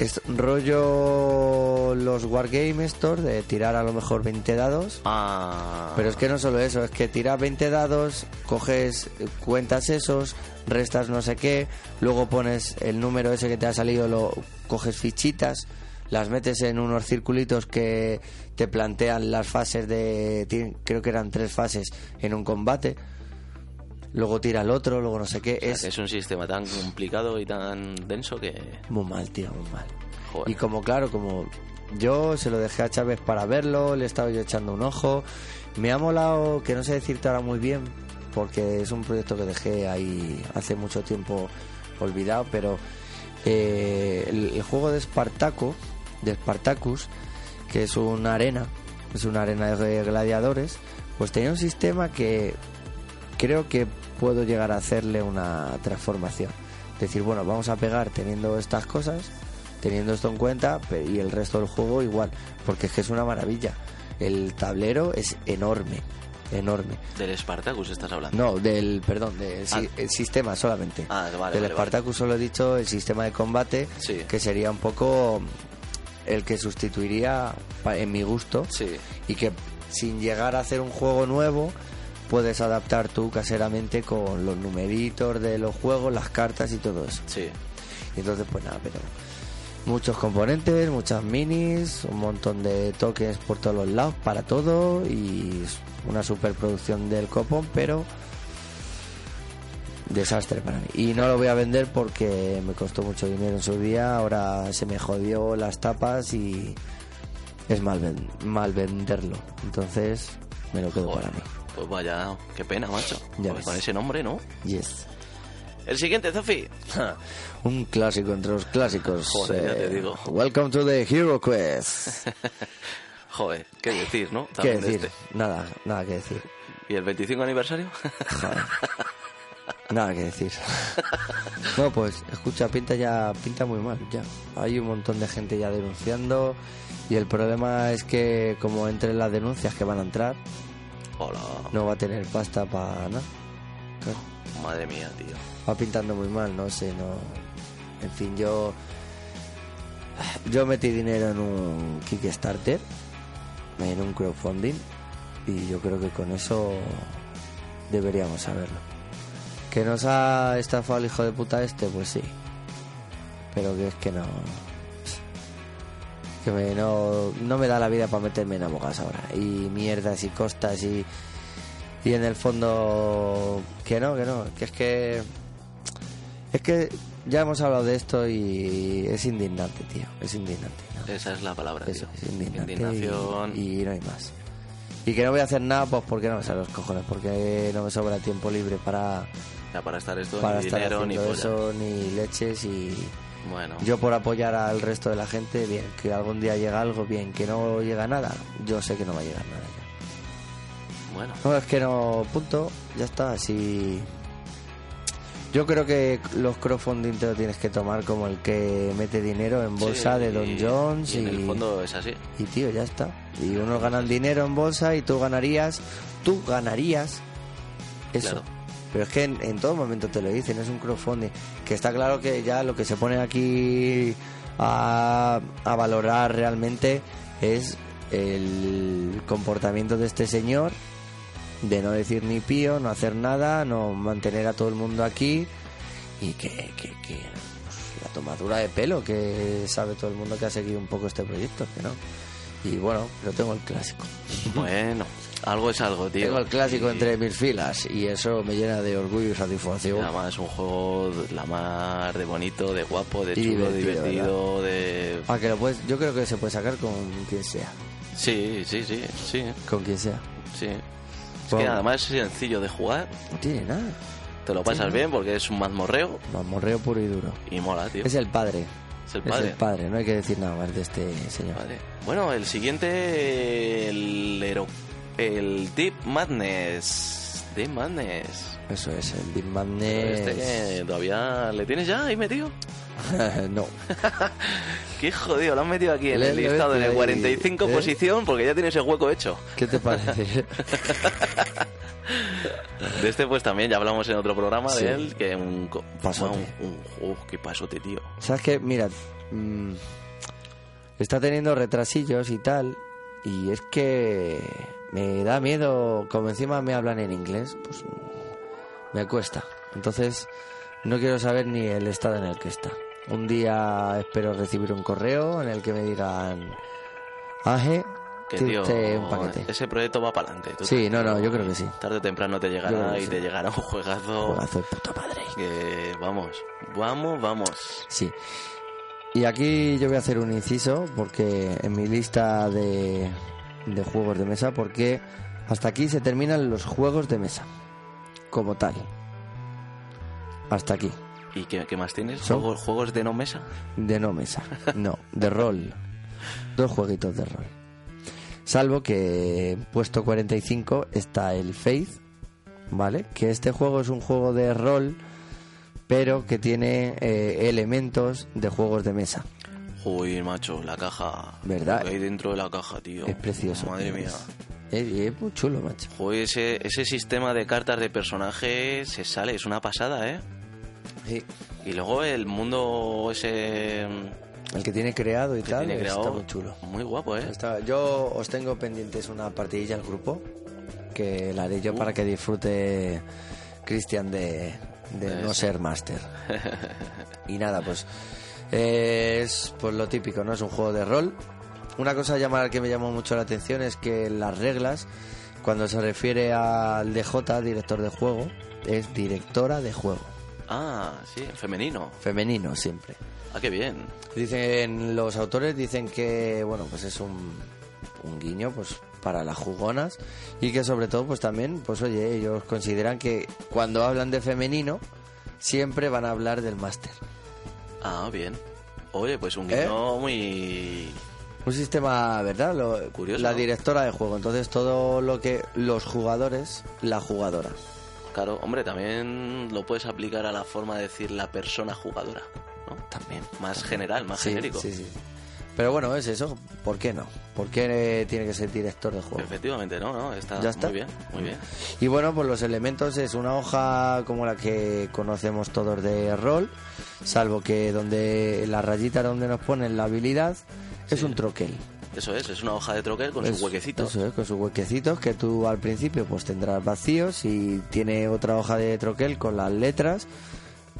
Speaker 3: Es rollo los Wargame Store de tirar a lo mejor 20 dados.
Speaker 2: Ah...
Speaker 3: Pero es que no solo eso, es que tiras 20 dados, coges, cuentas esos, restas no sé qué, luego pones el número ese que te ha salido, lo coges fichitas, las metes en unos circulitos que te plantean las fases de, creo que eran tres fases en un combate, luego tira el otro, luego no sé qué,
Speaker 2: O sea,
Speaker 3: es
Speaker 2: es un sistema tan complicado y tan denso que...
Speaker 3: muy mal, tío, muy mal.
Speaker 2: Joder.
Speaker 3: Y como claro, como yo se lo dejé a Chávez para verlo, le estaba yo echando un ojo. Me ha molado, que no sé decirte ahora muy bien, porque es un proyecto que dejé ahí hace mucho tiempo olvidado, pero eh, el, el juego de Spartaco, de Spartacus, que es una arena, es una arena de gladiadores, pues tenía un sistema que creo que puedo llegar a hacerle una transformación. Decir, bueno, vamos a pegar teniendo estas cosas, teniendo esto en cuenta, y el resto del juego igual, porque es que es una maravilla. El tablero es enorme, enorme.
Speaker 2: Del Spartacus estás hablando.
Speaker 3: No, del, perdón, del si-
Speaker 2: Ah.
Speaker 3: el sistema solamente.
Speaker 2: Ah, vale,
Speaker 3: del
Speaker 2: vale,
Speaker 3: Spartacus solo he dicho el sistema de combate,
Speaker 2: Sí.
Speaker 3: que sería un poco el que sustituiría, en mi gusto,
Speaker 2: Sí.
Speaker 3: y que sin llegar a hacer un juego nuevo puedes adaptar tú caseramente con los numeritos de los juegos, las cartas y todo eso.
Speaker 2: Sí.
Speaker 3: Y entonces pues nada, pero muchos componentes, muchas minis, un montón de tokens por todos los lados para todo y una superproducción del copón, pero desastre para mí. Y no lo voy a vender porque me costó mucho dinero en su día, ahora se me jodió las tapas y es mal, ven- mal venderlo. Entonces me lo quedo
Speaker 2: Joder.
Speaker 3: para mí.
Speaker 2: Pues vaya, qué pena, macho.
Speaker 3: Ya
Speaker 2: Pues con ese nombre, ¿no?
Speaker 3: Yes.
Speaker 2: El siguiente, Zofi.
Speaker 3: Un clásico entre los clásicos. Eh,
Speaker 2: ya te digo.
Speaker 3: Welcome to the Hero Quest.
Speaker 2: Joder, qué decir, ¿no?
Speaker 3: ¿Qué
Speaker 2: También de
Speaker 3: decir?
Speaker 2: este.
Speaker 3: Nada, nada que decir.
Speaker 2: ¿Y el 25 aniversario?
Speaker 3: Joder. Nada que decir. No, pues escucha, pinta ya, pinta muy mal ya. Hay un montón de gente ya denunciando y el problema es que como entre las denuncias que van a entrar,
Speaker 2: Hola.
Speaker 3: no va a tener pasta para nada. Claro.
Speaker 2: Madre mía, tío.
Speaker 3: va pintando muy mal, no sé, no. En fin, yo. Yo metí dinero en un Kickstarter, en un crowdfunding, y yo creo que con eso deberíamos saberlo. ¿Que nos ha estafado el hijo de puta este? Pues sí. Pero que es que no. Que me, no, no me da la vida para meterme en abogados ahora. Y mierdas y costas y. Y en el fondo. Que no, que no. Que es que. Es que ya hemos hablado de esto y es indignante, tío. Es indignante. ¿no?
Speaker 2: Esa es la palabra,
Speaker 3: Eso,
Speaker 2: tío.
Speaker 3: es indignante.
Speaker 2: Indignación.
Speaker 3: Y, y no hay más. Y que no voy a hacer nada, pues porque no me salen los cojones. Porque no me sobra tiempo libre para,
Speaker 2: Ya para estar esto,
Speaker 3: para
Speaker 2: ni
Speaker 3: estar
Speaker 2: dinero, ni
Speaker 3: haciendo
Speaker 2: polla.
Speaker 3: eso, ni leches y.
Speaker 2: Bueno,
Speaker 3: Yo por apoyar al resto de la gente, bien, que algún día llega algo, bien, que no llega nada, yo sé que no va a llegar nada ya.
Speaker 2: bueno.
Speaker 3: No, es que no, punto, ya está, así... Yo creo que los crowdfunding te lo tienes que tomar como el que mete dinero en bolsa
Speaker 2: Sí,
Speaker 3: de Don
Speaker 2: y-
Speaker 3: Jones
Speaker 2: y
Speaker 3: y,
Speaker 2: en el fondo es así.
Speaker 3: y tío, ya está. Y unos ganan dinero en bolsa y tú ganarías, tú ganarías eso.
Speaker 2: Claro.
Speaker 3: Pero es que en, en todo momento te lo dicen, es un crowdfunding. Que está claro que ya lo que se pone aquí a, a valorar realmente es el comportamiento de este señor de no decir ni pío, no hacer nada, no mantener a todo el mundo aquí y que, que, que, pues, la tomadura de pelo que sabe todo el mundo que ha seguido un poco este proyecto, que no. Y bueno, pero tengo el clásico.
Speaker 2: Bueno, algo es algo, tío.
Speaker 3: Tengo el clásico
Speaker 2: Y-
Speaker 3: entre mis filas y eso me llena de orgullo y
Speaker 2: y
Speaker 3: satisfacción.
Speaker 2: Además es un juego la mar de bonito, de guapo, de chulo,
Speaker 3: divertido,
Speaker 2: divertido, de...
Speaker 3: Ah, que lo puedes, yo creo que se puede sacar con quien sea.
Speaker 2: Sí, sí, sí, sí,
Speaker 3: Con quien sea.
Speaker 2: sí. Es que además es sencillo de jugar,
Speaker 3: No tiene nada.
Speaker 2: te lo pasas bien porque es un mazmorreo
Speaker 3: Mamorreo puro y duro.
Speaker 2: y mola, tío.
Speaker 3: Es el padre.
Speaker 2: Es el
Speaker 3: Es
Speaker 2: padre.
Speaker 3: el padre, no hay que decir nada más de este señor.
Speaker 2: Vale. Bueno, el siguiente, el, Hero- el Deep Madness. Deep Madness.
Speaker 3: Eso es, el Deep
Speaker 2: Pero
Speaker 3: Madness.
Speaker 2: Este todavía le tienes ya ahí metido.
Speaker 3: no.
Speaker 2: Qué jodido, lo han metido aquí en
Speaker 3: Le-
Speaker 2: el
Speaker 3: le
Speaker 2: listado, en
Speaker 3: metido
Speaker 2: el
Speaker 3: ahí,
Speaker 2: 45
Speaker 3: ¿eh?
Speaker 2: posición, porque ya tienes el hueco hecho.
Speaker 3: ¿Qué te parece?
Speaker 2: De este, pues también ya hablamos en otro programa
Speaker 3: Sí.
Speaker 2: de él, que un.
Speaker 3: Pasote.
Speaker 2: Un, qué pasote, tío.
Speaker 3: ¿Sabes qué? Mira, mm, está teniendo retrasillos y tal. Y es que me da miedo, como encima me hablan en inglés, pues me cuesta. Entonces, no quiero saber ni el estado en el que está. Un día espero recibir un correo en el que me digan, Aje,
Speaker 2: Que tío,
Speaker 3: un paquete.
Speaker 2: ese proyecto va para adelante.
Speaker 3: Sí, no, no, yo creo que sí.
Speaker 2: Tarde o temprano te llegará y
Speaker 3: sí.
Speaker 2: te llegará un juegazo.
Speaker 3: Juegazo de puta madre.
Speaker 2: Que vamos, vamos, vamos.
Speaker 3: Sí. Y aquí yo voy a hacer un inciso porque en mi lista de, de juegos de mesa, porque hasta aquí se terminan los juegos de mesa, como tal. Hasta aquí.
Speaker 2: ¿Y qué, qué más tienes?
Speaker 3: Son-
Speaker 2: ¿Juegos, ¿Juegos de no mesa?
Speaker 3: De no mesa, no, de rol. Dos jueguitos de rol. Salvo que puesto 45 está el Faith, ¿vale? Que este juego es un juego de rol, pero que tiene eh, elementos de juegos de mesa.
Speaker 2: Uy, macho, la caja.
Speaker 3: ¿Verdad?
Speaker 2: Lo que hay dentro de la caja, tío.
Speaker 3: Es precioso.
Speaker 2: Madre mía.
Speaker 3: Es, es muy chulo, macho.
Speaker 2: Joder, ese, ese sistema de cartas de personajes se sale, es una pasada, ¿eh?
Speaker 3: Sí.
Speaker 2: Y luego el mundo ese
Speaker 3: El que tiene creado y tal
Speaker 2: tiene creado.
Speaker 3: está muy chulo.
Speaker 2: Muy guapo, ¿eh?
Speaker 3: Está- yo os tengo pendientes una partidilla al grupo que la haré yo para que disfrute Cristian de, de no ser máster. y nada, pues eh, es pues lo típico, ¿no? Es un juego de rol. Una cosa llamar que me llamó mucho la atención es que las reglas, cuando se refiere al DJ, director de juego, es directora de juego.
Speaker 2: Ah, sí, femenino.
Speaker 3: Femenino siempre.
Speaker 2: Ah, qué bien.
Speaker 3: Dicen los autores dicen que bueno pues es un, un guiño pues para las jugonas y que sobre todo pues también pues oye ellos consideran que cuando hablan de femenino siempre van a hablar del máster
Speaker 2: Ah, bien. Oye, pues un
Speaker 3: ¿Eh?
Speaker 2: guiño muy...
Speaker 3: un sistema verdad Lo-
Speaker 2: Curioso,
Speaker 3: la directora de juego entonces todo lo que los jugadores la jugadora
Speaker 2: Claro, hombre, también lo puedes aplicar a la forma de decir la persona jugadora, ¿no?
Speaker 3: también
Speaker 2: Más general, más
Speaker 3: Sí,
Speaker 2: genérico.
Speaker 3: sí, sí. Pero bueno es eso ¿por qué no? ¿por qué tiene que ser director de juego?
Speaker 2: Efectivamente, no, no, está,
Speaker 3: Ya está.
Speaker 2: muy bien, muy bien.
Speaker 3: Y bueno, pues los elementos es una hoja como la que conocemos todos de rol, salvo que donde la rayita donde nos ponen la habilidad es un troquel.
Speaker 2: Eso es, es una hoja de troquel con
Speaker 3: Es-
Speaker 2: su huequecito.
Speaker 3: Eso es, con sus huequecitos que tú al principio pues tendrás vacíos y tiene otra hoja de troquel con las letras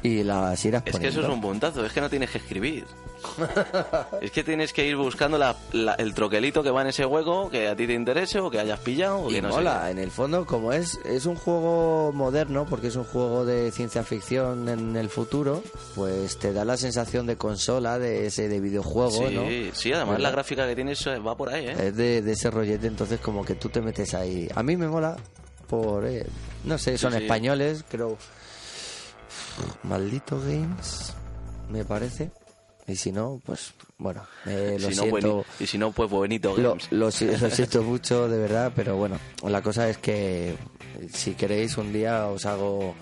Speaker 3: y las irás
Speaker 2: Es que eso es
Speaker 3: poniendo.
Speaker 2: un puntazo, es que no tienes que escribir. es que tienes que ir buscando la- la- el troquelito que va en ese hueco que a ti te interese o que hayas pillado o
Speaker 3: Y
Speaker 2: que no
Speaker 3: mola,
Speaker 2: sé.
Speaker 3: en el fondo, como es, es un juego moderno, porque es un juego de ciencia ficción en el futuro, pues te da la sensación de consola, de ese de videojuego,
Speaker 2: Sí,
Speaker 3: ¿no?
Speaker 2: sí, además la gráfica que tienes eh, va por ahí, ¿eh?
Speaker 3: Es de, de ese rollete, entonces como que tú te metes ahí. A mí me mola por, eh, no sé, son
Speaker 2: sí.
Speaker 3: españoles, creo. Maldito Games, me parece. Y si no, pues bueno, eh, lo
Speaker 2: si no,
Speaker 3: siento.
Speaker 2: y si no, pues bonito
Speaker 3: Lo, lo siento mucho, de verdad, pero bueno, la cosa es que si queréis un día os hago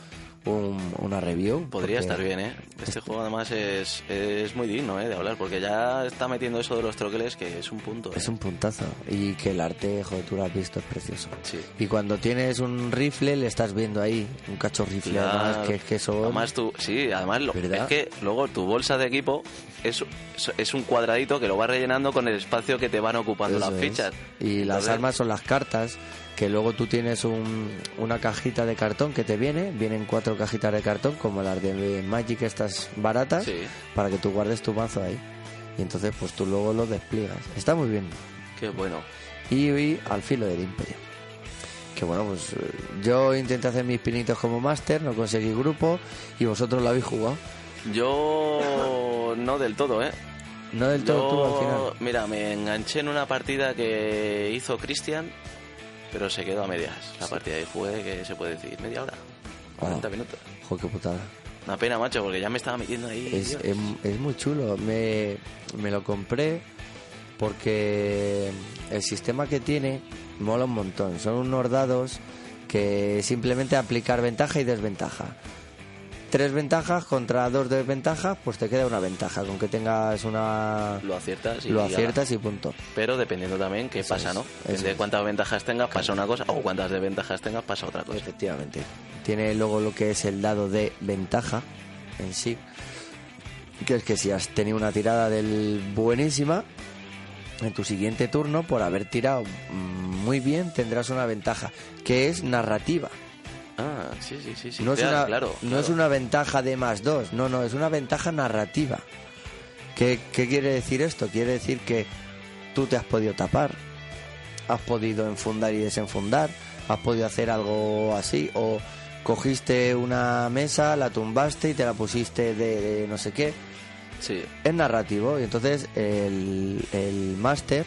Speaker 3: un- una review.
Speaker 2: Podría
Speaker 3: porque
Speaker 2: estar bien, ¿eh? Este juego además es, es muy digno, ¿eh? De hablar, porque ya está metiendo eso de los troqueles que es un punto. ¿eh?
Speaker 3: Es un puntazo. Y que el arte, joder, tú lo has visto, es precioso.
Speaker 2: Sí.
Speaker 3: Y cuando tienes un rifle, le estás viendo ahí, un cacho rifle, además, que es que eso...
Speaker 2: Además tú, sí, además lo,
Speaker 3: ¿Verdad?
Speaker 2: es que luego tu bolsa de equipo es, es un cuadradito que lo vas rellenando con el espacio que te van ocupando
Speaker 3: Eso
Speaker 2: las
Speaker 3: es.
Speaker 2: fichas.
Speaker 3: Y las armas son las cartas, que luego tú tienes un- una cajita de cartón que te viene, vienen cuatro cajitas de cartón, como las de Magic estas baratas,
Speaker 2: Sí.
Speaker 3: para que tú guardes tu mazo ahí. Y entonces pues tú luego lo despliegas. Está muy bien.
Speaker 2: Qué bueno.
Speaker 3: Y, y al filo del imperio. Que bueno, pues eh, yo intenté hacer mis pinitos como máster, no conseguí grupo y vosotros lo habéis jugado.
Speaker 2: Yo no del todo, ¿eh?
Speaker 3: No del todo tú al final.
Speaker 2: mira, me enganché en una partida que hizo Cristian, pero se quedó a medias. La partida y fue, que se puede decir? Media hora, 40
Speaker 3: Ah.
Speaker 2: minutos.
Speaker 3: Joder, qué putada.
Speaker 2: Una pena, macho, porque ya me estaba metiendo ahí.
Speaker 3: Es, es, es muy chulo. Me, me lo compré porque el sistema que tiene mola un montón. Son unos dados que simplemente aplicar ventaja y desventaja. Tres ventajas contra dos desventajas, pues te queda una ventaja. Con que tengas una...
Speaker 2: Lo aciertas y
Speaker 3: Lo aciertas y punto.
Speaker 2: Pero dependiendo también qué
Speaker 3: Eso
Speaker 2: pasa,
Speaker 3: es,
Speaker 2: ¿no? Depende de cuántas ventajas tengas, pasa una cosa, o cuántas desventajas tengas, pasa otra cosa.
Speaker 3: Efectivamente. Tiene luego lo que es el dado de ventaja en sí. Que es que si has tenido una tirada del buenísima, en tu siguiente turno, por haber tirado mm, muy bien, tendrás una ventaja, que es narrativa.
Speaker 2: Ah, sí, sí, sí. sí.
Speaker 3: no es, una,
Speaker 2: claro,
Speaker 3: no
Speaker 2: claro.
Speaker 3: es una ventaja de más dos, no, no, es una ventaja narrativa. ¿Qué, ¿Qué quiere decir esto? Quiere decir que tú te has podido tapar, has podido enfundar y desenfundar, has podido hacer algo así, o cogiste una mesa, la tumbaste y te la pusiste de, de no sé qué.
Speaker 2: Sí,
Speaker 3: Es narrativo y entonces el, el máster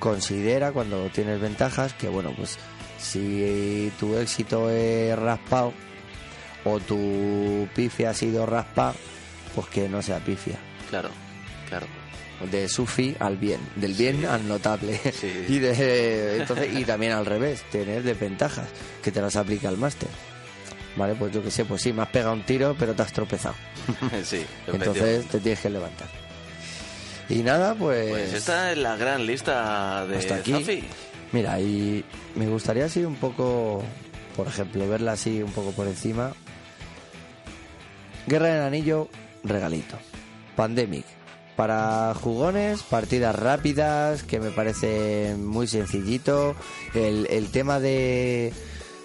Speaker 3: considera cuando tienes ventajas que bueno pues si tu éxito es raspado o tu pifia ha sido raspada pues que no sea pifia
Speaker 2: claro, claro.
Speaker 3: de sufi al bien del bien al notable
Speaker 2: Sí.
Speaker 3: y de entonces y también al revés tener desventajas que te las aplica el máster vale pues yo que sé pues sí me has pegado un tiro pero te has tropezado
Speaker 2: sí,
Speaker 3: entonces te tienes que levantar. Y nada, pues,
Speaker 2: Pues esta es la gran lista de
Speaker 3: hasta aquí.
Speaker 2: Zafi.
Speaker 3: Mira, y me gustaría así un poco, por ejemplo, verla así un poco por encima. Guerra del Anillo, regalito. Pandemic. Para jugones, partidas rápidas, que me parece muy sencillito. El, el tema de,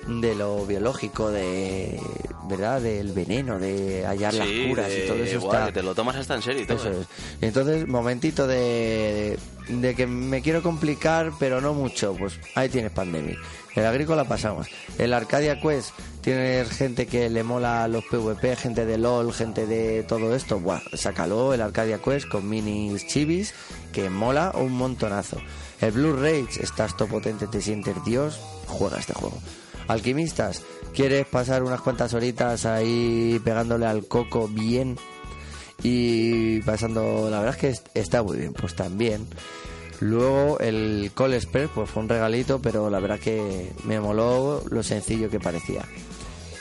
Speaker 3: de lo biológico, de verdad, del veneno, de hallar las curas
Speaker 2: de-
Speaker 3: y todo eso
Speaker 2: guau,
Speaker 3: está.
Speaker 2: que te lo tomas hasta en serio y todo.
Speaker 3: Eso
Speaker 2: ¿eh?
Speaker 3: es. Entonces, momentito de, de que me quiero complicar, pero no mucho. Pues ahí tienes Pandemic. El agrícola pasamos. El Arcadia Quest, tienes gente que le mola los PvP, gente de LOL, gente de todo esto. Buah, sácalo el Arcadia Quest con minis chivis, que mola un montonazo. El Blue Rage, estás todo potente, te sientes Dios, juega este juego. Alquimistas, quieres pasar unas cuantas horitas ahí pegándole al coco bien y pasando, la verdad es que est- está muy bien, pues también. Luego el Express, pues fue un regalito, pero la verdad que me moló lo sencillo que parecía.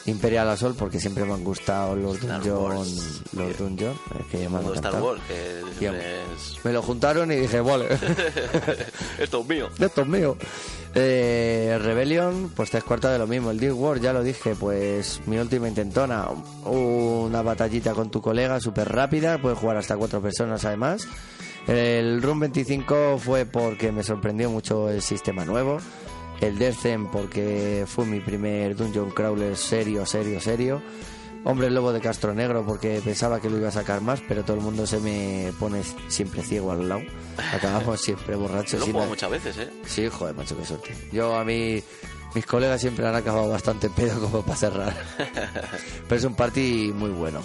Speaker 3: Imperial Assault, porque siempre me han gustado los
Speaker 2: Star
Speaker 3: Dungeon,
Speaker 2: Wars.
Speaker 3: los Dungeon, es que me han
Speaker 2: Star. Wars, que
Speaker 3: Tío.
Speaker 2: es...
Speaker 3: Me lo juntaron y dije, vale,
Speaker 2: Esto es mío.
Speaker 3: esto es mío. Eh, Rebellion, pues tres cuartos de lo mismo. El Deep War, ya lo dije, pues mi última intentona. Una batallita con tu colega súper rápida, puedes jugar hasta cuatro personas además. El Room 25 fue porque me sorprendió mucho el sistema nuevo. El Death porque fue mi primer Dungeon Crawler serio, serio, serio. Hombre Lobo de Castro Negro porque pensaba que lo iba a sacar más, pero todo el mundo se me pone siempre ciego al lado. Acabamos siempre borrachos.
Speaker 2: Lo he jugado muchas veces, ¿eh?
Speaker 3: Sí, joder, macho, qué suerte. Yo a mí, mis colegas siempre han acabado bastante pedo como para cerrar. Pero es un party muy bueno.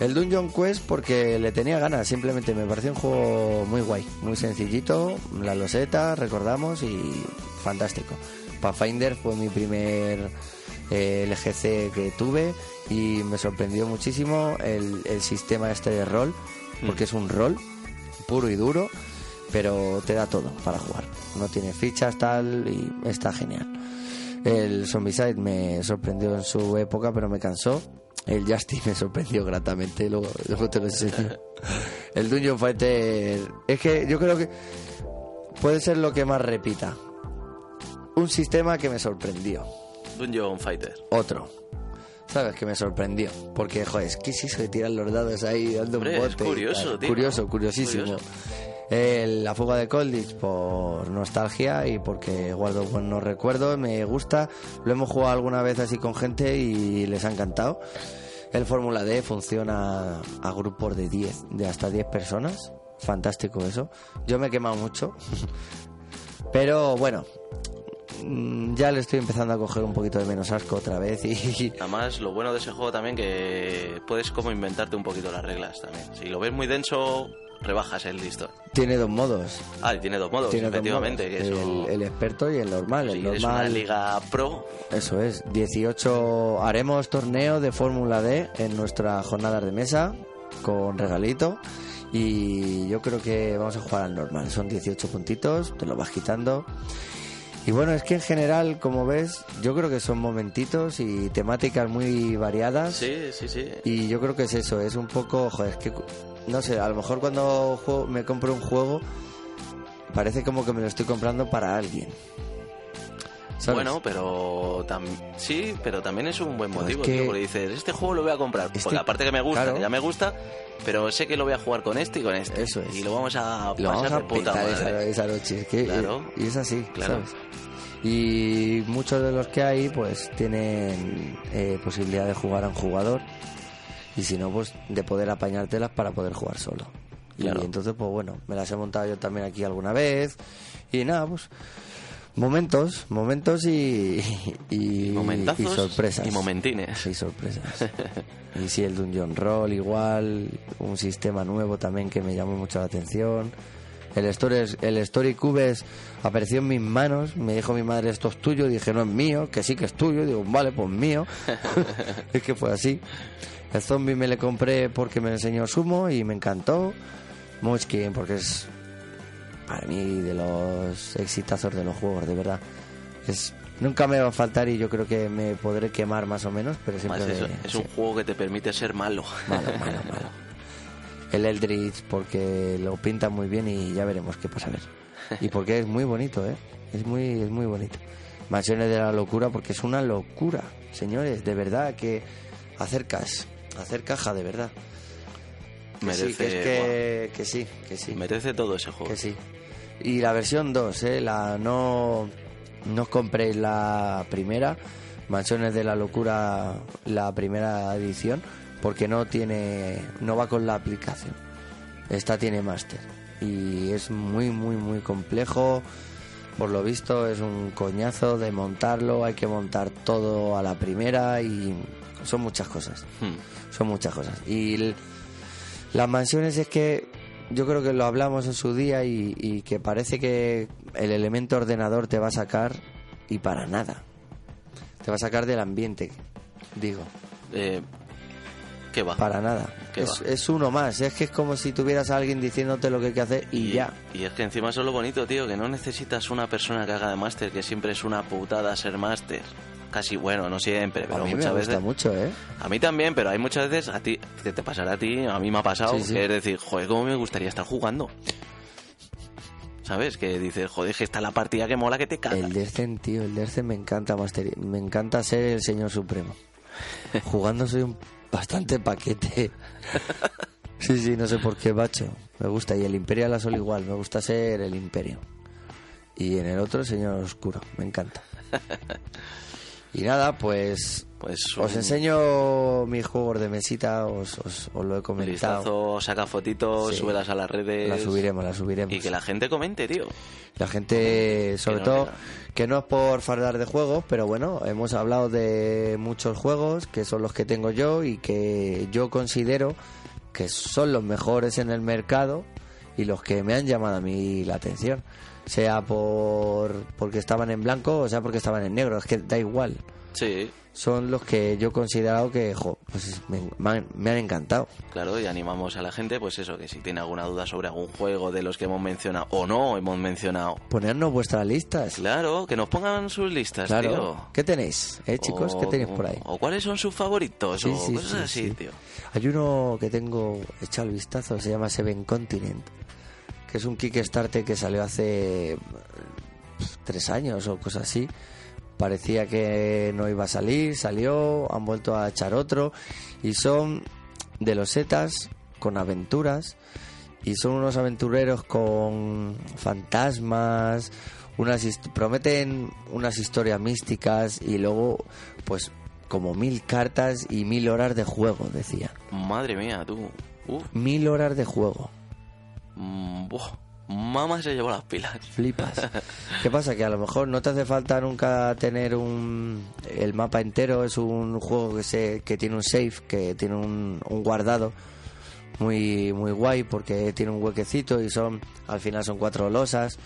Speaker 3: El Dungeon Quest porque le tenía ganas, simplemente me pareció un juego muy guay, muy sencillito, la loseta, recordamos, y fantástico. Pathfinder fue mi primer eh, LGC que tuve y me sorprendió muchísimo el, el sistema este de rol, porque es un rol puro y duro, pero te da todo para jugar. No tiene fichas tal y está genial. El Zombicide me sorprendió en su época, pero me cansó. El Justice me sorprendió gratamente, luego, luego te lo enseño. El Dungeon Fighter, es que yo creo que puede ser lo que más repita. Un sistema que me sorprendió.
Speaker 2: Dungeon Fighter.
Speaker 3: Otro. ¿Sabes? Que me sorprendió. Porque, joder, ¿qué es eso de tirar los dados ahí dando
Speaker 2: Hombre,
Speaker 3: un
Speaker 2: es
Speaker 3: bote? y
Speaker 2: curioso, tío.
Speaker 3: Curioso, curiosísimo.
Speaker 2: Curioso.
Speaker 3: El- la fuga de Colditch por nostalgia y porque guardo buenos recuerdos, me gusta. Lo hemos jugado alguna vez así con gente y les ha encantado. El Fórmula D funciona a grupos de 10, de hasta 10 personas. Fantástico eso. Yo me he quemado mucho. Pero bueno, mm, ya le estoy empezando a coger un poquito de menos asco otra vez y
Speaker 2: Además, lo bueno de ese juego también que puedes como inventarte un poquito las reglas también. Si lo ves muy denso, rebajas el listón.
Speaker 3: tiene dos modos.
Speaker 2: Ah, tiene dos modos,
Speaker 3: Tiene dos
Speaker 2: efectivamente.
Speaker 3: modos,
Speaker 2: que eso,
Speaker 3: el, el experto y el normal.
Speaker 2: si
Speaker 3: el
Speaker 2: eres una
Speaker 3: normal
Speaker 2: liga pro,
Speaker 3: Eso es, 18 haremos torneo de Fórmula D en nuestra jornada de mesa con regalito y yo creo que vamos a jugar al normal, son 18 puntitos, te lo vas quitando. Y bueno, es que en general, como ves, yo creo que son momentitos y temáticas muy variadas.
Speaker 2: sí, sí, sí.
Speaker 3: Y yo creo que es eso, es un poco, joder, es que, no sé, a lo mejor cuando juego- me compro un juego, parece como que me lo estoy comprando para alguien. ¿Sabes?
Speaker 2: Bueno, pero sí, pero también es un buen motivo,
Speaker 3: es que-
Speaker 2: tío, porque dices, este juego lo voy a comprar,
Speaker 3: Este-
Speaker 2: por la parte que me gusta,
Speaker 3: claro.
Speaker 2: que ya me gusta, pero sé que lo voy a jugar con este y con este.
Speaker 3: Eso es.
Speaker 2: Y lo vamos a
Speaker 3: lo vamos a
Speaker 2: de puta
Speaker 3: esa,
Speaker 2: madre.
Speaker 3: esa noche. es que,
Speaker 2: Claro.
Speaker 3: Y es así,
Speaker 2: Claro.
Speaker 3: ¿sabes? Y muchos de los que hay, pues tienen eh, posibilidad de jugar a un jugador. Y si no, pues de poder apañártelas para poder jugar solo.
Speaker 2: Claro.
Speaker 3: Y entonces, pues bueno, me las he montado yo también aquí alguna vez. Y nada, pues. Momentos, momentos y. Y, y sorpresas.
Speaker 2: y momentines.
Speaker 3: Y sorpresas. y sí, el Dungeon Roll igual, un sistema nuevo también que me llamó mucho la atención. El Story, el Story Cubes apareció en mis manos, me dijo mi madre esto es tuyo, dije no es mío, que sí que es tuyo, digo vale pues mío, es que fue así. El Zombie me le compré porque me enseñó Sumo y me encantó. Munchkin porque es para mí de los exitazos de los juegos, de verdad. Es, nunca me va a faltar y yo creo que me podré quemar más o menos, pero siempre
Speaker 2: Además,
Speaker 3: me-
Speaker 2: es,
Speaker 3: sí.
Speaker 2: un juego que te permite ser malo.
Speaker 3: Malo, malo, malo. El Eldritch porque lo pinta muy bien y ya veremos qué pasa a ver. Y porque es muy bonito, ¿eh? Es muy, es muy bonito. Mansiones de la locura porque es una locura, señores, de verdad que hacer cash, hacer caja de verdad. Que
Speaker 2: Merece,
Speaker 3: sí, que, es que, que sí, que sí.
Speaker 2: merece todo ese juego.
Speaker 3: Que sí. Y la versión 2, ¿eh? La no, no os compréis la primera, Mansiones de la Locura, la primera edición, porque no tiene, no va con la aplicación. Esta tiene máster. Y es muy, muy, muy complejo. Por lo visto es un coñazo de montarlo, hay que montar todo a la primera y son muchas cosas
Speaker 2: Hmm.
Speaker 3: Son muchas cosas. Y el- las mansiones es que yo creo que lo hablamos en su día y, y que parece que el elemento ordenador te va a sacar y para nada. Te va a sacar del ambiente, digo,
Speaker 2: Eh, ¿Qué va?
Speaker 3: para nada.
Speaker 2: ¿Qué
Speaker 3: Es, es uno más, es que es como si tuvieras a alguien diciéndote lo que hay que hacer y, ya.
Speaker 2: Y es que encima eso es lo bonito, tío, que no necesitas una persona que haga de máster, que siempre es una putada ser máster. Casi, bueno, no siempre, pero
Speaker 3: a mí me
Speaker 2: muchas
Speaker 3: gusta
Speaker 2: veces.
Speaker 3: mucho, ¿eh?
Speaker 2: A mí también, pero hay muchas veces, a ti, que te pasará a ti, a mí me ha pasado,
Speaker 3: Sí, sí.
Speaker 2: que es decir, joder, cómo me gustaría estar jugando. ¿Sabes? Que dices, joder, que está la partida que mola que te cagas.
Speaker 3: El Descent, tío, el Descent me encanta, Master. Me encanta ser el señor supremo. Jugando soy un bastante paquete. Sí, sí, no sé por qué, bacho. Me gusta. Y el Imperial Assault igual. Me gusta ser el Imperio. Y en el otro, el Señor Oscuro. Me encanta. Y nada, pues
Speaker 2: Pues
Speaker 3: os enseño mis juegos de mesita. Os, os, os lo he comentado.
Speaker 2: listazo, saca fotitos,
Speaker 3: Sí.
Speaker 2: súbelas a las redes.
Speaker 3: La subiremos, la subiremos.
Speaker 2: Y que la gente comente, tío.
Speaker 3: La gente, sobre todo, que no es por fardar de juegos, pero bueno, hemos hablado de muchos juegos que son los que tengo yo y que yo considero que son los mejores en el mercado y los que me han llamado a mí la atención. Sea por porque estaban en blanco o sea porque estaban en negro, es que da igual.
Speaker 2: Sí,
Speaker 3: Son los que yo he considerado que jo, pues me, me han, me han encantado.
Speaker 2: claro, y animamos a la gente, pues eso, que si tiene alguna duda sobre algún juego de los que hemos mencionado o no hemos mencionado,
Speaker 3: Ponernos vuestras listas.
Speaker 2: claro, que nos pongan sus listas,
Speaker 3: Claro.
Speaker 2: tío.
Speaker 3: ¿Qué tenéis, eh, chicos? ¿Qué tenéis por ahí?
Speaker 2: O cuáles son sus favoritos,
Speaker 3: Sí,
Speaker 2: o
Speaker 3: sí,
Speaker 2: cosas
Speaker 3: sí,
Speaker 2: así,
Speaker 3: sí.
Speaker 2: tío.
Speaker 3: Hay uno que tengo echado el vistazo, se llama Seven Continent, que es un Kickstarter que salió hace pf, tres años o cosas así. Parecía que no iba a salir, salió, han vuelto a echar otro y son de los setas con aventuras y son unos aventureros con fantasmas, unas prometen unas historias místicas y luego pues como mil cartas y mil horas de juego, decía.
Speaker 2: Madre mía, tú. Uf,
Speaker 3: Mil horas de juego.
Speaker 2: Mm, mamá se llevó las pilas.
Speaker 3: Flipas. ¿Qué pasa? Que a lo mejor no te hace falta nunca tener un el mapa entero. Es un juego que se que tiene un save, que tiene un, un guardado muy muy guay porque tiene un huequecito y son al final son cuatro losas.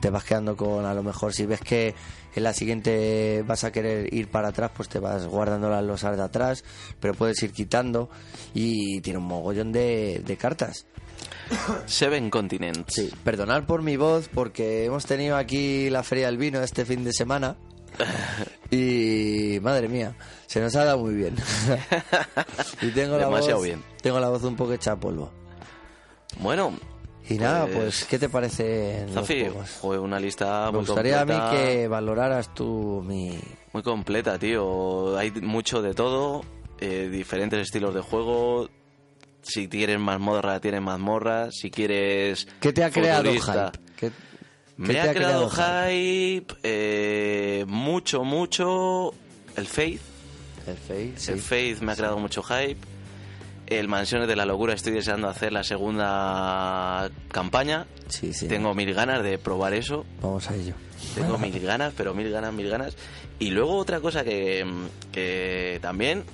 Speaker 3: Te vas quedando con a lo mejor si ves que en la siguiente vas a querer ir para atrás, pues te vas guardando las losas de atrás, pero puedes ir quitando y tiene un mogollón de cartas.
Speaker 2: Seven Continents.
Speaker 3: Sí, perdonad por mi voz porque hemos tenido aquí la Feria del Vino este fin de semana y madre mía, se nos ha dado muy bien. y tengo la
Speaker 2: Demasiado
Speaker 3: voz,
Speaker 2: bien.
Speaker 3: tengo la voz un poco hecha a polvo.
Speaker 2: Bueno,
Speaker 3: Y nada,
Speaker 2: Pues,
Speaker 3: pues ¿qué te parece
Speaker 2: Zafi, fue una lista
Speaker 3: Me
Speaker 2: muy
Speaker 3: gustaría a mí
Speaker 2: completa.
Speaker 3: que valoraras tú mi
Speaker 2: Muy completa, tío. Hay mucho de todo, eh, diferentes estilos de juego. Si quieres mazmorra, tienes mazmorra. Si quieres.
Speaker 3: ¿Qué te ha creado hype? ¿Qué, qué
Speaker 2: Me
Speaker 3: te
Speaker 2: ha creado hype, eh, mucho, mucho. El Faith.
Speaker 3: El sí.
Speaker 2: El Faith me ha creado mucho hype. El Mansiones de la Locura estoy deseando hacer la segunda campaña.
Speaker 3: Sí, sí.
Speaker 2: Tengo mil ganas de probar eso.
Speaker 3: Vamos a ello.
Speaker 2: Tengo mil ganas, pero mil ganas, mil ganas. Y luego otra cosa que, que también,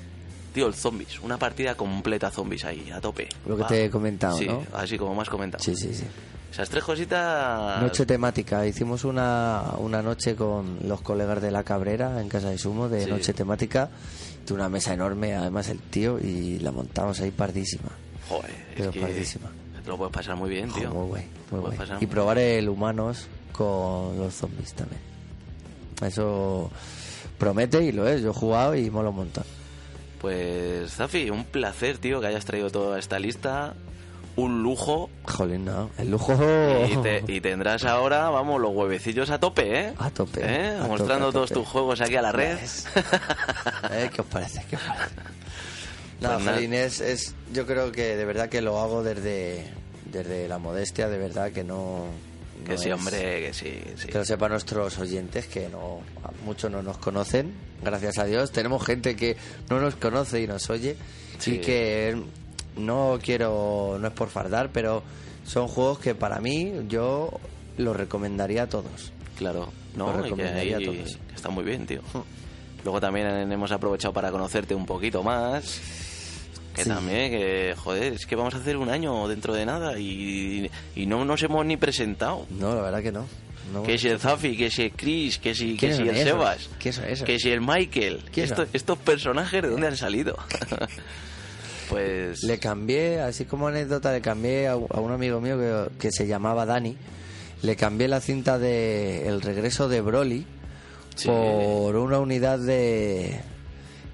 Speaker 2: tío, el zombies. Una partida completa zombies ahí, a tope.
Speaker 3: Lo que te he comentado,
Speaker 2: Sí,
Speaker 3: ¿no?
Speaker 2: así como más comentado.
Speaker 3: Sí, sí, sí.
Speaker 2: Esas tres cositas...
Speaker 3: Noche temática. Hicimos una, una noche con los colegas de La Cabrera en Casa de Sumo de
Speaker 2: Sí.
Speaker 3: noche temática. De una mesa enorme, además el tío, y la montamos ahí pardísima.
Speaker 2: Joder,
Speaker 3: Pero
Speaker 2: es que
Speaker 3: pardísima.
Speaker 2: te lo puedes pasar muy bien, tío.
Speaker 3: Muy guay, muy guay.
Speaker 2: pasar
Speaker 3: Y
Speaker 2: muy
Speaker 3: probar el humanos con los zombies también. Eso promete y lo es. Yo he jugado y mola un montón.
Speaker 2: Pues, Zafi, un placer, tío, que hayas traído toda esta lista. Un lujo.
Speaker 3: Jolín, no. El lujo.
Speaker 2: Y, te- y tendrás ahora, vamos, los huevecillos a tope, ¿eh?
Speaker 3: A tope,
Speaker 2: ¿Eh?
Speaker 3: a tope,
Speaker 2: Mostrando
Speaker 3: a
Speaker 2: todos
Speaker 3: tope.
Speaker 2: tus juegos aquí a la red.
Speaker 3: ¿Eh? ¿Qué os parece? ¿Qué os parece? No,
Speaker 2: Pues.
Speaker 3: Jolín, es, es- yo creo que de verdad que lo hago desde, desde la modestia, de verdad que no...
Speaker 2: que
Speaker 3: no
Speaker 2: sí,
Speaker 3: es-
Speaker 2: hombre, que sí, que sí.
Speaker 3: Que lo sepan nuestros oyentes, que no muchos no nos conocen, gracias a Dios. Tenemos gente que no nos conoce y nos oye.
Speaker 2: Sí.
Speaker 3: Y que no quiero, no es por fardar, pero son juegos que para mí yo los recomendaría a todos.
Speaker 2: Claro, no, que
Speaker 3: recomendaría
Speaker 2: ahí
Speaker 3: a todos.
Speaker 2: está muy bien, tío. Luego también hemos aprovechado para conocerte un poquito más. Que
Speaker 3: Sí.
Speaker 2: también, que joder, es que vamos a hacer un año dentro de nada y, y no nos hemos ni presentado.
Speaker 3: No, la verdad que no. No-
Speaker 2: Que si el Zafi, que si el Chris, que si, que
Speaker 3: ¿Quiénes
Speaker 2: si el
Speaker 3: esos?
Speaker 2: Sebas,
Speaker 3: ¿Quiénes son esos?
Speaker 2: que si el Michael.
Speaker 3: ¿Quién
Speaker 2: Estos,
Speaker 3: son?
Speaker 2: estos personajes, ¿de dónde han salido? pues...
Speaker 3: Le cambié, así como anécdota, le cambié a, a un amigo mío que, que se llamaba Dani. Le cambié la cinta de El regreso de Broly
Speaker 2: Sí.
Speaker 3: por una unidad de,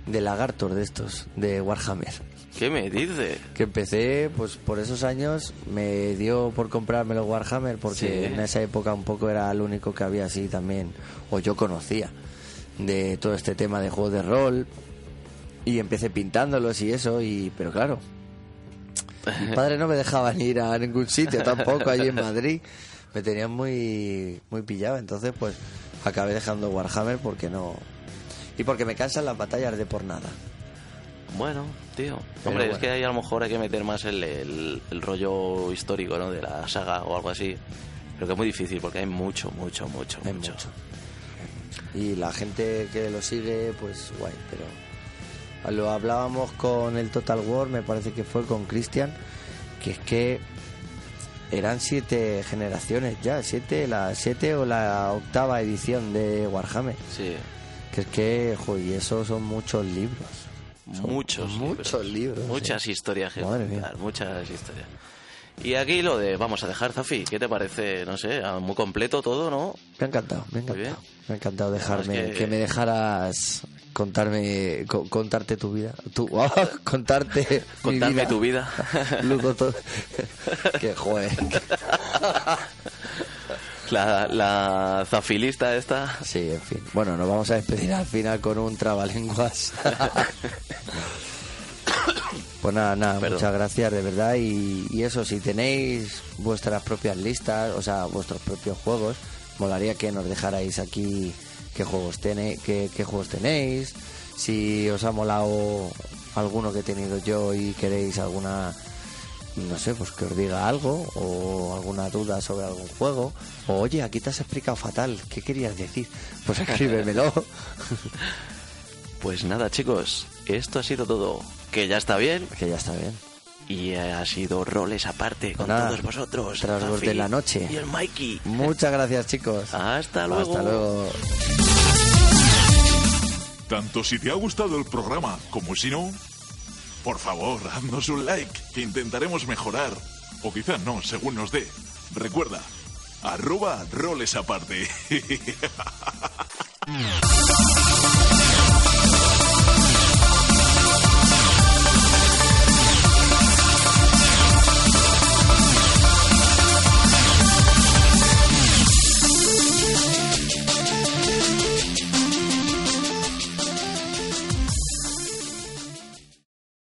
Speaker 3: de lagartos de estos, de Warhammer.
Speaker 2: ¿Qué me dice?
Speaker 3: Que empecé, pues por esos años me dio por comprarme los Warhammer porque
Speaker 2: Sí.
Speaker 3: en esa época un poco era el único que había así también, o yo conocía, de todo este tema de juegos de rol. Y empecé pintándolos y eso, y pero claro, Mi padre no me dejaban ir a ningún sitio tampoco allí en Madrid. Me tenían muy, muy pillado. Entonces, pues acabé dejando Warhammer porque no. Y porque me cansan las batallas de por nada.
Speaker 2: Bueno, tío.
Speaker 3: Pero
Speaker 2: Hombre, es que ahí a lo mejor hay que meter más el, el- el rollo histórico, ¿no? De la saga o algo así. Pero que es muy difícil porque hay mucho, mucho, mucho,
Speaker 3: Hay
Speaker 2: mucho.
Speaker 3: mucho. Y la gente que lo sigue, pues guay, pero lo hablábamos con el Total War, me parece que fue con Christian, que es que eran siete generaciones ya, siete, la siete o la octava edición de Warhammer,
Speaker 2: Sí,
Speaker 3: que es que, joder, y eso son muchos libros.
Speaker 2: Muchos.
Speaker 3: muchos libros,
Speaker 2: Muchas
Speaker 3: sí.
Speaker 2: historias muchas historias. Y aquí lo de, vamos a dejar, Zafi, ¿qué te parece? No sé, ah, muy completo todo, ¿no?
Speaker 3: Me ha encantado, me ha encantado. Me ha encantado dejarme,
Speaker 2: que-
Speaker 3: que... me dejaras contarme, co- contarte tu vida. Tu, contarte mi
Speaker 2: Contarme
Speaker 3: vida.
Speaker 2: tu vida.
Speaker 3: Luego todo. que joder.
Speaker 2: La, la zafilista esta.
Speaker 3: Sí, en fin. Bueno, nos vamos a despedir al final con un trabalenguas. Pues nada, nada,
Speaker 2: Perdón.
Speaker 3: muchas gracias de verdad y, y eso, si tenéis vuestras propias listas, o sea, vuestros propios juegos, molaría que nos dejarais aquí qué juegos, tenéis qué, qué juegos tenéis, si os ha molado alguno que he tenido yo y queréis alguna, no sé, pues que os diga algo o alguna duda sobre algún juego, o oye, aquí te has explicado fatal, ¿qué querías decir? Pues escríbemelo.
Speaker 2: Pues nada, chicos, esto ha sido todo. Que ya está bien.
Speaker 3: que ya está bien.
Speaker 2: Y ha sido roles aparte con
Speaker 3: Nada,
Speaker 2: todos vosotros.
Speaker 3: trasgos
Speaker 2: Zafi
Speaker 3: de la noche.
Speaker 2: Y el Mikey.
Speaker 3: Muchas gracias, chicos.
Speaker 2: Hasta luego.
Speaker 3: Hasta luego.
Speaker 4: Tanto si te ha gustado el programa como si no, por favor, haznos un like, que intentaremos mejorar. O quizás no, según nos dé. Recuerda, arroba roles aparte.